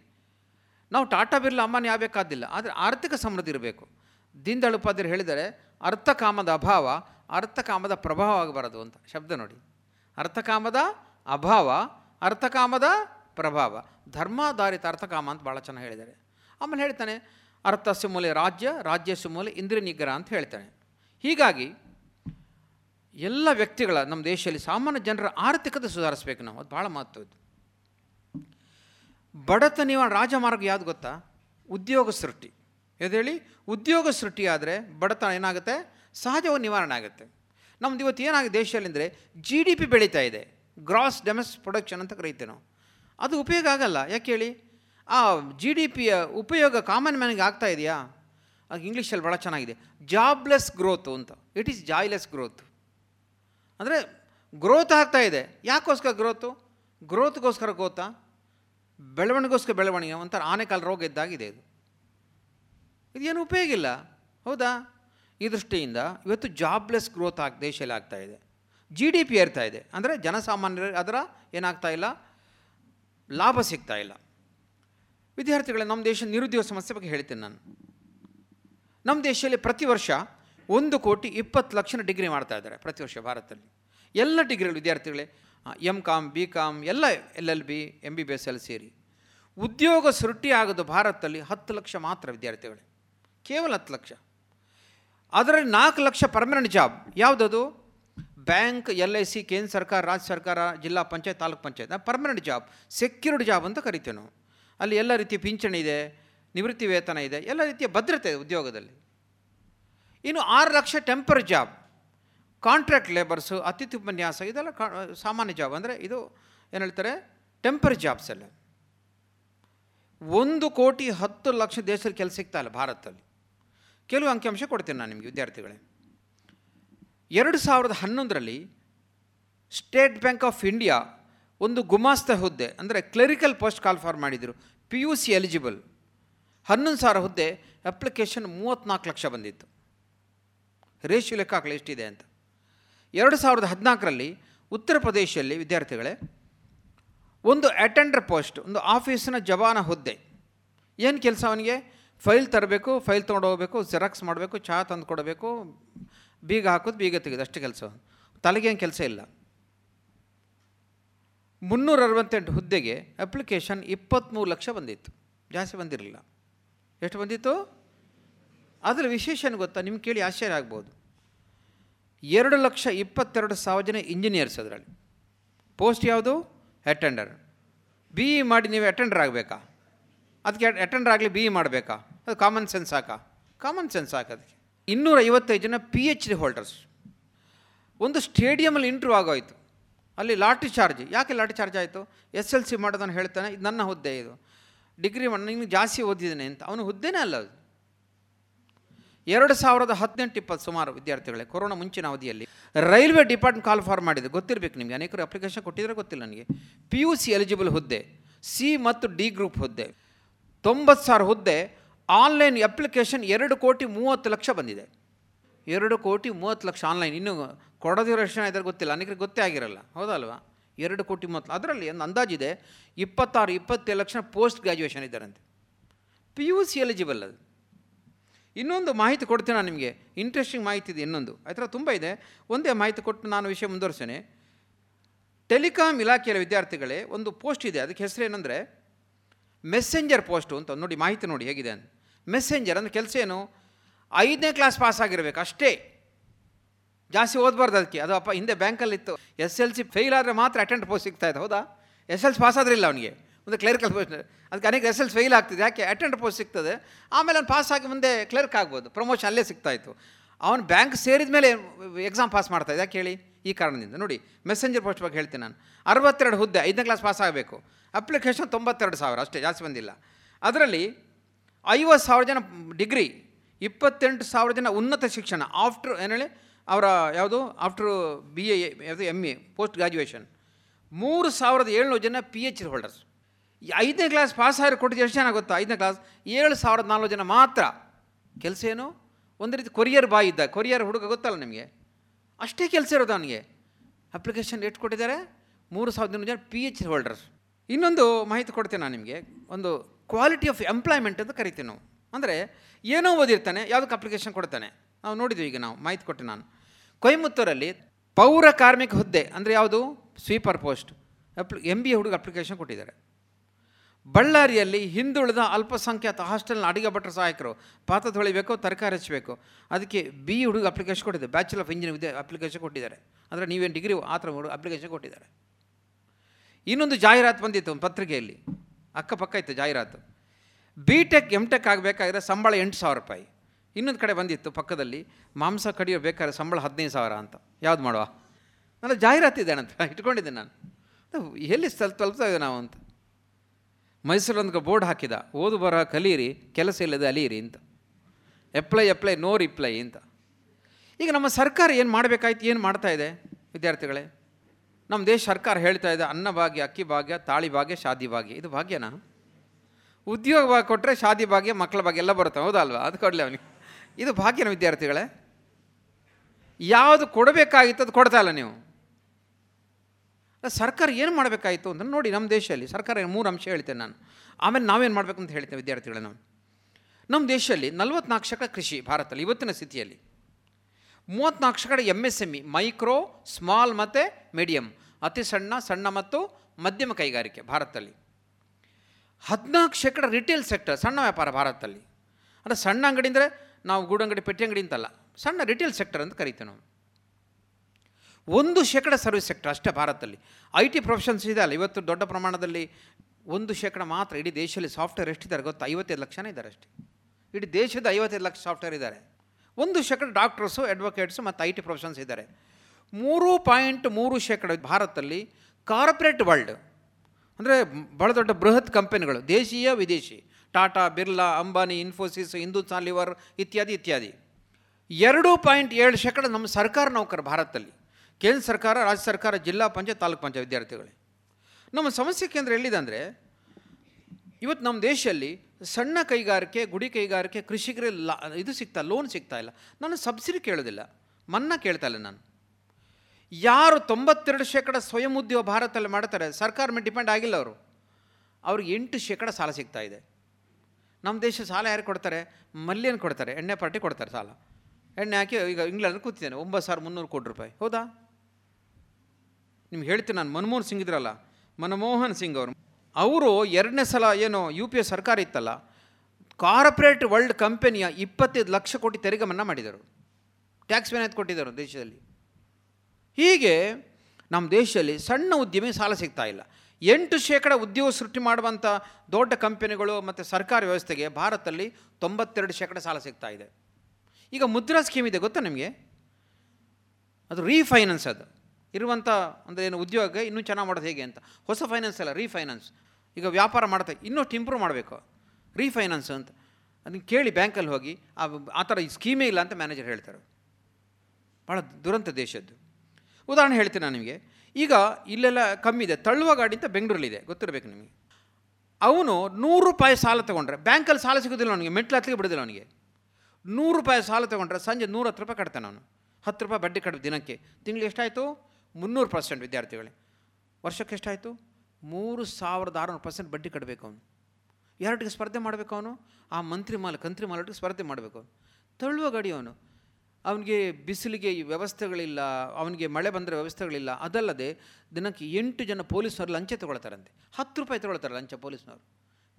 ನಾವು ಟಾಟಾ ಬಿರ್ಲಾ ಅಮ್ಮನ ಆಗಬೇಕಾದಿಲ್ಲ, ಆದರೆ ಆರ್ಥಿಕ ಸಮೃದ್ಧಿ ಇರಬೇಕು. ದೀನದಳ ಉಪಾಧ್ಯಾಯರು ಹೇಳಿದರೆ ಅರ್ಥಕಾಮದ ಅಭಾವ, ಅರ್ಥಕಾಮದ ಪ್ರಭಾವ ಆಗಬಾರದು ಅಂತ, ಶಬ್ದ ನೋಡಿ. ಅರ್ಥಕಾಮದ ಅಭಾವ, ಅರ್ಥಕಾಮದ ಪ್ರಭಾವ. ಧರ್ಮಾಧಾರಿತ ಅರ್ಥಕಾಮ ಅಂತ ಭಾಳ ಚೆನ್ನಾಗಿ ಹೇಳಿದ್ದಾರೆ. ಆಮೇಲೆ ಹೇಳ್ತಾನೆ ಅರ್ಥಸ್ಯ ಮೂಲೆ ರಾಜ್ಯ ರಾಜ್ಯಸ್ಯ ಮೂಲೆ ಇಂದ್ರಿಯ ನಿಗ್ರಹ ಅಂತ ಹೇಳ್ತಾನೆ. ಹೀಗಾಗಿ ಎಲ್ಲ ವ್ಯಕ್ತಿಗಳ ನಮ್ಮ ದೇಶದಲ್ಲಿ ಸಾಮಾನ್ಯ ಜನರ ಆರ್ಥಿಕತೆ ಸುಧಾರಿಸ್ಬೇಕು ನಾವು, ಅದು ಭಾಳ ಮಹತ್ವದ್ದು ಬಡತನ ರಾಜಮಾರ್ಗ ಯಾವುದು ಗೊತ್ತಾ? ಉದ್ಯೋಗ ಸೃಷ್ಟಿ. ಹೇಳಿ? ಉದ್ಯೋಗ ಸೃಷ್ಟಿಯಾದರೆ ಬಡತನ ಏನಾಗುತ್ತೆ? ಸಹಜವಾಗಿ ನಿವಾರಣೆ ಆಗುತ್ತೆ. ನಮ್ದು ಇವತ್ತು ಏನಾಗಿದೆ ದೇಶದಲ್ಲಿ ಅಂದರೆ ಜಿ ಡಿ ಪಿ ಬೆಳೀತಾ ಇದೆ. ಗ್ರಾಸ್ ಡೆಮೆಸ್ ಪ್ರೊಡಕ್ಷನ್ ಅಂತ ಕರೀತೇವೆ ನಾವು. ಅದು ಉಪಯೋಗ ಆಗಲ್ಲ. ಯಾಕೆ ಹೇಳಿ? ಆ ಜಿ ಡಿ ಪಿಯ ಉಪಯೋಗ ಕಾಮನ್ ಮ್ಯಾನಿಗೆ ಆಗ್ತಾ ಇದೆಯಾ? ಆಗ ಇಂಗ್ಲೀಷಲ್ಲಿ ಭಾಳ ಚೆನ್ನಾಗಿದೆ. ಜಾಬ್ಲೆಸ್ ಗ್ರೋತು ಅಂತ. ಇಟ್ ಈಸ್ ಜಾಯ್ಲೆಸ್ ಗ್ರೋತ್ ಅಂದರೆ ಗ್ರೋತ್ ಆಗ್ತಾ ಇದೆ. ಯಾಕೋಸ್ಕರ ಗ್ರೋತು ಗ್ರೋತ್ಗೋಸ್ಕರ ಗ್ರೋತಾ ಬೆಳವಣಿಗೋಸ್ಕರ ಬೆಳವಣಿಗೆ, ಒಂಥರ ಆನೆಕಾಲ ರೋಗ ಇದ್ದಾಗಿದೆ ಇದು. ಇದೇನು ಉಪಯೋಗ ಇಲ್ಲ. ಹೌದಾ? ಈ ದೃಷ್ಟಿಯಿಂದ ಇವತ್ತು ಜಾಬ್ಲೆಸ್ ಗ್ರೋತ್ ಆಗಿ, ದೇಶದಲ್ಲಿ ಆಗ್ತಾ ಇದೆ. ಜಿ ಡಿ ಪಿ ಏರ್ತಾ ಇದೆ. ಅಂದರೆ ಜನಸಾಮಾನ್ಯರಿಗೆ ಅದರ ಏನಾಗ್ತಾ ಇಲ್ಲ? ಲಾಭ ಸಿಗ್ತಾ ಇಲ್ಲ. ವಿದ್ಯಾರ್ಥಿಗಳೇ, ನಮ್ಮ ದೇಶ ನಿರುದ್ಯೋಗ ಸಮಸ್ಯೆ ಬಗ್ಗೆ ಹೇಳ್ತೀನಿ ನಾನು. ನಮ್ಮ ದೇಶದಲ್ಲಿ ಪ್ರತಿ ವರ್ಷ ಒಂದು ಕೋಟಿ ಇಪ್ಪತ್ತು ಲಕ್ಷ ಡಿಗ್ರಿ ಮಾಡ್ತಾ ಇದ್ದಾರೆ ಪ್ರತಿ ವರ್ಷ ಭಾರತದಲ್ಲಿ. ಎಲ್ಲ ಡಿಗ್ರಿಗಳು ವಿದ್ಯಾರ್ಥಿಗಳೇ ಎಂ ಕಾಮ್ ಬಿ ಕಾಮ್ ಎಲ್ಲ L L B M B B S L ಸೇರಿ. ಉದ್ಯೋಗ ಸೃಷ್ಟಿ ಆಗೋದು ಭಾರತದಲ್ಲಿ ಹತ್ತು ಲಕ್ಷ ಮಾತ್ರ ವಿದ್ಯಾರ್ಥಿಗಳೇ. ಕೇವಲ ಹತ್ತು ಲಕ್ಷ. ಅದರಲ್ಲಿ ನಾಲ್ಕು ಲಕ್ಷ ಪರ್ಮನೆಂಟ್ ಜಾಬ್ ಯಾವುದದು? ಬ್ಯಾಂಕ್ ಎಲ್ ಐ ಸಿ ಕೇಂದ್ರ ಸರ್ಕಾರ, ರಾಜ್ಯ ಸರ್ಕಾರ, ಜಿಲ್ಲಾ panchayat, taluk panchayat. Permanent job secured job ಅಂತ ಕರಿತೇವೆ ನಾವು. ಅಲ್ಲಿ ಎಲ್ಲ ರೀತಿಯ ಪಿಂಚಣಿ ಇದೆ, ನಿವೃತ್ತಿ ವೇತನ ಇದೆ, ಎಲ್ಲ ರೀತಿಯ ಭದ್ರತೆ ಇದೆ ಉದ್ಯೋಗದಲ್ಲಿ. ಇನ್ನು ಆರು lakh temporary job contract labours, ಅತಿಥಿ ಉಪನ್ಯಾಸ, ಇದೆಲ್ಲ ಸಾಮಾನ್ಯ ಜಾಬ್ ಅಂದರೆ ಇದು ಏನು ಹೇಳ್ತಾರೆ? ಟೆಂಪರ್ ಜಾಬ್ಸ್ ಎಲ್ಲ. ಒಂದು ಕೋಟಿ ಹತ್ತು ಲಕ್ಷ ದೇಶದಲ್ಲಿ ಕೆಲಸ ಸಿಗ್ತಾ ಇಲ್ಲ ಭಾರತದಲ್ಲಿ. ಕೆಲವು ಅಂಕಿಅಂಶ ಕೊಡ್ತೀನಿ ನಾನು ನಿಮಗೆ, ವಿದ್ಯಾರ್ಥಿಗಳೇ. ಎರಡು ಸಾವಿರದ ಹನ್ನೊಂದರಲ್ಲಿ ಸ್ಟೇಟ್ ಬ್ಯಾಂಕ್ ಆಫ್ ಇಂಡಿಯಾ ಒಂದು ಗುಮಾಸ್ತ ಹುದ್ದೆ, ಅಂದರೆ ಕ್ಲರಿಕಲ್ ಪೋಸ್ಟ್ ಕಾಲ್ ಫಾರ್ ಮಾಡಿದರು ಪಿ ಯು ಸಿ ಎಲಿಜಿಬಲ್. ಹನ್ನೊಂದು ಸಾವಿರ ಹುದ್ದೆ, ಅಪ್ಲಿಕೇಶನ್ ಮೂವತ್ತ್ನಾಲ್ಕು ಲಕ್ಷ ಬಂದಿತ್ತು. ರೇಷಿಯೋ ಲೆಕ್ಕ ಎಷ್ಟಿದೆ ಅಂತ. ಎರಡು ಸಾವಿರದ ಹದಿನಾಲ್ಕರಲ್ಲಿ ಉತ್ತರ ಪ್ರದೇಶದಲ್ಲಿ, ವಿದ್ಯಾರ್ಥಿಗಳೇ, ಒಂದು ಅಟೆಂಡರ್ ಪೋಸ್ಟ್ ಒಂದು ಆಫೀಸಿನ ಜವಾನ ಹುದ್ದೆ. ಏನು ಕೆಲಸ ಅವನಿಗೆ? ಫೈಲ್ ತರಬೇಕು, ಫೈಲ್ ತೊಗೊಂಡು ಹೋಗಬೇಕು ಜೆರಾಕ್ಸ್ ಮಾಡಬೇಕು, ಚಹಾ ತಂದು ಕೊಡಬೇಕು, ಬೀಗ ಹಾಕೋದು, ಬೀಗ ತೆಗೆದು, ಅಷ್ಟು ಕೆಲಸ. ತಲೆಗೇನು ಕೆಲಸ ಇಲ್ಲ. ಮುನ್ನೂರ ಅರವತ್ತೆಂಟು ಹುದ್ದೆಗೆ ಅಪ್ಲಿಕೇಶನ್ ಇಪ್ಪತ್ತ್ಮೂರು ಲಕ್ಷ ಬಂದಿತ್ತು. ಜಾಸ್ತಿ ಬಂದಿರಲಿಲ್ಲ. ಎಷ್ಟು ಬಂದಿತ್ತು? ಅದರ ವಿಶೇಷ ಗೊತ್ತಾ? ನಿಮ್ಗೆ ಕೇಳಿ ಆಶ್ಚರ್ಯ ಆಗ್ಬೋದು. ಎರಡು ಲಕ್ಷ ಇಪ್ಪತ್ತೆರಡು ಸಾವಿರ ಜನ ಇಂಜಿನಿಯರ್ಸ್ ಅದರಲ್ಲಿ. ಪೋಸ್ಟ್ ಯಾವುದು? ಅಟೆಂಡರ್ ಬಿ ಇ ಮಾಡಿ ನೀವು ಅಟೆಂಡರ್ ಆಗಬೇಕಾ? ಅದಕ್ಕೆ ಅಟೆಂಡರ್ ಆಗಲಿ ಬಿ ಇ ಮಾಡಬೇಕಾ? ಅದು ಕಾಮನ್ ಸೆನ್ಸ್ ಸಾಕಾ ಕಾಮನ್ ಸೆನ್ಸ್ ಸಾಕು ಅದಕ್ಕೆ ಇನ್ನೂರ ಐವತ್ತೈದು ಜನ ಪಿ ಎಚ್ ಡಿ ಹೋಲ್ಡರ್ಸ್ ಒಂದು ಸ್ಟೇಡಿಯಮಲ್ಲಿ ಇಂಟ್ರ್ಯೂ ಆಗೋಯ್ತು. ಅಲ್ಲಿ ಲಾಟ್ರಿ ಚಾರ್ಜ್. ಯಾಕೆ ಲಾಟ್ರಿ ಚಾರ್ಜ್ ಆಯಿತು? ಎಸ್ ಎಲ್ ಸಿ ಮಾಡೋದನ್ನು ಹೇಳ್ತಾನೆ, ಇದು ನನ್ನ ಹುದ್ದೆ ಇದು. ಡಿಗ್ರಿ ಮಾಡಿ ನೀನು ಜಾಸ್ತಿ ಓದಿದ್ದೇನೆ ಅಂತ. ಅವನು ಹುದ್ದೆನೇ ಅಲ್ಲ ಅದು. ಎರಡು ಸಾವಿರದ ಹದಿನೆಂಟು ಇಪ್ಪತ್ತು ಸುಮಾರು ವಿದ್ಯಾರ್ಥಿಗಳೇ, ಕೊರೋನಾ ಮುಂಚಿನ ಅವಧಿಯಲ್ಲಿ ರೈಲ್ವೆ ಡಿಪಾರ್ಟ್ಮೆಂಟ್ ಕಾಲ್ ಫಾರ್ ಮಾಡಿದೆ ಗೊತ್ತಿರಬೇಕು ನಿಮಗೆ, ಅನೇಕರು ಅಪ್ಲಿಕೇಶನ್ ಕೊಟ್ಟಿದ್ರೆ ಗೊತ್ತಿಲ್ಲ ನನಗೆ. ಪಿ ಯು ಸಿ ಎಲಿಜಿಬಲ್ ಹುದ್ದೆ ಸಿ ಮತ್ತು ಡಿ ಗ್ರೂಪ್ ಹುದ್ದೆ. ತೊಂಬತ್ತು ಸಾವಿರ ಹುದ್ದೆ ಆನ್ಲೈನ್ ಅಪ್ಲಿಕೇಶನ್ ಎರಡು ಕೋಟಿ ಮೂವತ್ತು ಲಕ್ಷ ಬಂದಿದೆ. ಎರಡು ಕೋಟಿ ಮೂವತ್ತು ಲಕ್ಷ ಆನ್ಲೈನ್ ಇನ್ನೂ ಕೊಡೋದಿರೋ ಎಷ್ಟು ಜನ ಇದ್ದಾರೆ ಗೊತ್ತಿಲ್ಲ, ಅನೇಕರಿಗೆ ಗೊತ್ತೇ ಆಗಿರಲ್ಲ, ಹೌದಲ್ವಾ? ಎರಡು ಕೋಟಿ ಮೂವತ್ತು, ಅದರಲ್ಲಿ ಒಂದು ಅಂದಾಜಿದೆ, ಇಪ್ಪತ್ತಾರು, ಇಪ್ಪತ್ತೇಳು ಲಕ್ಷ ಪೋಸ್ಟ್ ಗ್ರ್ಯಾಜುಯೇಷನ್ ಇದ್ದಾರಂತೆ. ಪಿ ಯು ಸಿ ಎಲಿಜಿಬಲ್ ಅದು. ಇನ್ನೊಂದು ಮಾಹಿತಿ ಕೊಡ್ತೀನಿ ನಾನು ನಿಮಗೆ. ಇಂಟ್ರೆಸ್ಟಿಂಗ್ ಮಾಹಿತಿ ಇದೆ ಇನ್ನೊಂದು. ಆ ಥರ ತುಂಬ ಇದೆ. ಒಂದೇ ಮಾಹಿತಿ ಕೊಟ್ಟು ನಾನು ವಿಷಯ ಮುಂದುವರ್ಸೇನೆ ಟೆಲಿಕಾಂ ಇಲಾಖೆಯ ವಿದ್ಯಾರ್ಥಿಗಳೇ, ಒಂದು ಪೋಸ್ಟ್ ಇದೆ. ಅದಕ್ಕೆ ಹೆಸರು ಏನಂದರೆ ಮೆಸೆಂಜರ್ ಪೋಸ್ಟು ಅಂತ. ನೋಡಿ, ಮಾಹಿತಿ ನೋಡಿ ಹೇಗಿದೆ ಅಂತ. ಮೆಸ್ಸೆಂಜರ್ ಅಂದರೆ ಕೆಲಸ ಏನು? ಐದನೇ ಕ್ಲಾಸ್ ಪಾಸ್ ಆಗಿರಬೇಕು, ಅಷ್ಟೇ. ಜಾಸ್ತಿ ಓದಬಾರ್ದು ಅದಕ್ಕೆ. ಅದು ಅಪ್ಪ ಹಿಂದೆ ಬ್ಯಾಂಕಲ್ಲಿತ್ತು ಎಸ್ ಎಲ್ ಸಿ ಫೇಲ್ ಆದರೆ ಮಾತ್ರ ಅಟೆಂಡ್ ಪೋಸ್ಟ್ ಸಿಗ್ತಾಯಿದೆ ಹೌದಾ? ಎಸ್ ಎಲ್ ಸಿ ಪಾಸ್ ಆದ್ರಿಲ್ಲ ಅವನಿಗೆ. ಒಂದು ಕ್ಲರ್ಕಲ್ ಪೊಸಿಷನ್ ಅದಕ್ಕೆ ಅನೇಕ ಎಸ್ ಎಲ್ ಸಿ ಫೇಲ್ ಆಗ್ತಿದೆ. ಯಾಕೆ? ಅಟೆಂಡ್ ಪೋಸ್ಟ್ ಸಿಗ್ತದೆ. ಆಮೇಲೆ ಅವ್ನು ಪಾಸ್ ಆಗಿ ಮುಂದೆ ಕ್ಲರ್ಕ್ ಆಗ್ಬೋದು. ಪ್ರಮೋಷನ್ ಅಲ್ಲೇ ಸಿಗ್ತಾಯಿತ್ತು ಅವನು ಬ್ಯಾಂಕ್ ಸೇರಿದ ಮೇಲೆ ಎಕ್ಸಾಮ್ ಪಾಸ್ ಮಾಡ್ತಾ ಇದೆ ಯಾಕೆ ಹೇಳಿ? ಈ ಕಾರಣದಿಂದ. ನೋಡಿ ಮೆಸೆಂಜರ್ ಪೋಸ್ಟ್ ಬಗ್ಗೆ ಹೇಳ್ತೀನಿ ನಾನು. ಅರವತ್ತೆರಡು ಹುದ್ದೆ, ಐದನೇ ಕ್ಲಾಸ್ ಪಾಸ್ ಆಗಬೇಕು. ಅಪ್ಲಿಕೇಶನ್ ತೊಂಬತ್ತೆರಡು ಸಾವಿರ, ಅಷ್ಟೇ, ಜಾಸ್ತಿ ಬಂದಿಲ್ಲ. ಅದರಲ್ಲಿ ಐವತ್ತು ಸಾವಿರ ಜನ ಡಿಗ್ರಿ ಇಪ್ಪತ್ತೆಂಟು ಸಾವಿರ ಜನ ಉನ್ನತ ಶಿಕ್ಷಣ ಆಫ್ಟರ್ ಏನು ಹೇಳಿ? ಅವರ ಯಾವುದು? ಆಫ್ಟರ್ ಬಿ ಎ ಯಾವುದು ಎಂ ಎ ಪೋಸ್ಟ್ ಗ್ರ್ಯಾಜುಯೇಷನ್ ಮೂರು ಸಾವಿರದ ಏಳ್ನೂರು ಜನ ಪಿ ಎಚ್ ಡಿ ಹೋಲ್ಡರ್ಸ್ ಐದನೇ ಕ್ಲಾಸ್ ಪಾಸ್ ಆಗಿ ಕೊಟ್ಟಿದ್ದು ಎಷ್ಟು ಜನ ಗೊತ್ತಾ? ಐದನೇ ಕ್ಲಾಸ್ ಏಳು ಸಾವಿರದ ನಾಲ್ಕು ಜನ ಮಾತ್ರ. ಕೆಲಸ ಏನು? ಒಂದು ರೀತಿ ಕೊರಿಯರ್ ಬಾಯ್ ಇದ್ದ. ಕೊರಿಯರ್ ಹುಡುಗ ಗೊತ್ತಲ್ಲ ನಿಮಗೆ? ಅಷ್ಟೇ ಕೆಲಸ ಇರೋದು ಅವನಿಗೆ. ಅಪ್ಲಿಕೇಶನ್ ಎಷ್ಟು ಕೊಟ್ಟಿದ್ದಾರೆ. ಮೂರು ಸಾವಿರದ ಇನ್ನೂರು ಜನ ಪಿ ಎಚ್ ಹೋಲ್ಡರ್ಸ್ ಇನ್ನೊಂದು ಮಾಹಿತಿ ಕೊಡ್ತೇನೆ ನಾನು ನಿಮಗೆ. ಒಂದು ಕ್ವಾಲಿಟಿ ಆಫ್ ಎಂಪ್ಲಾಯ್ಮೆಂಟ್ ಅಂತ ಕರಿತೀವಿ ನಾವು. ಅಂದರೆ ಏನೋ ಓದಿರ್ತಾನೆ, ಯಾವುದಕ್ಕೆ ಅಪ್ಲಿಕೇಶನ್ ಕೊಡ್ತಾನೆ. ನಾವು ನೋಡಿದ್ವಿ ಈಗ ನಾವು, ಮಾಹಿತಿ ಕೊಟ್ಟೆ ನಾನು. ಕೊಯಮತ್ತೂರಲ್ಲಿ ಪೌರ ಕಾರ್ಮಿಕ ಹುದ್ದೆ, ಅಂದರೆ ಯಾವುದು? Sweeper post apply M B A ಹುಡುಗ ಅಪ್ಲಿಕೇಶನ್ ಕೊಟ್ಟಿದ್ದಾರೆ. ಬಳ್ಳಾರಿಯಲ್ಲಿ ಹಿಂದುಳಿದ ಅಲ್ಪಸಂಖ್ಯಾತ ಹಾಸ್ಟೆಲ್ನ ಅಡಿಗೆ ಭಟ್ರ ಸಹಾಯಕರು ಪಾತ್ರ ತೊಳಿಬೇಕು, ತರಕಾರಿ ಹಚ್ಚಬೇಕು ಅದಕ್ಕೆ ಬಿ ಹುಡುಗ ಅಪ್ಲಿಕೇಶನ್ ಕೊಟ್ಟಿದ್ದೆ ಬ್ಯಾಚುಲರ್ ಆಫ್ ಇಂಜಿನಿಯರ್ ವಿದ್ಯೆ ಅಪ್ಲಿಕೇಶನ್ ಕೊಟ್ಟಿದ್ದಾರೆ. ಅಂದರೆ ನೀವೇನು ಡಿಗ್ರಿ ಆ ಥರ ಹುಡುಗ ಅಪ್ಲಿಕೇಶನ್ ಕೊಟ್ಟಿದ್ದಾರೆ. ಇನ್ನೊಂದು ಜಾಹೀರಾತು ಬಂದಿತ್ತು ಒಂದು ಪತ್ರಿಕೆಯಲ್ಲಿ. ಅಕ್ಕಪಕ್ಕ ಇತ್ತು ಜಾಹೀರಾತು. ಬಿ ಟೆಕ್ ಎಂ ಟೆಕ್ ಆಗಬೇಕಾದ್ರೆ ಸಂಬಳ ಎಂಟು ಸಾವಿರ ರೂಪಾಯಿ. ಇನ್ನೊಂದು ಕಡೆ ಬಂದಿತ್ತು ಪಕ್ಕದಲ್ಲಿ, ಮಾಂಸ ಕಡಿಯೋ ಬೇಕಾದ್ರೆ ಸಂಬಳ ಹದಿನೈದು ಸಾವಿರ ಅಂತ. ಯಾವ್ದು ಮಾಡುವ? ನಾನು ಜಾಹೀರಾತು ಇದೆ ನಂತರ ಇಟ್ಕೊಂಡಿದ್ದೆ ನಾನು. ಎಲ್ಲಿ ಸ್ವಲ್ಪ ತಲುಪ್ತಾ ಇದ್ದೆ ನಾವು ಅಂತ. ಮೈಸೂರೊಂದು ಬೋರ್ಡ್ ಹಾಕಿದ ಓದು ಬರಹ ಕಲೀರಿ, ಕೆಲಸ ಇಲ್ಲದೆ ಅಲೀರಿ ಅಂತ. ಎಪ್ಲೈ ಎಪ್ಲೈ ನೋ ರಿಪ್ಲೈ ಅಂತ. ಈಗ ನಮ್ಮ ಸರ್ಕಾರ ಏನು ಮಾಡಬೇಕಾಯ್ತು, ಏನು ಮಾಡ್ತಾ ಇದೆ, ವಿದ್ಯಾರ್ಥಿಗಳೇ? ನಮ್ಮ ದೇಶ ಸರ್ಕಾರ ಹೇಳ್ತಾ ಇದೆ, ಅನ್ನ ಭಾಗ್ಯ, ಅಕ್ಕಿ ಭಾಗ್ಯ, ತಾಳಿ ಭಾಗ್ಯ, ಶಾದಿ ಭಾಗ್ಯ. ಇದು ಭಾಗ್ಯನಾ? ಉದ್ಯೋಗ ಭಾಗ ಕೊಟ್ಟರೆ ಶಾದಿ ಭಾಗ್ಯ ಮಕ್ಕಳ ಭಾಗ್ಯ ಎಲ್ಲ ಬರುತ್ತೆ? ಹೌದಲ್ವಾ? ಅದು ಕೊಡಲಿ ಅವನಿಗೆ. ಇದು ಭಾಗ್ಯನ ವಿದ್ಯಾರ್ಥಿಗಳೇ? ಯಾವುದು ಕೊಡಬೇಕಾಗಿತ್ತು ಅದು ಕೊಡ್ತಾ ಇಲ್ಲ ನೀವು. ಸರ್ಕಾರ ಏನು ಮಾಡಬೇಕಾಯಿತು ಅಂದರೆ ನೋಡಿ ನಮ್ಮ ದೇಶದಲ್ಲಿ ಸರ್ಕಾರ ಮೂರು ಅಂಶ ಹೇಳ್ತೇನೆ ನಾನು. ಆಮೇಲೆ ನಾವೇನು ಮಾಡಬೇಕು ಅಂತ ಹೇಳ್ತೇವೆ ವಿದ್ಯಾರ್ಥಿಗಳು ನಾವು. ನಮ್ಮ ದೇಶದಲ್ಲಿ ನಲವತ್ನಾಲ್ಕು ಶೇಕಡ ಕೃಷಿ ಭಾರತದಲ್ಲಿ, ಇವತ್ತಿನ ಸ್ಥಿತಿಯಲ್ಲಿ. ಮೂವತ್ತ್ನಾಲ್ಕು ಶೇಕಡ M S M E micro small ಮತ್ತು ಮೀಡಿಯಮ್ ಅತಿ ಸಣ್ಣ ಸಣ್ಣ ಮತ್ತು ಮಧ್ಯಮ ಕೈಗಾರಿಕೆ ಭಾರತದಲ್ಲಿ. ಹದಿನಾಲ್ಕು ಶೇಕಡ ರಿಟೇಲ್ ಸೆಕ್ಟರ್ ಸಣ್ಣ ವ್ಯಾಪಾರ ಭಾರತದಲ್ಲಿ. ಅಂದರೆ ಸಣ್ಣ ಅಂಗಡಿ ಅಂದರೆ ನಾವು ಗೂಡಂಗಡಿ ಪೆಟ್ಟಿ ಅಂಗಡಿ ಅಂತಲ್ಲ, ಸಣ್ಣ ರಿಟೇಲ್ ಸೆಕ್ಟರ್ ಅಂತ ಕರಿತೇವೆ ನಾವು. ಒಂದು ಶೇಕಡ ಸರ್ವಿಸ್ ಸೆಕ್ಟರ್ ಅಷ್ಟೇ ಭಾರತದಲ್ಲಿ. ಐ ಟಿ ಪ್ರೊಫೆಷನ್ಸ್ ಇದೆ ಅಲ್ಲ, ಇವತ್ತು ದೊಡ್ಡ ಪ್ರಮಾಣದಲ್ಲಿ ಒಂದು ಶೇಕಡ ಮಾತ್ರ ಇಡೀ ದೇಶದಲ್ಲಿ ಸಾಫ್ಟ್ವೇರ್ ಎಷ್ಟಿದ್ದಾರೆ ಗೊತ್ತಾ? ಐವತ್ತೈದು ಲಕ್ಷನೇ ಇದ್ದಾರೆ ಅಷ್ಟೇ. ಇಡೀ ದೇಶದ ಐವತ್ತೈದು ಲಕ್ಷ ಸಾಫ್ಟ್ವೇರ್ ಇದ್ದಾರೆ. ಒಂದು ಶೇಕಡ ಡಾಕ್ಟರ್ಸು, ಅಡ್ವೊಕೇಟ್ಸು ಮತ್ತು ಐ ಟಿ ಪ್ರೊಫೆಷನ್ಸ್ ಇದ್ದಾರೆ. ಮೂರು ಪಾಯಿಂಟ್ ಮೂರು ಶೇಕಡ ಭಾರತದಲ್ಲಿ ಕಾರ್ಪೊರೇಟ್ ವರ್ಲ್ಡ್. ಅಂದರೆ ಭಾಳ ದೊಡ್ಡ ಬೃಹತ್ ಕಂಪನಿಗಳು, ದೇಶೀಯ, ವಿದೇಶಿ. ಟಾಟಾ, ಬಿರ್ಲಾ, ಅಂಬಾನಿ, ಇನ್ಫೋಸಿಸ್, ಹಿಂದೂಸ್ತಾನ್, ಲಿವರ್ ಇತ್ಯಾದಿ ಇತ್ಯಾದಿ. ಎರಡು ಪಾಯಿಂಟ್ ಏಳು ಶೇಕಡ ನಮ್ಮ ಸರ್ಕಾರ ನೌಕರ ಭಾರತದಲ್ಲಿ. ಕೇಂದ್ರ ಸರ್ಕಾರ, ರಾಜ್ಯ ಸರ್ಕಾರ, ಜಿಲ್ಲಾ ಪಂಚಾಯತ್, ತಾಲೂಕು ಪಂಚಾಯತ್ ವಿದ್ಯಾರ್ಥಿಗಳೇ. ನಮ್ಮ ಸಮಸ್ಯೆ ಕೇಂದ್ರ ಎಲ್ಲಿದೆ ಅಂದರೆ ಇವತ್ತು ನಮ್ಮ ದೇಶದಲ್ಲಿ ಸಣ್ಣ ಕೈಗಾರಿಕೆ, ಗುಡಿ ಕೈಗಾರಿಕೆ, ಕೃಷಿಕರಿಗೆ ಲಾ, ಇದು ಸಿಗ್ತಾ ಲೋನ್ ಸಿಗ್ತಾ ಇಲ್ಲ. ನಾನು ಸಬ್ಸಿಡಿ ಕೇಳೋದಿಲ್ಲ. ಮನ್ನಾ ಕೇಳ್ತಾ ಇಲ್ಲ ನಾನು. ಯಾರು ತೊಂಬತ್ತೆರಡು ಶೇಕಡ ಸ್ವಯಂ ಉದ್ಯೋಗ ಭಾರತದಲ್ಲಿ ಮಾಡ್ತಾರೆ, ಸರ್ಕಾರ ಮೇಲೆ ಡಿಪೆಂಡ್ ಆಗಿಲ್ಲ ಅವರು. ಅವ್ರಿಗೆ ಎಂಟು ಶೇಕಡ ಸಾಲ ಸಿಗ್ತಾ ಇದೆ. ನಮ್ಮ ದೇಶ ಸಾಲ ಯಾರು ಕೊಡ್ತಾರೆ? ಮಲ್ಯನ ಕೊಡ್ತಾರೆ, ಎಣ್ಣೆ ಪಾರ್ಟಿ ಕೊಡ್ತಾರೆ ಸಾಲ. ಎಣ್ಣೆ ಹಾಕಿ ಈಗ ಇಂಗ್ಲೆಂಡ್ ಕೂತಿದ್ದೇನೆ, ಒಂಬತ್ತು ಸಾವಿರ ಮುನ್ನೂರು ಕೋಟಿ ರೂಪಾಯಿ. ಹೌದಾ? ನಿಮ್ಗೆ ಹೇಳ್ತೀನಿ ನಾನು, ಮನಮೋಹನ್ ಸಿಂಗ್ ಇದ್ರಲ್ಲ, ಮನಮೋಹನ್ ಸಿಂಗ್ ಅವರು. ಅವರು ಎರಡನೇ ಸಲ ಏನು ಯು ಪಿ ಎ ಸರ್ಕಾರ ಇತ್ತಲ್ಲ, ಕಾರ್ಪೊರೇಟ್ ವರ್ಲ್ಡ್ ಕಂಪನಿಯ ಇಪ್ಪತ್ತೈದು ಲಕ್ಷ ಕೋಟಿ ತೆರಿಗೆ ಮನ್ನಾ ಮಾಡಿದರು. ಟ್ಯಾಕ್ಸ್ ವಿನಾಯಿತಿ ಕೊಟ್ಟಿದ್ದರು ದೇಶದಲ್ಲಿ. ಹೀಗೆ ನಮ್ಮ ದೇಶದಲ್ಲಿ ಸಣ್ಣ ಉದ್ಯಮಿ ಸಾಲ ಸಿಗ್ತಾ ಇಲ್ಲ. ಎಂಟು ಶೇಕಡ ಉದ್ಯೋಗ ಸೃಷ್ಟಿ ಮಾಡುವಂಥ ದೊಡ್ಡ ಕಂಪನಿಗಳು ಮತ್ತು ಸರ್ಕಾರಿ ವ್ಯವಸ್ಥೆಗೆ ಭಾರತದಲ್ಲಿ ತೊಂಬತ್ತೆರಡು ಶೇಕಡ ಸಾಲ ಸಿಗ್ತಾ ಇದೆ. ಈಗ ಮುದ್ರಾ ಸ್ಕೀಮ್ ಇದೆ, ಗೊತ್ತಾ ನಿಮಗೆ? ಅದು ರೀಫೈನಾನ್ಸ್ ಅದು. ಇರುವಂಥ ಅಂದರೆ ಏನು ಉದ್ಯೋಗ ಇನ್ನೂ ಚೆನ್ನಾಗಿ ಮಾಡೋದು ಹೇಗೆ ಅಂತ? ಹೊಸ ಫೈನಾನ್ಸ್ ಅಲ್ಲ ರೀಫೈನಾನ್ಸ್ ಈಗ ವ್ಯಾಪಾರ ಮಾಡ್ತಾ ಇನ್ನಷ್ಟು ಇಂಪ್ರೂವ್ ಮಾಡಬೇಕು. ರೀಫೈನಾನ್ಸ್ ಅಂತ. ಅದನ್ನು ಕೇಳಿ ಬ್ಯಾಂಕಲ್ಲಿ ಹೋಗಿ, ಆ ಆ ಥರ ಈ ಸ್ಕೀಮೇ ಇಲ್ಲ ಅಂತ ಮ್ಯಾನೇಜರ್ ಹೇಳ್ತಾರೆ. ಭಾಳ ದುರಂತ ದೇಶದ್ದು ಉದಾಹರಣೆ ಹೇಳ್ತೀನಿ ನಾನು ನಿಮಗೆ. ಈಗ ಇಲ್ಲೆಲ್ಲ ಕಮ್ಮಿ ಇದೆ. ತಳ್ಳುವ ಗಾಡಿ ಅಂತ ಬೆಂಗಳೂರಲ್ಲಿದೆ ಗೊತ್ತಿರಬೇಕು ನಿಮಗೆ. ಅವನು ನೂರು ರೂಪಾಯಿ ಸಾಲ ತೊಗೊಂಡ್ರೆ ಬ್ಯಾಂಕಲ್ಲಿ ಸಾಲ ಸಿಗೋದಿಲ್ಲ ಅವನಿಗೆ, ಮೆಟ್ಲು ಹತ್ತಿಗೆ ಬಿಡೋದಿಲ್ಲ ಅವನಿಗೆ. ನೂರು ರೂಪಾಯಿ ಸಾಲ ತೊಗೊಂಡ್ರೆ ಸಂಜೆ ನೂರ ಹತ್ತು ರೂಪಾಯಿ ಕಟ್ತಾನೆ ಅವನು. ಹತ್ತು ರೂಪಾಯಿ ಬಡ್ಡಿ ಕಟ್ಟು ದಿನಕ್ಕೆ. ತಿಂಗಳು ಎಷ್ಟಾಯಿತು? ಮುನ್ನೂರು ಪರ್ಸೆಂಟ್ ವಿದ್ಯಾರ್ಥಿಗಳೇ. ವರ್ಷಕ್ಕೆ ಎಷ್ಟಾಯಿತು? ಮೂರು ಸಾವಿರದ ಆರುನೂರು ಪರ್ಸೆಂಟ್ ಬಡ್ಡಿ ಕಟ್ಟಬೇಕು ಅವನು. ಯಾರೊಟ್ಟಿಗೆ ಸ್ಪರ್ಧೆ ಮಾಡಬೇಕು ಅವನು. ಆ ಮಂತ್ರಿ ಮಾಲ, ಕಂತ್ರಿ ಮಾಲೊಟ್ಟಿಗೆ ಸ್ಪರ್ಧೆ ಮಾಡಬೇಕು ಅವನು. ತಳ್ಳುವ ಗಾಡಿ ಅವನು. ಅವನಿಗೆ ಬಿಸಿಲಿಗೆ ವ್ಯವಸ್ಥೆಗಳಿಲ್ಲ, ಅವನಿಗೆ ಮಳೆ ಬಂದರೆ ವ್ಯವಸ್ಥೆಗಳಿಲ್ಲ. ಅದಲ್ಲದೆ ದಿನಕ್ಕೆ ಎಂಟು ಜನ ಪೊಲೀಸ್ನವರು ಲಂಚ ತಗೊಳ್ತಾರಂತೆ. ಹತ್ತು ರೂಪಾಯಿ ತೊಗೊಳ್ತಾರೆ ಲಂಚ ಪೊಲೀಸ್ನವರು.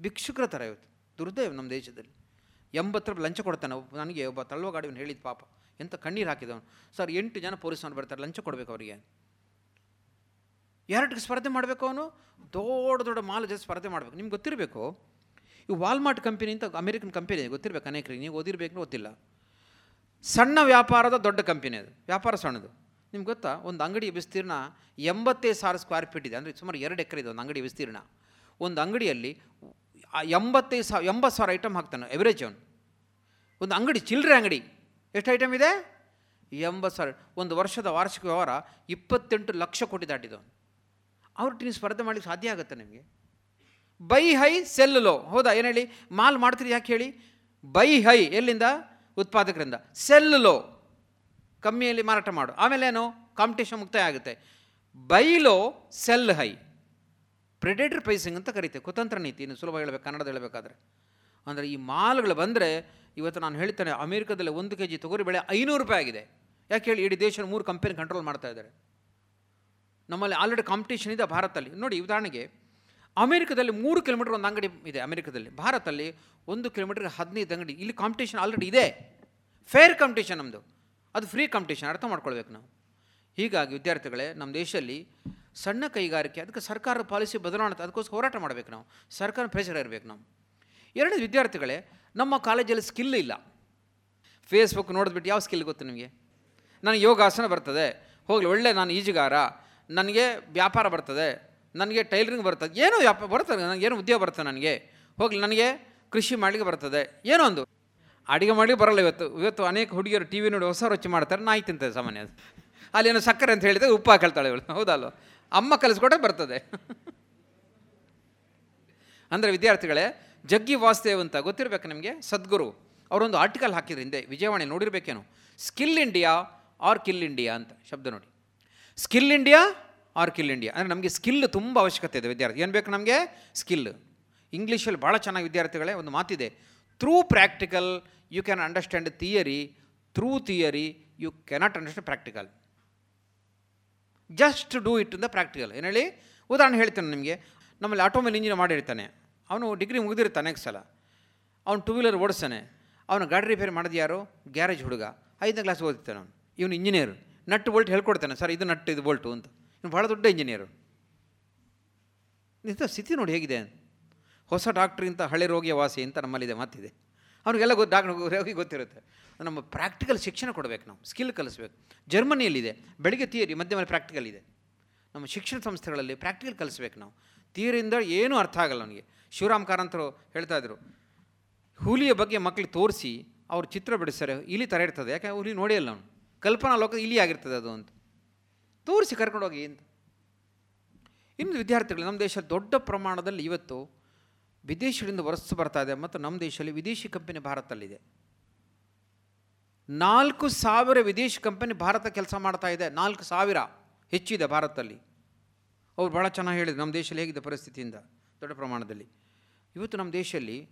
ಭಿಕ್ಷುಕರ ಥರ ಇವತ್ತು. ದುರ್ದೈವ ನಮ್ಮ ದೇಶದಲ್ಲಿ. ಎಂಬತ್ತು ರೂಪಾಯಿ ಲಂಚ ಕೊಡ್ತಾನೆ. ನನಗೆ ಒಬ್ಬ ತಳ್ಳುವ ಗಾಡಿಯವನು ಹೇಳಿದ ಪಾಪ. ಎಂಥ ಕಣ್ಣೀರು ಹಾಕಿದವನು. ಸರ್, ಎಂಟು ಜನ ಪೊಲೀಸ್ನವ್ರು ಬರ್ತಾರೆ, ಲಂಚ ಕೊಡಬೇಕು ಅವರಿಗೆ. ಎರಡಕ್ಕೆ ಸ್ಪರ್ಧೆ ಮಾಡಬೇಕು ಅವನು? ದೊಡ್ಡ ದೊಡ್ಡ ಮಾಲ್ ಜೊತೆ ಸ್ಪರ್ಧೆ ಮಾಡಬೇಕು. ನಿಮ್ಗೆ ಗೊತ್ತಿರಬೇಕು? ಈ ವಾಲ್ಮಾರ್ಟ್ ಕಂಪನಿ ಅಂತ ಅಮೇರಿಕನ್ ಕಂಪನಿ ಗೊತ್ತಿರಬೇಕು ಅನೇಕರಿಗೆ. ನೀವು ಓದಿರಬೇಕು ಗೊತ್ತಿಲ್ಲ. ಸಣ್ಣ ವ್ಯಾಪಾರದ ದೊಡ್ಡ ಕಂಪನಿ ಅದು. ವ್ಯಾಪಾರ ಸಣ್ಣದು. ನಿಮ್ಗೆ ಗೊತ್ತಾ? ಒಂದು ಅಂಗಡಿ ವಿಸ್ತೀರ್ಣ ಎಂಬತ್ತೈದು ಸಾವಿರ ಸ್ಕ್ವೇರ್ ಫೀಟ್ ಇದೆ. ಅಂದರೆ ಸುಮಾರು ಎರಡು ಎಕರೆ ಇದೆ ಒಂದು ಅಂಗಡಿ ವಿಸ್ತೀರ್ಣ. ಒಂದು ಅಂಗಡಿಯಲ್ಲಿ ಎಂಬತ್ತೈದು ಸಾವಿರ, ಎಂಬತ್ತು ಸಾವಿರ ಐಟಮ್ ಹಾಕ್ತಾನೆ ಎವರೇಜ್ ಅವನು. ಒಂದು ಅಂಗಡಿ, ಚಿಲ್ಲರೆ ಅಂಗಡಿ. ಎಷ್ಟು ಐಟಮ್ ಇದೆ? ಎಂಬತ್ತು ಸಾವಿರ, ಒಂದು ವರ್ಷದ ವಾರ್ಷಿಕ ವ್ಯವಹಾರ ಇಪ್ಪತ್ತೆಂಟು ಲಕ್ಷ ಕೋಟಿ ದಾಟಿದವನು. ಅವ್ರ ನೀವು ಸ್ಪರ್ಧೆ ಮಾಡಲಿಕ್ಕೆ ಸಾಧ್ಯ ಆಗುತ್ತೆ ನಿಮಗೆ? Buy high sell low. ಹೌದಾ, ಏನು ಹೇಳಿ? ಮಾಲ್ ಮಾಡ್ತೀರಿ ಯಾಕೆ ಹೇಳಿ? ಬೈ ಹೈ ಎಲ್ಲಿಂದ? ಉತ್ಪಾದಕರಿಂದ. Sell low. ಕಮ್ಮಿಯಲ್ಲಿ ಮಾರಾಟ ಮಾಡು. ಆಮೇಲೆ ಏನು? ಕಾಂಪಿಟೇಷನ್ ಮುಕ್ತಾಯ ಆಗುತ್ತೆ. Buy low, sell high. Predator pricing ಅಂತ ಕರಿತೇವೆ ಕುತಂತ್ರ ನೀತಿಯನ್ನು ಸುಲಭ ಹೇಳಬೇಕು ಕನ್ನಡದ ಹೇಳಬೇಕಾದ್ರೆ. ಅಂದರೆ ಈ ಮಾಲ್ಗಳು ಬಂದರೆ, ಇವತ್ತು ನಾನು ಹೇಳ್ತೇನೆ, ಅಮೇರಿಕಾದಲ್ಲಿ ಒಂದು ಕೆ ಜಿ ತೊಗರಿ ಬೆಳೆ ಐನೂರು ರೂಪಾಯಿ ಆಗಿದೆ. ಯಾಕೆ ಹೇಳಿ, ಇಡೀ ದೇಶದ ಮೂರು ಕಂಪನಿ ಕಂಟ್ರೋಲ್ ಮಾಡ್ತಾ ಇದ್ದಾರೆ. ನಮ್ಮಲ್ಲಿ ಆಲ್ರೆಡಿ ಕಾಂಪಿಟೇಷನ್ ಇದೆ ಭಾರತದಲ್ಲಿ. ನೋಡಿ, ಉದಾಹರಣೆಗೆ, ಅಮೇರಿಕದಲ್ಲಿ ಮೂರು ಕಿಲೋಮೀಟರ್ ಒಂದು ಅಂಗಡಿ ಇದೆ ಅಮೇರಿಕದಲ್ಲಿ. ಭಾರತದಲ್ಲಿ ಒಂದು ಕಿಲೋಮೀಟರ್ಗೆ ಹದಿನೈದು ಅಂಗಡಿ. ಇಲ್ಲಿ ಕಾಂಪಿಟೇಷನ್ ಆಲ್ರೆಡಿ ಇದೆ. ಫೇರ್ ಕಾಂಪಿಟೇಷನ್ ನಮ್ಮದು ಅದು ಫ್ರೀ ಕಾಂಪಿಟೇಷನ್ ಅರ್ಥ ಮಾಡ್ಕೊಳ್ಬೇಕು ನಾವು. ಹೀಗಾಗಿ ವಿದ್ಯಾರ್ಥಿಗಳೇ, ನಮ್ಮ ದೇಶದಲ್ಲಿ ಸಣ್ಣ ಕೈಗಾರಿಕೆ, ಅದಕ್ಕೆ ಸರ್ಕಾರದ ಪಾಲಿಸಿ ಬದಲಾವಣೆ, ಅದಕ್ಕೋಸ್ಕರ ಹೋರಾಟ ಮಾಡಬೇಕು ನಾವು. ಸರ್ಕಾರ ಪ್ರೆಷರ್ ಇರಬೇಕು ನಾವು. ಎರಡು ವಿದ್ಯಾರ್ಥಿಗಳೇ, ನಮ್ಮ ಕಾಲೇಜಲ್ಲಿ ಸ್ಕಿಲ್ ಇಲ್ಲ. ಫೇಸ್ಬುಕ್ ನೋಡಿದ್ಬಿಟ್ಟು ಯಾವ ಸ್ಕಿಲ್ ಗೊತ್ತು ನಿಮಗೆ? ನನಗೆ ಯೋಗಾಸನ ಬರ್ತದೆ. ಹೋಗಲಿ, ಒಳ್ಳೆ ನಾನು ಈಜುಗಾರ. ನನಗೆ ವ್ಯಾಪಾರ ಬರ್ತದೆ. ನನಗೆ ಟೈಲರಿಂಗ್ ಬರ್ತದೆ. ಏನೋ ವ್ಯಾಪಾರ ಬರ್ತದೆ, ನನಗೆ ಏನು ಉದ್ಯೋಗ ಬರ್ತದೆ ನನಗೆ. ಹೋಗಲಿ, ನನಗೆ ಕೃಷಿ ಮಾಡಲಿಕ್ಕೆ ಬರ್ತದೆ. ಏನೋ ಒಂದು. ಅಡುಗೆ ಮಾಡಲಿಕ್ಕೆ ಬರಲ್ಲ ಇವತ್ತು. ಇವತ್ತು ಅನೇಕ ಹುಡುಗಿಯರು ಟಿ ವಿ ನೋಡಿ ಹೊಸ ರುಚಿ ಮಾಡ್ತಾರೆ. ನಾಯಿ ತಿಂತದೆ ಸಾಮಾನ್ಯ. ಅದು ಅಲ್ಲಿ ಏನೋ ಸಕ್ಕರೆ ಅಂತ ಹೇಳಿದರೆ ಉಪ್ಪು ಹಾಕಳ್ತಾಳೆ ಇವಳು. ಹೌದಲ್ವ? ಅಮ್ಮ ಕಲಿಸ್ಕೊಟ್ಟೆ ಬರ್ತದೆ. ಅಂದರೆ ವಿದ್ಯಾರ್ಥಿಗಳೇ, ಜಗ್ಗಿ ವಾಸುದೇವ್ ಅಂತ ಗೊತ್ತಿರಬೇಕು ನಿಮಗೆ? ಸದ್ಗುರು, ಅವರೊಂದು ಆರ್ಟಿಕಲ್ ಹಾಕಿದ್ರು ಹಿಂದೆ, Vijayavani ನೋಡಿರಬೇಕೇನು? Skill India or kill India ಅಂತ ಶಬ್ದ ನೋಡಿ. Skill India or kill India ಅಂದರೆ ನಮಗೆ ಸ್ಕಿಲ್ ತುಂಬ ಅವಶ್ಯಕತೆ ಇದೆ ವಿದ್ಯಾರ್ಥಿ. ಏನು ಬೇಕು ನಮಗೆ? ಸ್ಕಿಲ್ ಇಂಗ್ಲೀಷಲ್ಲಿ ಭಾಳ ಚೆನ್ನಾಗಿ ವಿದ್ಯಾರ್ಥಿಗಳೇ, ಒಂದು ಮಾತಿದೆ. Through practical you can understand theory through theory you cannot understand practical just do it in the practical ಏನು ಹೇಳಿ? ಉದಾಹರಣೆ ಹೇಳ್ತಾನೆ ನಿಮಗೆ. ನಮ್ಮಲ್ಲಿ ಆಟೋಮೊಬೈಲ್ ಇಂಜಿನಿಯರ್ ಮಾಡಿರ್ತಾನೆ. ಅವನು ಡಿಗ್ರಿ ಮುಗಿದಿರ್ತಾನೆ ಸಲ. ಅವನು ಟೂ ವೀಲರ್ ಓಡಿಸ್ತಾನೆ. ಅವನು ಗಾಡಿ ರಿಪೇರಿ ಮಾಡೋದು ಯಾರು? ಗ್ಯಾರೇಜ್ ಹುಡುಗ. ಐದನೇ ಕ್ಲಾಸ್ ಓದಿರ್ತಾನೆ ಅವನು. ಇವನು ಇಂಜಿನಿಯರ್ ನಟ್ಟು ಬೋಲ್ಟ್ ಹೇಳ್ಕೊಡ್ತಾನೆ. ಸರ್, ಇದು ನಟ್ಟು ಇದು ಬೋಲ್ಟು ಅಂತ. ಇವನು ಭಾಳ ದೊಡ್ಡ ಇಂಜಿನಿಯರು ಇಂಥ ಸ್ಥಿತಿ ನೋಡಿ ಹೇಗಿದೆ. ಹೊಸ ಡಾಕ್ಟ್ರಿಂತ ಹಳೆ ರೋಗಿಯ ವಾಸಿ ಅಂತ ನಮ್ಮಲ್ಲಿದೆ ಮಾತಿದೆ. ಅವ್ರಿಗೆಲ್ಲ ಗೊತ್ತು ಡಾಕ್ಟರ್ ರೋಗಿ ಗೊತ್ತಿರುತ್ತೆ. ನಮ್ಮ ಪ್ರಾಕ್ಟಿಕಲ್ ಶಿಕ್ಷಣ ಕೊಡಬೇಕು ನಾವು ಸ್ಕಿಲ್ ಕಲಿಸ್ಬೇಕು. ಜರ್ಮನಿಯಲ್ಲಿದೆ, ಬೆಳಿಗ್ಗೆ ಥಿಯರಿ ಮಧ್ಯಮ ಪ್ರಾಕ್ಟಿಕಲ್ ಇದೆ. ನಮ್ಮ ಶಿಕ್ಷಣ ಸಂಸ್ಥೆಗಳಲ್ಲಿ ಪ್ರಾಕ್ಟಿಕಲ್ ಕಲಿಸ್ಬೇಕು ನಾವು. ಥಿಯರಿಯಿಂದ ಏನೂ ಅರ್ಥ ಆಗಲ್ಲ ನನಗೆ. ಶಿವರಾಮ್ ಕಾರಂತರು ಹೇಳ್ತಾ ಇದ್ರು, ಹುಲಿಯ ಬಗ್ಗೆ ಮಕ್ಕಳು ತೋರಿಸಿ, ಅವ್ರು ಚಿತ್ರ ಬಿಡಿಸ್ತಾರೆ, ಇಲಿ ಥರ ಇರ್ತದೆ. ಯಾಕೆ? ಹುಲಿ ನೋಡಿಯಲ್ಲ ಇಲ್ಲ ಅವನು. ಕಲ್ಪನಾ ಲೋಕ ಇಲಿ ಆಗಿರ್ತದೆ ಅದು ಅಂತ. ತೋರಿಸಿ ಕರ್ಕೊಂಡೋಗಿ ಅಂತ. ಇನ್ನು ವಿದ್ಯಾರ್ಥಿಗಳು, ನಮ್ಮ ದೇಶ ದೊಡ್ಡ ಪ್ರಮಾಣದಲ್ಲಿ ಇವತ್ತು ವಿದೇಶಗಳಿಂದ ವರಸ್ಸು ಬರ್ತಾ ಇದೆ ಮತ್ತು ನಮ್ಮ ದೇಶದಲ್ಲಿ ವಿದೇಶಿ ಕಂಪನಿ ಭಾರತದಲ್ಲಿದೆ ನಾಲ್ಕು ಸಾವಿರ ವಿದೇಶಿ ಕಂಪನಿ ಭಾರತ ಕೆಲಸ ಮಾಡ್ತಾ ಇದೆ. ನಾಲ್ಕು ಸಾವಿರ ಹೆಚ್ಚಿದೆ ಭಾರತದಲ್ಲಿ. ಅವ್ರು ಭಾಳ ಚೆನ್ನಾಗಿ ಹೇಳಿದ್ರು ನಮ್ಮ ದೇಶದಲ್ಲಿ ಹೇಗಿದೆ ಪರಿಸ್ಥಿತಿಯಿಂದ? ದೊಡ್ಡ ಪ್ರಮಾಣದಲ್ಲಿ. ಇವತ್ತು ನಮ್ಮ ದೇಶದಲ್ಲಿ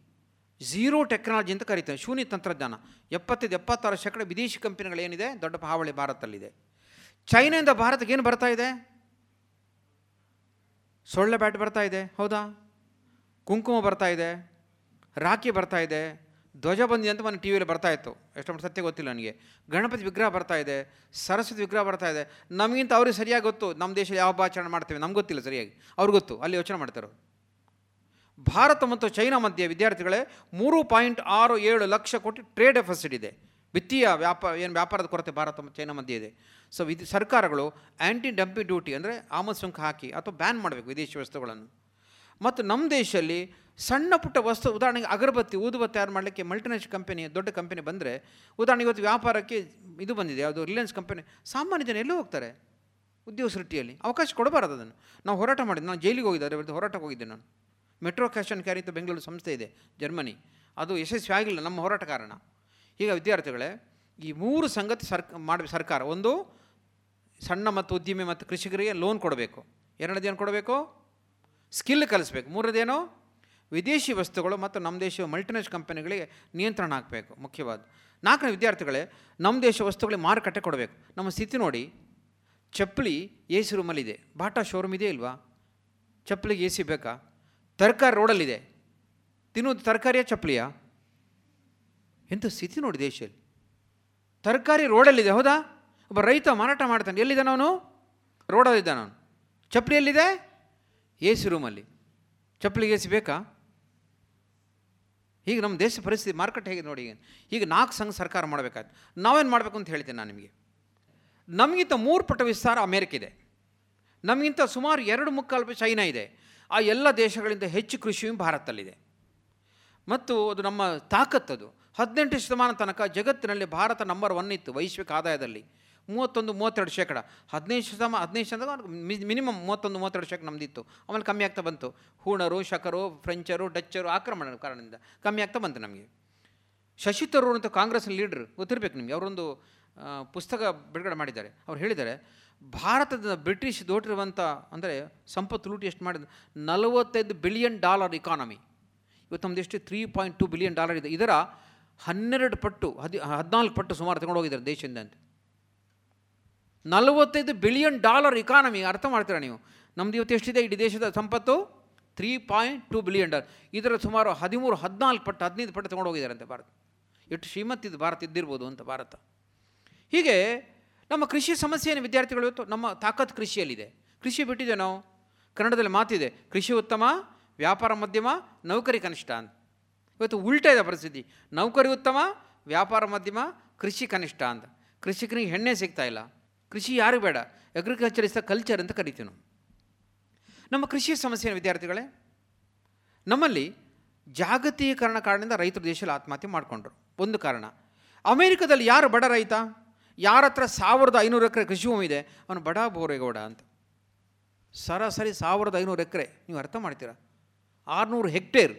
ಝೀರೋ ಟೆಕ್ನಾಲಜಿ ಅಂತ ಕರೀತಾರೆ, ಶೂನ್ಯ ತಂತ್ರಜ್ಞಾನ. ಎಪ್ಪತ್ತೈದು, ಎಪ್ಪತ್ತಾರು ಶೇಕಡ ವಿದೇಶಿ ಕಂಪನಿಗಳೇನಿದೆ ದೊಡ್ಡ ಹಾವಳಿ ಭಾರತದಲ್ಲಿದೆ ಚೈನಾದಿಂದ ಭಾರತಕ್ಕೆ ಏನು ಬರ್ತಾ ಇದೆ? ಸೊಳ್ಳೆ ಬ್ಯಾಟ್ ಬರ್ತಾ ಇದೆ, ಹೌದಾ? ಕುಂಕುಮ ಬರ್ತಾ ಇದೆ, ರಾಖಿ ಬರ್ತಾ ಇದೆ ಧ್ವಜ ಬಂದಿದೆ ಅಂತ ಮೊನ್ನೆ ಟಿ ವಿಯಲ್ಲಿ ಬರ್ತಾ ಇತ್ತು. ಎಷ್ಟು ಮಟ್ಟ ಸತ್ಯ ಗೊತ್ತಿಲ್ಲ ನನಗೆ. ಗಣಪತಿ ವಿಗ್ರಹ ಬರ್ತಾ ಇದೆ, ಸರಸ್ವತಿ ವಿಗ್ರಹ ಬರ್ತಾ ಇದೆ. ನಮಗಿಂತ ಅವ್ರಿಗೆ ಸರಿಯಾಗಿ ಗೊತ್ತು ನಮ್ಮ ದೇಶದಲ್ಲಿ ಯಾವ ಹಬ್ಬ ಆಚರಣೆ ಮಾಡ್ತೇವೆ ನಮ್ಗೆ ಗೊತ್ತಿಲ್ಲ ಸರಿಯಾಗಿ. ಅವ್ರಿಗೆ ಗೊತ್ತು, ಅಲ್ಲಿ ಯೋಚನೆ ಮಾಡ್ತಾರೆ. ಭಾರತ ಮತ್ತು ಚೈನಾ ಮಧ್ಯೆ ವಿದ್ಯಾರ್ಥಿಗಳೇ ಮೂರು ಪಾಯಿಂಟ್ ಆರು ಏಳು ಲಕ್ಷ ಕೋಟಿ ಟ್ರೇಡ್ ಡೆಫಿಸಿಟ್ ಇದೆ. ವಿತ್ತೀಯ ವ್ಯಾಪಾರ ಏನು ವ್ಯಾಪಾರದ ಕೊರತೆ ಭಾರತ ಮತ್ತು ಚೈನಾ ಮಧ್ಯೆ ಇದೆ. ಸೊ ವಿದ್, ಸರ್ಕಾರಗಳು ಆ್ಯಂಟಿ ಡಂಪಿಂಗ್ ಡ್ಯೂಟಿ ಅಂದರೆ ಆಮದು ಸುಂಕ ಹಾಕಿ ಅಥವಾ ಬ್ಯಾನ್ ಮಾಡಬೇಕು ವಿದೇಶಿ ವಸ್ತುಗಳನ್ನು ಮತ್ತು ನಮ್ಮ ದೇಶದಲ್ಲಿ ಸಣ್ಣ ಪುಟ್ಟ ವಸ್ತು, ಉದಾಹರಣೆಗೆ ಅಗರಬತ್ತಿ, ಊದುಬತ್ತಿ ತಯಾರು ಮಾಡಲಿಕ್ಕೆ ಮಲ್ಟಿನ್ಯಾಷನಲ್ ಕಂಪನಿ, ದೊಡ್ಡ ಕಂಪನಿ ಬಂದರೆ, ಉದಾಹರಣೆಗೆ ಇವತ್ತು ವ್ಯಾಪಾರಕ್ಕೆ ಇದು ಬಂದಿದೆ, ಯಾವುದು ರಿಲಯನ್ಸ್ ಕಂಪನಿ, ಸಾಮಾನ್ಯ ಜನ ಎಲ್ಲೂ ಹೋಗ್ತಾರೆ ಉದ್ಯೋಗ ಸೃಷ್ಟಿಯಲ್ಲಿ, ಅವಕಾಶ ಕೊಡಬಾರದು ಅದನ್ನು. ನಾವು ಹೋರಾಟ ಮಾಡಿದ್ದೆ ನಾನು ಜೈಲಿಗೆ ಹೋಗಿದ್ದೆ, ಅದರ ಹೋರಾಟಕ್ಕೆ ಹೋಗಿದ್ದೆ ನಾನು. ಮೆಟ್ರೋ ಕ್ಯಾಶ್ ಆ್ಯಂಡ್ ಕ್ಯಾರಿ ಅಂತ ಬೆಂಗಳೂರು ಸಂಸ್ಥೆ ಇದೆ, ಜರ್ಮನಿ. ಅದು ಯಶಸ್ವಿ ಆಗಿಲ್ಲ, ನಮ್ಮ ಹೋರಾಟ ಕಾರಣ. ಈಗ ವಿದ್ಯಾರ್ಥಿಗಳೇ, ಈ ಮೂರು ಸಂಗತಿ ಸರ್ಕ ಮಾಡಬೇಕು ಸರ್ಕಾರ, ಒಂದು ಸಣ್ಣ ಮತ್ತು ಉದ್ಯಮಿ ಮತ್ತು ಕೃಷಿಕರಿಗೆ ಲೋನ್ ಕೊಡಬೇಕು. ಎರಡನೇದೇನು ಕೊಡಬೇಕು? ಸ್ಕಿಲ್ ಕಲಿಸ್ಬೇಕು. ಮೂರದೇನು ವಿದೇಶಿ ವಸ್ತುಗಳು ಮತ್ತು ನಮ್ಮ ದೇಶ ಮಲ್ಟಿನೇಷ್ ಕಂಪನಿಗಳಿಗೆ ನಿಯಂತ್ರಣ ಹಾಕಬೇಕು. ಮುಖ್ಯವಾದ. ನಾಲ್ಕನೇ ವಿದ್ಯಾರ್ಥಿಗಳೇ, ನಮ್ಮ ದೇಶ ವಸ್ತುಗಳಿಗೆ ಮಾರುಕಟ್ಟೆ ಕೊಡಬೇಕು. ನಮ್ಮ ಸ್ಥಿತಿ ನೋಡಿ. ಚಪ್ಪಲಿ ಎ ಸಿ ರೂಮಲ್ಲಿದೆ ಬಾಟಾ ಶೋರೂಮ್ ಇದೆ ಇಲ್ವಾ? ಚಪ್ಪಲಿಗೆ ಎ ಸಿ ಬೇಕಾ? ತರಕಾರಿ ರೋಡಲ್ಲಿದೆ. ತಿನ್ನೋದು ತರಕಾರಿಯ, ಚಪ್ಪಲಿಯಾ? ಎಂಥ ಸ್ಥಿತಿ ನೋಡಿ ದೇಶದಲ್ಲಿ. ತರಕಾರಿ ರೋಡಲ್ಲಿದೆ, ಹೌದಾ? ಒಬ್ಬ ರೈತ ಮಾರಾಟ ಮಾಡ್ತಾನೆ. ಎಲ್ಲಿದ್ದಾನೆ ಅವನು? ರೋಡಲ್ಲಿದ್ದಾನೆ ಅವನು. ಚಪ್ಪಲಿ ಎಲ್ಲಿದೆ ಎ ಸಿ ರೂಮಲ್ಲಿ. ಚಪ್ಪಲಿಗೆ ಎ ಸಿ ಬೇಕಾ? ಈಗ ನಮ್ಮ ದೇಶ ಪರಿಸ್ಥಿತಿ ಮಾರ್ಕೆಟ್ ಹೇಗೆ ನೋಡಿ ಈಗ. ನಾಲ್ಕು ಸಂಘ ಸರ್ಕಾರ ಮಾಡಬೇಕಾಯ್ತು. ನಾವೇನು ಮಾಡಬೇಕು ಅಂತ ಹೇಳ್ತೀನಿ ನಾನು ನಿಮಗೆ. ನಮಗಿಂತ ಮೂರು ಪಟ್ಟು ವಿಸ್ತಾರ ಅಮೇರಿಕ ಇದೆ ನಮಗಿಂತ ಸುಮಾರು ಎರಡು ಮುಕ್ಕಾಲು ಚೈನಾ ಇದೆ. ಆ ಎಲ್ಲ ದೇಶಗಳಿಂದ ಹೆಚ್ಚು ಕೃಷಿಯು ಭಾರತದಲ್ಲಿದೆ. ಮತ್ತು ಅದು ನಮ್ಮ ತಾಕತ್ತದು. ಹದಿನೆಂಟು ಶತಮಾನ ತನಕ ಜಗತ್ತಿನಲ್ಲಿ ಭಾರತ ನಂಬರ್ ಒನ್ ಇತ್ತು ವೈಶ್ವಿಕ ಆದಾಯದಲ್ಲಿ. ಮೂವತ್ತೊಂದು, ಮೂವತ್ತೆರಡು ಶೇಕಡ. ಹದಿನೈದು ಶತಮಾನ ಹದಿನೈದು ಶತಮ ಮಿನಿಮಮ್ ಮೂವತ್ತೊಂದು, ಮೂವತ್ತೆರಡು ಶೇಕಡ ನಮ್ದಿತ್ತು. ಆಮೇಲೆ ಕಮ್ಮಿ ಆಗ್ತಾ ಬಂತು. ಹೂಣರು, ಶಕರು, ಫ್ರೆಂಚರು, ಡಚ್ಚರು ಆಕ್ರಮಣ ಕಾರಣದಿಂದ ಕಮ್ಮಿ ಆಗ್ತಾ ಬಂತು ನಮಗೆ. ಶಶಿ ತರೂರ್ ಅಂತ ಕಾಂಗ್ರೆಸ್ ಲೀಡ್ರ್ ಗೊತ್ತಿರಬೇಕು ನಿಮಗೆ, ಅವರೊಂದು ಪುಸ್ತಕ ಬಿಡುಗಡೆ ಮಾಡಿದ್ದಾರೆ. ಅವ್ರು ಹೇಳಿದ್ದಾರೆ, ಭಾರತದ ಬ್ರಿಟಿಷ್ ದೋಟಿರುವಂಥ ಅಂದರೆ ಸಂಪತ್ತು ಲೂಟಿ ಎಷ್ಟು ಮಾಡಿದ, ನಲವತ್ತೈದು ಬಿಲಿಯನ್ ಡಾಲರ್ ಇಕಾನಮಿ ಇವತ್ತು ನಮ್ಮದು ಎಷ್ಟು? Three point two billion dollar ಇದೆ. ಇದರ ಹನ್ನೆರಡು ಪಟ್ಟು, ಹದಿ, ಹದಿನಾಲ್ಕು ಪಟ್ಟು ಸುಮಾರು ತಗೊಂಡು ಹೋಗಿದ್ದಾರೆ ದೇಶದಿಂದ ಅಂತ. ನಲವತ್ತೈದು ಬಿಲಿಯನ್ ಡಾಲರ್ ಇಕಾನಮಿ ಅರ್ಥ ಮಾಡ್ತೀರಾ ನೀವು? ನಮ್ದು ಇವತ್ತು ಎಷ್ಟಿದೆ? ಇಡೀ ದೇಶದ ಸಂಪತ್ತು three point two billion dollar ಇದರ ಸುಮಾರು ಹದಿಮೂರು, ಹದಿನಾಲ್ಕು ಪಟ್ಟು, ಹದಿನೈದು ಪಟ್ಟು ತಗೊಂಡು ಹೋಗಿದ್ದಾರಂತೆ ಭಾರತ. ಎಷ್ಟು ಶ್ರೀಮಂತಿದ್ದು ಭಾರತ ಇದ್ದಿರ್ಬೋದು ಅಂತ ಭಾರತ. ಹೀಗೆ ನಮ್ಮ ಕೃಷಿ ಸಮಸ್ಯೆಯನ್ನು ವಿದ್ಯಾರ್ಥಿಗಳು ಇವತ್ತು ನಮ್ಮ ತಾಕತ್ ಕೃಷಿಯಲ್ಲಿದೆ. ಕೃಷಿ ಬಿಟ್ಟಿದೆ ನಾವು. ಕನ್ನಡದಲ್ಲಿ ಮಾತಿದೆ, ಕೃಷಿ ಉತ್ತಮ, ವ್ಯಾಪಾರ ಮಧ್ಯಮ, ನೌಕರಿ ಕನಿಷ್ಠ ಅಂತ. ಇವತ್ತು ಉಲ್ಟಾ ಇದೆ ಪರಿಸ್ಥಿತಿ. ನೌಕರಿ ಉತ್ತಮ, ವ್ಯಾಪಾರ ಮಧ್ಯಮ, ಕೃಷಿ ಕನಿಷ್ಠ ಅಂತ. ಕೃಷಿಕನಿಗೆ ಹೆಣ್ಣೆ ಸಿಗ್ತಾ ಇಲ್ಲ. ಕೃಷಿ ಯಾರು ಬೇಡ. ಅಗ್ರಿಕಲ್ಚರ್ ಇಸ್ ದ ಕಲ್ಚರ್ ಅಂತ ಕರಿತೀವಿ ನಾವು. ನಮ್ಮ ಕೃಷಿ ಸಮಸ್ಯೆ ವಿದ್ಯಾರ್ಥಿಗಳೇ, ನಮ್ಮಲ್ಲಿ ಜಾಗತೀಕರಣ ಕಾರಣದಿಂದ ರೈತರು ದೇಶದಲ್ಲಿ ಆತ್ಮಹತ್ಯೆ ಮಾಡಿಕೊಂಡ್ರು. ಒಂದು ಕಾರಣ. ಅಮೇರಿಕದಲ್ಲಿ ಯಾರು ಬಡ ರೈತ? ಯಾರ ಹತ್ರ ಸಾವಿರದ ಐನೂರು ಎಕರೆ ಕೃಷಿ ಭೂಮಿ ಇದೆ? ಅವನು ಬಡ ಬೋರೇಗೌಡ ಅಂತ. ಸರಾಸರಿ ಸಾವಿರದ ಐನೂರು ಎಕರೆ, ನೀವು ಅರ್ಥ ಮಾಡ್ತೀರಾ? ಆರುನೂರು ಹೆಕ್ಟೇರ್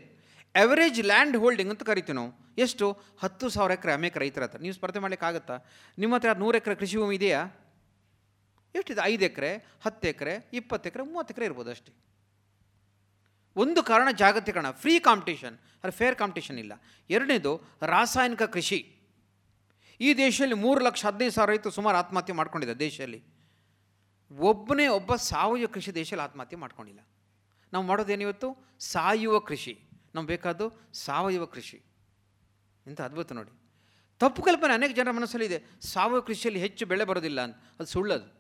ಎವರೇಜ್ ಲ್ಯಾಂಡ್ ಹೋಲ್ಡಿಂಗ್ ಅಂತ ಕರಿತೀವಿ ನಾವು. ಎಷ್ಟು? ಹತ್ತು ಸಾವಿರ ಎಕರೆ ಅಮೇಕ ರೈತರ ಹತ್ರ. ನೀವು ಸ್ಪರ್ಧೆ ಮಾಡಲಿಕ್ಕಾಗತ್ತಾ? ನಿಮ್ಮ ಹತ್ರ ನೂರು ಎಕರೆ ಕೃಷಿ ಭೂಮಿ ಇದೆಯಾ? ಎಷ್ಟಿದೆ? ಐದು ಎಕರೆ, ಹತ್ತು ಎಕರೆ, ಇಪ್ಪತ್ತು ಎಕರೆ, ಮೂವತ್ತು ಎಕರೆ ಇರ್ಬೋದು ಅಷ್ಟೇ. ಒಂದು ಕಾರಣ ಜಾಗತೀಕರಣ ಫ್ರೀ ಕಾಂಪಿಟೇಷನ್ ಅದು ಫೇರ್ ಕಾಂಪಿಟೇಷನ್ ಇಲ್ಲ. ಎರಡನೇದು, ರಾಸಾಯನಿಕ ಕೃಷಿ. ಈ ದೇಶದಲ್ಲಿ ಮೂರು ಲಕ್ಷ ಹದಿನೈದು ಸಾವಿರ ರೈತರು ಸುಮಾರು ಆತ್ಮಹತ್ಯೆ ಮಾಡ್ಕೊಂಡಿದ್ದಾರೆ ದೇಶದಲ್ಲಿ. ಒಬ್ಬನೇ ಒಬ್ಬ ಸಾವಯವ ಕೃಷಿ ದೇಶದಲ್ಲಿ ಆತ್ಮಹತ್ಯೆ ಮಾಡ್ಕೊಂಡಿಲ್ಲ. ನಾವು ಮಾಡೋದೇನಿವತ್ತು ಸಾಯುವ ಕೃಷಿ. ನಮ್ಗೆ ಬೇಕಾದ್ದು ಸಾವಯವ ಕೃಷಿ. ಇಂಥ ಅದ್ಭುತ ನೋಡಿ. ತಪ್ಪು ಕಲ್ಪನೆ ಅನೇಕ ಜನರ ಮನಸ್ಸಲ್ಲಿ ಇದೆ ಸಾವಯವ ಕೃಷಿಯಲ್ಲಿ ಹೆಚ್ಚು ಬೆಳೆ ಬರೋದಿಲ್ಲ ಅಂತ. ಅದು ಸುಳ್ಳದು.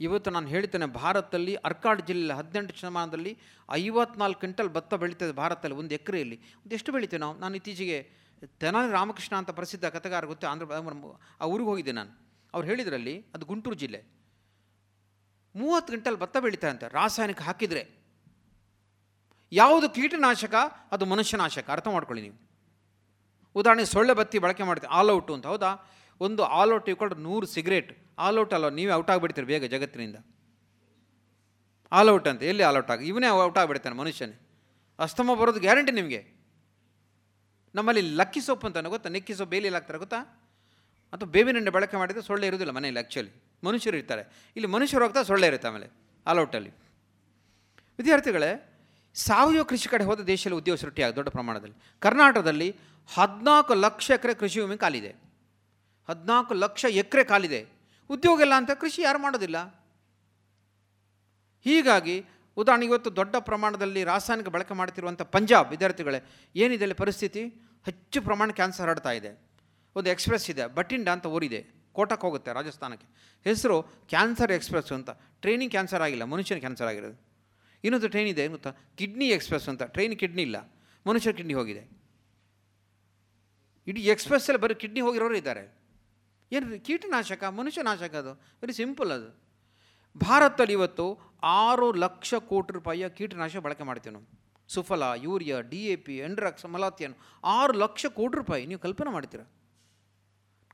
ಇವತ್ತು ನಾನು ಹೇಳ್ತೇನೆ ಭಾರತದಲ್ಲಿ ಅರ್ಕಾಡ್ ಜಿಲ್ಲೆ ಹದಿನೆಂಟು ಶತಮಾನದಲ್ಲಿ ಐವತ್ನಾಲ್ಕು ಕ್ವಿಂಟಲ್ ಭತ್ತ ಬೆಳೀತದೆ ಭಾರತದಲ್ಲಿ ಒಂದು ಎಕರೆಯಲ್ಲಿ. ಎಷ್ಟು ಬೆಳಿತೀವಿ ನಾವು? ನಾನು ಇತ್ತೀಚೆಗೆ ತೆನಾಲಿ ರಾಮಕೃಷ್ಣ ಅಂತ ಪ್ರಸಿದ್ಧ ಕಥೆಗಾರ ಗೊತ್ತೆ, ಆಂಧ್ರ ಆ ಊರಿಗೆ ಹೋಗಿದ್ದೆ ನಾನು. ಅವ್ರು ಹೇಳಿದ್ರಲ್ಲಿ ಅದು ಗುಂಟೂರು ಜಿಲ್ಲೆ. ಮೂವತ್ತು ಕ್ವಿಂಟಲ್ ಭತ್ತ ಬೆಳೀತಾರೆ ಅಂತ ರಾಸಾಯನಿಕ ಹಾಕಿದರೆ. ಯಾವುದು ಕೀಟನಾಶಕ, ಅದು ಮನುಷ್ಯನಾಶಕ, ಅರ್ಥ ಮಾಡ್ಕೊಳ್ಳಿ ನೀವು. ಉದಾಹರಣೆಗೆ ಸೊಳ್ಳೆ ಬತ್ತಿ ಬಳಕೆ ಮಾಡ್ತೀವಿ ಔಟು ಅಂತ, ಹೌದಾ? ಒಂದು ಆಲ್ ಔಟ್ ಇಟ್ಕೊಂಡು ನೂರು ಸಿಗರೇಟ್ ಔಟ್ ಅಲ್ಲ, ನೀವೇ ಔಟ್ ಆಗಿಬಿಡ್ತೀರಿ ಬೇಗ ಜಗತ್ತಿನಿಂದ. ಆಲ್ ಔಟ್ ಅಂತ, ಎಲ್ಲಿ ಆಲ್ ಔಟ್ ಆಗಿ, ಇವನೇ ಔಟ್ ಆಗಿಬಿಡ್ತಾನೆ ಮನುಷ್ಯನೇ. ಅಸ್ತಮ ಬರೋದು ಗ್ಯಾರಂಟಿ ನಿಮಗೆ. ನಮ್ಮಲ್ಲಿ ಲಕ್ಕಿ ಸೊಪ್ಪು ಅಂತ ಗೊತ್ತಾ? ನೆಕ್ಕಿ ಸೊಪ್ಪು ಬೇಲಿಯಲ್ಲಿ ಹಾಕ್ತಾರೆ ಗೊತ್ತಾ? ಅಥವಾ ಬೇವಿನೆಣ್ಣೆ ಬಳಕೆ ಮಾಡಿದರೆ ಸೊಳ್ಳೆ ಇರೋದಿಲ್ಲ ಮನೆಯಲ್ಲಿ ಆ್ಯಕ್ಚುಲಿ ಮನುಷ್ಯರು ಇರ್ತಾರೆ. ಇಲ್ಲಿ ಮನುಷ್ಯರು ಹೋಗ್ತಾ ಸೊಳ್ಳೆ ಇರುತ್ತೆ ಆಮೇಲೆ, ಆಲ್ ಔಟಲ್ಲಿ ವಿದ್ಯಾರ್ಥಿಗಳೇ, ಸಾವಯವ ಕೃಷಿ ಕಡೆ ಹೋದ ದೇಶದಲ್ಲಿ ಉದ್ಯೋಗ ಸೃಷ್ಟಿಯಾಗ ದೊಡ್ಡ ಪ್ರಮಾಣದಲ್ಲಿ. ಕರ್ನಾಟಕದಲ್ಲಿ ಹದಿನಾಲ್ಕು ಲಕ್ಷ ಎಕರೆ ಕೃಷಿ ಭೂಮಿ ಕಾಲಿದೆ ಹದಿನಾಲ್ಕು ಲಕ್ಷ ಎಕರೆ ಕಾಲಿದೆ ಉದ್ಯೋಗ ಇಲ್ಲ ಅಂತ ಕೃಷಿ ಯಾರು ಮಾಡೋದಿಲ್ಲ. ಹೀಗಾಗಿ ಉದಾಹರಣೆಗೆ ಇವತ್ತು ದೊಡ್ಡ ಪ್ರಮಾಣದಲ್ಲಿ ರಾಸಾಯನಿಕ ಬಳಕೆ ಮಾಡ್ತಿರುವಂಥ ಪಂಜಾಬ್ ವಿದ್ಯಾರ್ಥಿಗಳೇ, ಏನಿದೆ ಅಲ್ಲಿ ಪರಿಸ್ಥಿತಿ? ಹೆಚ್ಚು ಪ್ರಮಾಣ ಕ್ಯಾನ್ಸರ್ ಹರಡ್ತಾ ಇದೆ. ಒಂದು ಎಕ್ಸ್ಪ್ರೆಸ್ ಇದೆ ಬಟಿಂಡ ಅಂತ ಊರಿದೆ ಕೋಟಕ್ಕೆ ಹೋಗುತ್ತೆ ರಾಜಸ್ಥಾನಕ್ಕೆ. ಹೆಸರು ಕ್ಯಾನ್ಸರ್ ಎಕ್ಸ್ಪ್ರೆಸ್ ಅಂತ. ಟ್ರೈನಿಂಗ್ ಕ್ಯಾನ್ಸರ್ ಆಗಿಲ್ಲ, ಮನುಷ್ಯನ ಕ್ಯಾನ್ಸರ್ ಆಗಿರೋದು. ಇನ್ನೊಂದು ಟ್ರೈನ್ ಇದೆ ಗೊತ್ತಾ? ಕಿಡ್ನಿ ಎಕ್ಸ್ಪ್ರೆಸ್ ಅಂತ. ಟ್ರೈನ್ ಕಿಡ್ನಿ ಇಲ್ಲ, ಮನುಷ್ಯರ ಕಿಡ್ನಿ ಹೋಗಿದೆ. ಇಡೀ ಎಕ್ಸ್ಪ್ರೆಸ್ಸಲ್ಲಿ ಬರೀ ಕಿಡ್ನಿ ಹೋಗಿರೋರು ಇದ್ದಾರೆ. ಏನು ಕೀಟನಾಶಕ, ಮನುಷ್ಯನಾಶಕ ಅದು. ವೆರಿ ಸಿಂಪಲ್ ಅದು. ಭಾರತದಲ್ಲಿ ಇವತ್ತು ಆರು ಲಕ್ಷ ಕೋಟಿ ರೂಪಾಯಿಯ ಕೀಟನಾಶಕ ಬಳಕೆ ಮಾಡ್ತೀವಿ ನಾವು. Suphala, urea, D A P ಎಂಡ್ರಾಕ್ಸ್ malathion ಆರು ಲಕ್ಷ ಕೋಟಿ ರೂಪಾಯಿ ನೀವು ಕಲ್ಪನೆ ಮಾಡ್ತೀರಾ?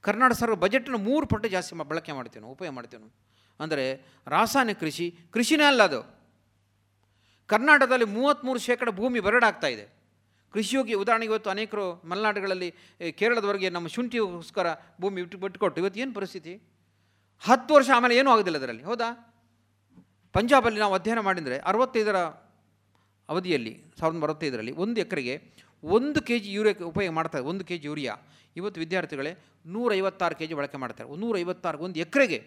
ಕರ್ನಾಟಕ ಸರ್ಕಾರ ಬಜೆಟ್ನ ಮೂರು ಪಟ್ಟು ಜಾಸ್ತಿ ಬಳಕೆ ಮಾಡ್ತೀವಿ ನಾವು, ಉಪಯೋಗ ಮಾಡ್ತೀವಿ ನಾವು. ಅಂದರೆ ರಾಸಾಯನಿಕ ಕೃಷಿ, ಕೃಷಿನೇ ಅಲ್ಲ ಅದು. ಕರ್ನಾಟಕದಲ್ಲಿ ಮೂವತ್ತ್ಮೂರು ಶೇಕಡ ಭೂಮಿ ಬರಡಾಗ್ತಾ ಇದೆ. ಕೃಷಿಯೋಗಿ ಉದಾಹರಣೆಗೆ ಇವತ್ತು ಅನೇಕರು ಮಲೆನಾಡುಗಳಲ್ಲಿ ಕೇರಳದವರೆಗೆ ನಮ್ಮ ಶುಂಠಿಗೋಸ್ಕರ ಭೂಮಿ ಬಿಟ್ಟು ಬಿಟ್ಟುಕೊಟ್ಟು, ಇವತ್ತು ಏನು ಪರಿಸ್ಥಿತಿ? ಹತ್ತು ವರ್ಷ ಆಮೇಲೆ ಏನೂ ಆಗೋದಿಲ್ಲ ಅದರಲ್ಲಿ, ಹೌದಾ? ಪಂಜಾಬಲ್ಲಿ ನಾವು ಅಧ್ಯಯನ ಮಾಡಿದರೆ ಅರವತ್ತೈದರ ಅವಧಿಯಲ್ಲಿ, ಸಾವಿರದ ಅರವತ್ತೈದರಲ್ಲಿ ಒಂದು ಎಕರೆಗೆ ಒಂದು ಕೆ ಜಿ ಯೂರಿಯಾ ಉಪಯೋಗ ಮಾಡ್ತಾರೆ, ಒಂದು ಕೆ ಜಿ ಯೂರಿಯಾ. ಇವತ್ತು ವಿದ್ಯಾರ್ಥಿಗಳೇ ನೂರೈವತ್ತಾರು ಕೆ ಜಿ ಬಳಕೆ ಮಾಡ್ತಾರೆ, ನೂರೈವತ್ತಾರು, ಒಂದು ಎಕರೆಗೆ.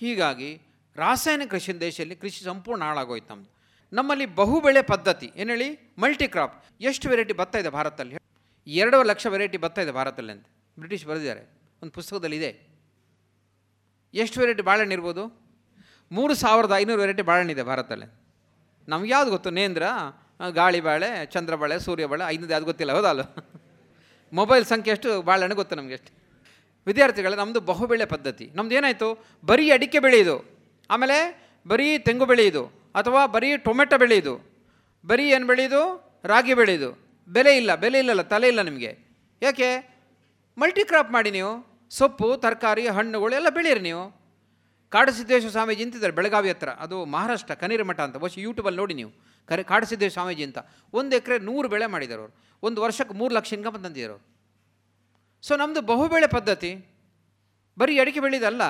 ಹೀಗಾಗಿ ರಾಸಾಯನಿಕ ಕೃಷಿ ದೇಶದಲ್ಲಿ ಕೃಷಿ ಸಂಪೂರ್ಣ ಹಾಳಾಗೋಯ್ತು ನಮ್ಮಲ್ಲಿ ಬಹುಬೆಳೆ ಪದ್ಧತಿ ಏನು ಹೇಳಿ ಮಲ್ಟಿ ಕ್ರಾಪ್ ಎಷ್ಟು ವೆರೈಟಿ ಭತ್ತ ಇದೆ ಭಾರತದಲ್ಲಿ? ಎರಡು ಲಕ್ಷ ವೆರೈಟಿ ಭತ್ತ ಇದೆ ಭಾರತದಲ್ಲಿ ಅಂತ. ಬ್ರಿಟಿಷ್ ಬರೆದಿದ್ದಾರೆ. ಒಂದು ಪುಸ್ತಕದಲ್ಲಿ ಇದೆ. ಎಷ್ಟು ವೆರೈಟಿ ಬಾಳೆಹಣ್ಣು ಇರ್ಬೋದು? ಮೂರು ಸಾವಿರದ ಐನೂರು ವೆರೈಟಿ ಬಾಳೆಹಣ್ಣು ಇದೆ ಭಾರತದಲ್ಲಿ. ನಮ್ಗೆ ಯಾವ್ದು ಗೊತ್ತು? ನೇಂದ್ರ, ಗಾಳಿ ಬಾಳೆ, ಚಂದ್ರ ಬಾಳೆ, ಸೂರ್ಯ ಬಾಳೆ ಐನೂರು ಯಾವ್ದು ಗೊತ್ತಿಲ್ಲ, ಹೌದಲ್ಲ? ಮೊಬೈಲ್ ಸಂಖ್ಯೆ ಎಷ್ಟು? ಬಾಳೆಹಣ್ಣು ಗೊತ್ತು ನಮಗೆ ಎಷ್ಟು ವಿದ್ಯಾರ್ಥಿಗಳೇ ನಮ್ಮದು ಬಹುಬೆಳೆ ಪದ್ಧತಿ. ನಮ್ದು ಏನಾಯಿತು? ಬರೀ ಅಡಿಕೆ ಬೆಳೆಯೋದು ಆಮೇಲೆ ಬರೀ ತೆಂಗು ಬೆಳೆಯೋದು ಅಥವಾ ಬರೀ ಟೊಮೆಟೊ ಬೆಳೆಯೋದು. ಬರೀ ಏನು ಬೆಳೆಯೋದು? ರಾಗಿ ಬೆಳೆಯೋದು. ಬೆಲೆ ಇಲ್ಲ, ಬೆಲೆ ಇಲ್ಲಲ್ಲ, ತಲೆ ಇಲ್ಲ ನಿಮಗೆ. ಯಾಕೆ? ಮಲ್ಟಿ ಕ್ರಾಪ್ ಮಾಡಿ ನೀವು. ಸೊಪ್ಪು, ತರಕಾರಿ, ಹಣ್ಣುಗಳು ಎಲ್ಲ ಬೆಳೀರಿ ನೀವು. ಕಾಡಸಿದ್ದೇಶ್ವರ ಸ್ವಾಮೀಜಿ ಅಂತಿದ್ದಾರೆ ಬೆಳಗಾವಿ ಹತ್ರ. ಅದು ಮಹಾರಾಷ್ಟ್ರ ಕನೇರಿ ಮಠ ಅಂತ. ಬಹುಶಃ ಯೂಟ್ಯೂಬಲ್ಲಿ ನೋಡಿ ನೀವು. ಕರೆ, ಕಾಡಸಿದ್ದೇಶ್ವರ ಸ್ವಾಮೀಜಿ ಅಂತ. ಒಂದು ಎಕರೆ ನೂರು ಬೆಳೆ ಮಾಡಿದ್ದಾರೆ ಅವರು. ಒಂದು ವರ್ಷಕ್ಕೆ ಮೂರು ಲಕ್ಷ ಇನ್ಕಮ್ ತಂದಿದ್ದರು ಸೊ ನಮ್ಮದು ಬಹುಬೆಳೆ ಪದ್ಧತಿ. ಬರೀ ಅಡಿಕೆ ಬೆಳೆಯೋದಲ್ಲ.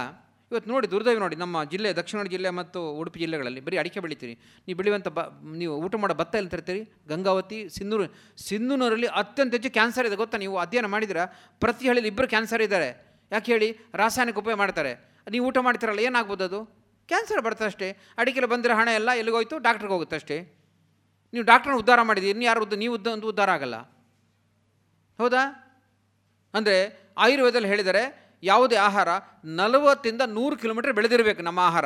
ಇವತ್ತು ನೋಡಿ ದುರ್ದೈವ ನೋಡಿ, ನಮ್ಮ ಜಿಲ್ಲೆ, ದಕ್ಷಿಣ ಕನ್ನಡ ಜಿಲ್ಲೆ ಮತ್ತು ಉಡುಪಿ ಜಿಲ್ಲೆಗಳಲ್ಲಿ ಬರೀ ಅಡಿಕೆ ಬೆಳಿತೀರಿ. ನೀವು ಬೆಳೆಯುವಂಥ ಬ, ನೀವು ಊಟ ಮಾಡೋ ಭತ್ತ ಎಲ್ಲಿ ತರ್ತೀರಿ? ಗಂಗಾವತಿ, ಸಿಂಧೂರು ಸಿಂಧೂನೂರಲ್ಲಿ ಅತ್ಯಂತ ಹೆಚ್ಚು ಕ್ಯಾನ್ಸರ್ ಇದೆ, ಗೊತ್ತಾ? ನೀವು ಅಧ್ಯಯನ ಮಾಡಿದ್ರೆ ಪ್ರತಿ ಹಳ್ಳಿಲಿ ಇಬ್ಬರು ಕ್ಯಾನ್ಸರ್ ಇದ್ದಾರೆ. ಯಾಕೆ ಹೇಳಿ? ರಾಸಾಯನಿಕ ಉಪಯೋಗ ಮಾಡ್ತಾರೆ. ನೀವು ಊಟ ಮಾಡ್ತೀರಲ್ಲ, ಏನಾಗ್ಬೋದು ಅದು? ಕ್ಯಾನ್ಸರ್ ಬರ್ತದೆ ಅಷ್ಟೇ. ಅಡಿಕೆಲಿ ಬಂದಿರೋ ಹಣ ಎಲ್ಲ ಎಲ್ಲಿಗೋಯ್ತು ಡಾಕ್ಟ್ರಿಗೆ ಹೋಗುತ್ತೆ ಅಷ್ಟೇ. ನೀವು ಡಾಕ್ಟ್ರನ್ನ ಉದ್ಧಾರ ಮಾಡಿದ್ದೀರಿ, ಇನ್ನು ಯಾರು ನೀವು ಉದ್ದ, ಒಂದು ಉದ್ಧಾರ ಆಗಲ್ಲ. ಹೌದಾ? ಅಂದರೆ ಆಯುರ್ವೇದದಲ್ಲಿ ಹೇಳಿದರೆ ಯಾವುದೇ ಆಹಾರ ನಲವತ್ತಿಂದ ನೂರು ಕಿಲೋಮೀಟರ್ ಬೆಳೆದಿರಬೇಕು ನಮ್ಮ ಆಹಾರ.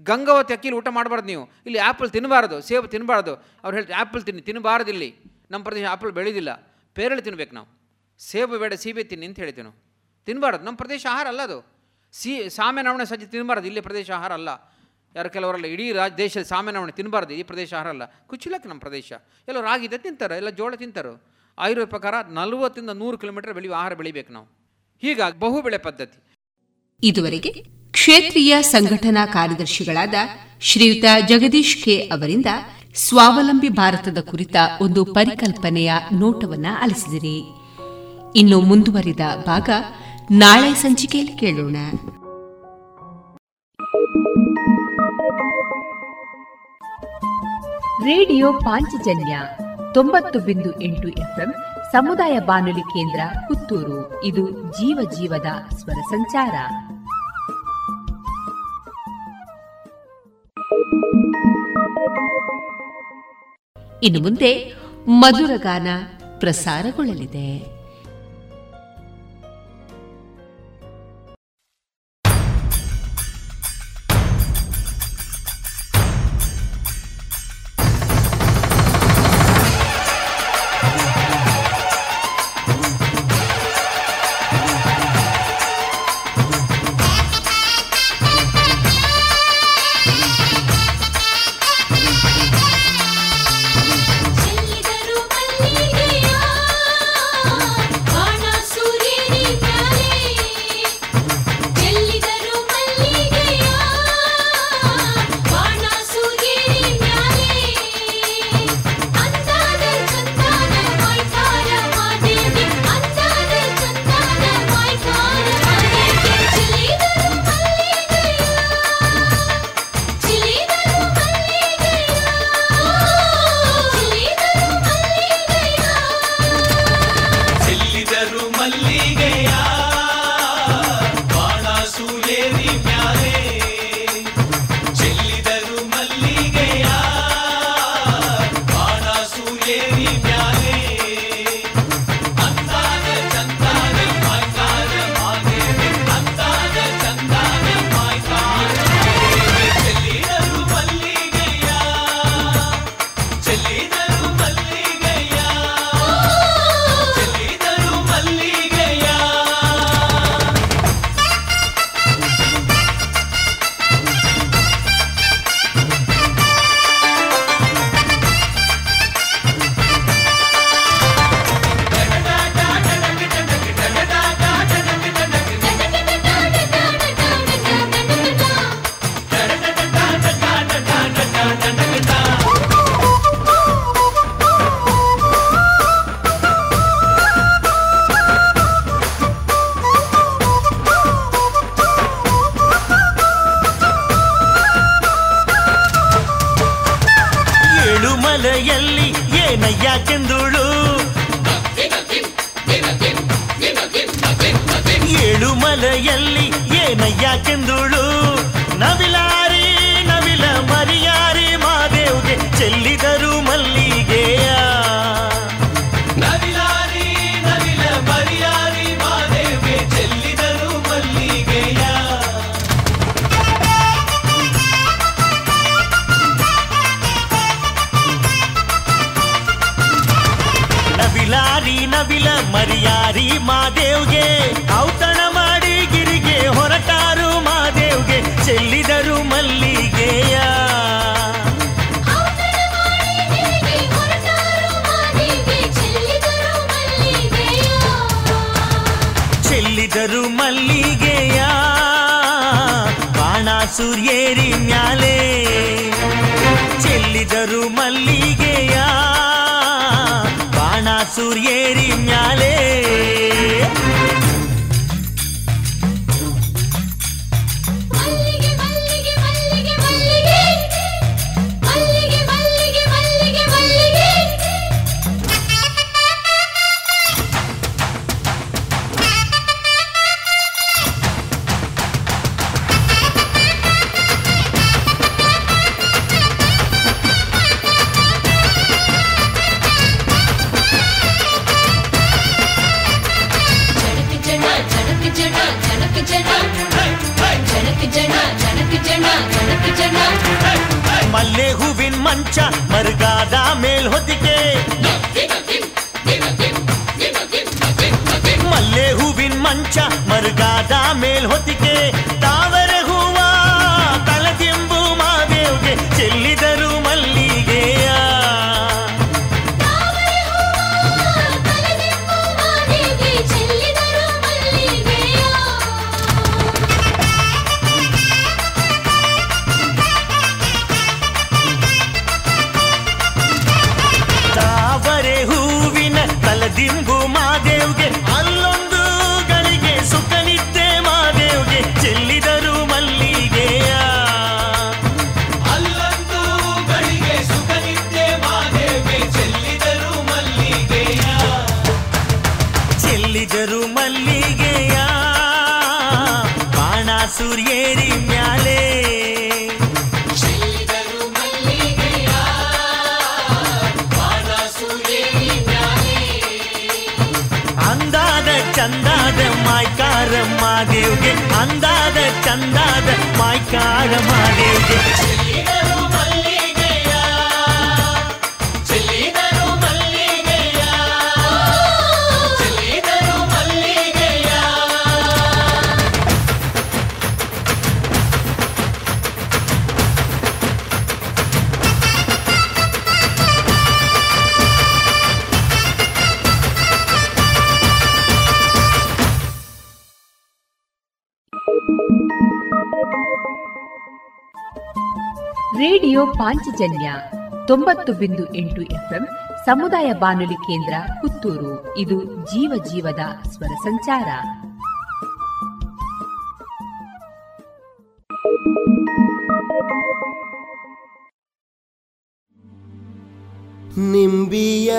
ಗಂಗಾವತಿ ಅಕ್ಕಿಲಿ ಊಟ ಮಾಡಬಾರ್ದು ನೀವು. ಇಲ್ಲಿ ಆ್ಯಪಲ್ ತಿನ್ನಬಾರ್ದು ಸೇಬು ತಿನ್ನಬಾರ್ದು ಅವ್ರು ಹೇಳ್ತಾರೆ ಆ್ಯಪಲ್ ತಿನ್ನಿ ತಿನ್ನಬಾರ್ದು ಇಲ್ಲಿ. ನಮ್ಮ ಪ್ರದೇಶ ಆ್ಯಪಲ್ ಬೆಳೆದಿಲ್ಲ. ಪೇರಳೆ ತಿನ್ಬೇಕು ನಾವು. ಸೇಬು ಬೇಡ, ಸೀಬೆ ತಿನ್ನಿ ಅಂತ ಹೇಳ್ತೀವಿ ನಾವು. ತಿನ್ನಬಾರ್ದು ನಮ್ಮ ಪ್ರದೇಶ ಆಹಾರ ಅಲ್ಲ ಅದು. ಸಿ ಸಾಮೆ ನವಣೆ ಸಜ್ಜೆ ತಿನ್ನಬಾರ್ದು ಇಲ್ಲಿ ಪ್ರದೇಶ ಆಹಾರ ಅಲ್ಲ. ಯಾರು ಕೆಲವರೆಲ್ಲ ಇಡೀ ರಾಜ, ದೇಶದ ಸಾಮ್ಯನವಣೆ ತಿನ್ನಬಾರ್ದು ಈ ಪ್ರದೇಶ ಆಹಾರ ಅಲ್ಲ. ಕುಚಿಲಕ್ಕೆ ನಮ್ಮ ಪ್ರದೇಶ. ಎಲ್ಲ ರಾಗಿ ಇದೆ ತಿಂತಾರೆ, ಎಲ್ಲ ಜೋಳ ತಿಂತಾರೆ. ಆಯುರ್ವೇದ ಪ್ರಕಾರ ನಲವತ್ತರಿಂದ ನೂರು ಕಿಲೋಮೀಟರ್ ಬೆಳೆಯುವ ಆಹಾರ ಬೆಳಿಬೇಕು ನಾವು. ಹೀಗಾಗಿ ಬಹು ಬೆಳೆ ಪದ್ಧತಿ. ಇದುವರೆಗೆ ಕ್ಷೇತ್ರೀಯ ಸಂಘಟನಾ ಕಾರ್ಯದರ್ಶಿಗಳಾದ ಶ್ರೀಯುತ ಜಗದೀಶ್ ಕೆ ಅವರಿಂದ ಸ್ವಾವಲಂಬಿ ಭಾರತದ ಕುರಿತ ಒಂದು ಪರಿಕಲ್ಪನೆಯ ನೋಟವನ್ನ ಅಲಿಸಿದಿರಿ ಇನ್ನು ಮುಂದುವರಿದ ಭಾಗ ನಾಳೆ ಸಂಚಿಕೆಯಲ್ಲಿ ಕೇಳೋಣ. ರೇಡಿಯೋ ಪಾಂಚಜನ್ಯ ತೊಂಬತ್ತು ಬಿಂದು ಎಂಟು ಎಫ್ಎಂ ಸಮುದಾಯ ಬಾನುಲಿ ಕೇಂದ್ರ ಪುತ್ತೂರು. ಇದು ಜೀವ ಜೀವದ ಸ್ವರ ಸಂಚಾರ. ಇನ್ನು ಮುಂದೆ ಮಧುರಗಾನ ಪ್ರಸಾರಗೊಳ್ಳಲಿದೆ. genial. ತೊಂಬತ್ತು ಬಿಂದು ಎಂಟು ಎಫ್ಎಂ ಸಮುದಾಯ ಬಾನುಲಿ ಕೇಂದ್ರ ಪುತ್ತೂರು. ಇದು ಜೀವ ಜೀವದ ಸ್ವರ ಸಂಚಾರ. ನಿಂಬಿಯ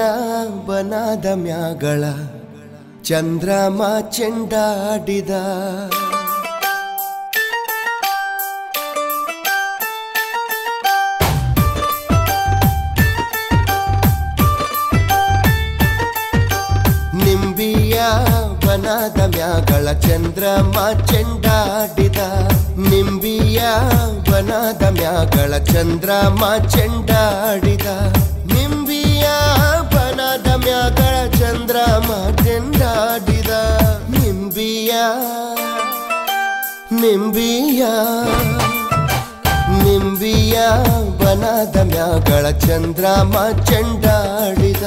ಬನಾದ ಮ್ಯಾಗಳ ಚಂದ್ರಮ ಚೆಂಡಾಡಿದ ಪಾದ ಮ್ಯಾಗಳ ಚಂದ್ರಮ ಚೆಂಡಾಡಿದ ನಿಂಬಿಯ ಬನಾದ ಮ್ಯಾಗಳ ಚಂದ್ರಮ ಚೆಂಡಾಡಿದ ನಿಂಬಿಯ ಬನಾದ ಮ್ಯಾಗಳ ಚಂದ್ರಮ ಚೆಂಡಾಡಿದ ನಿಂಬಿಯ ನಿಂಬಿಯ ನಿಂಬಿಯ ಬನಾದ ಮ್ಯಾಗಳ ಚಂದ್ರಮ ಚೆಂಡಾಡಿದ.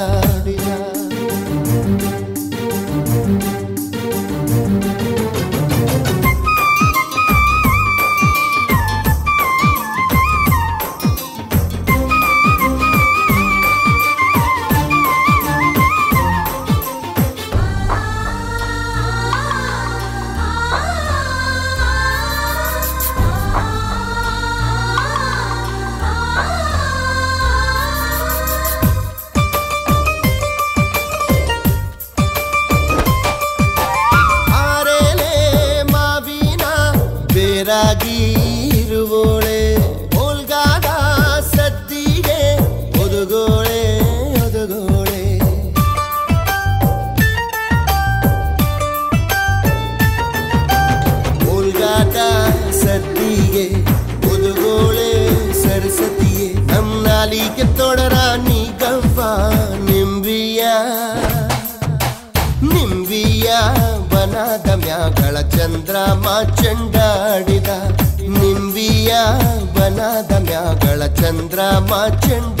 मा चेंडू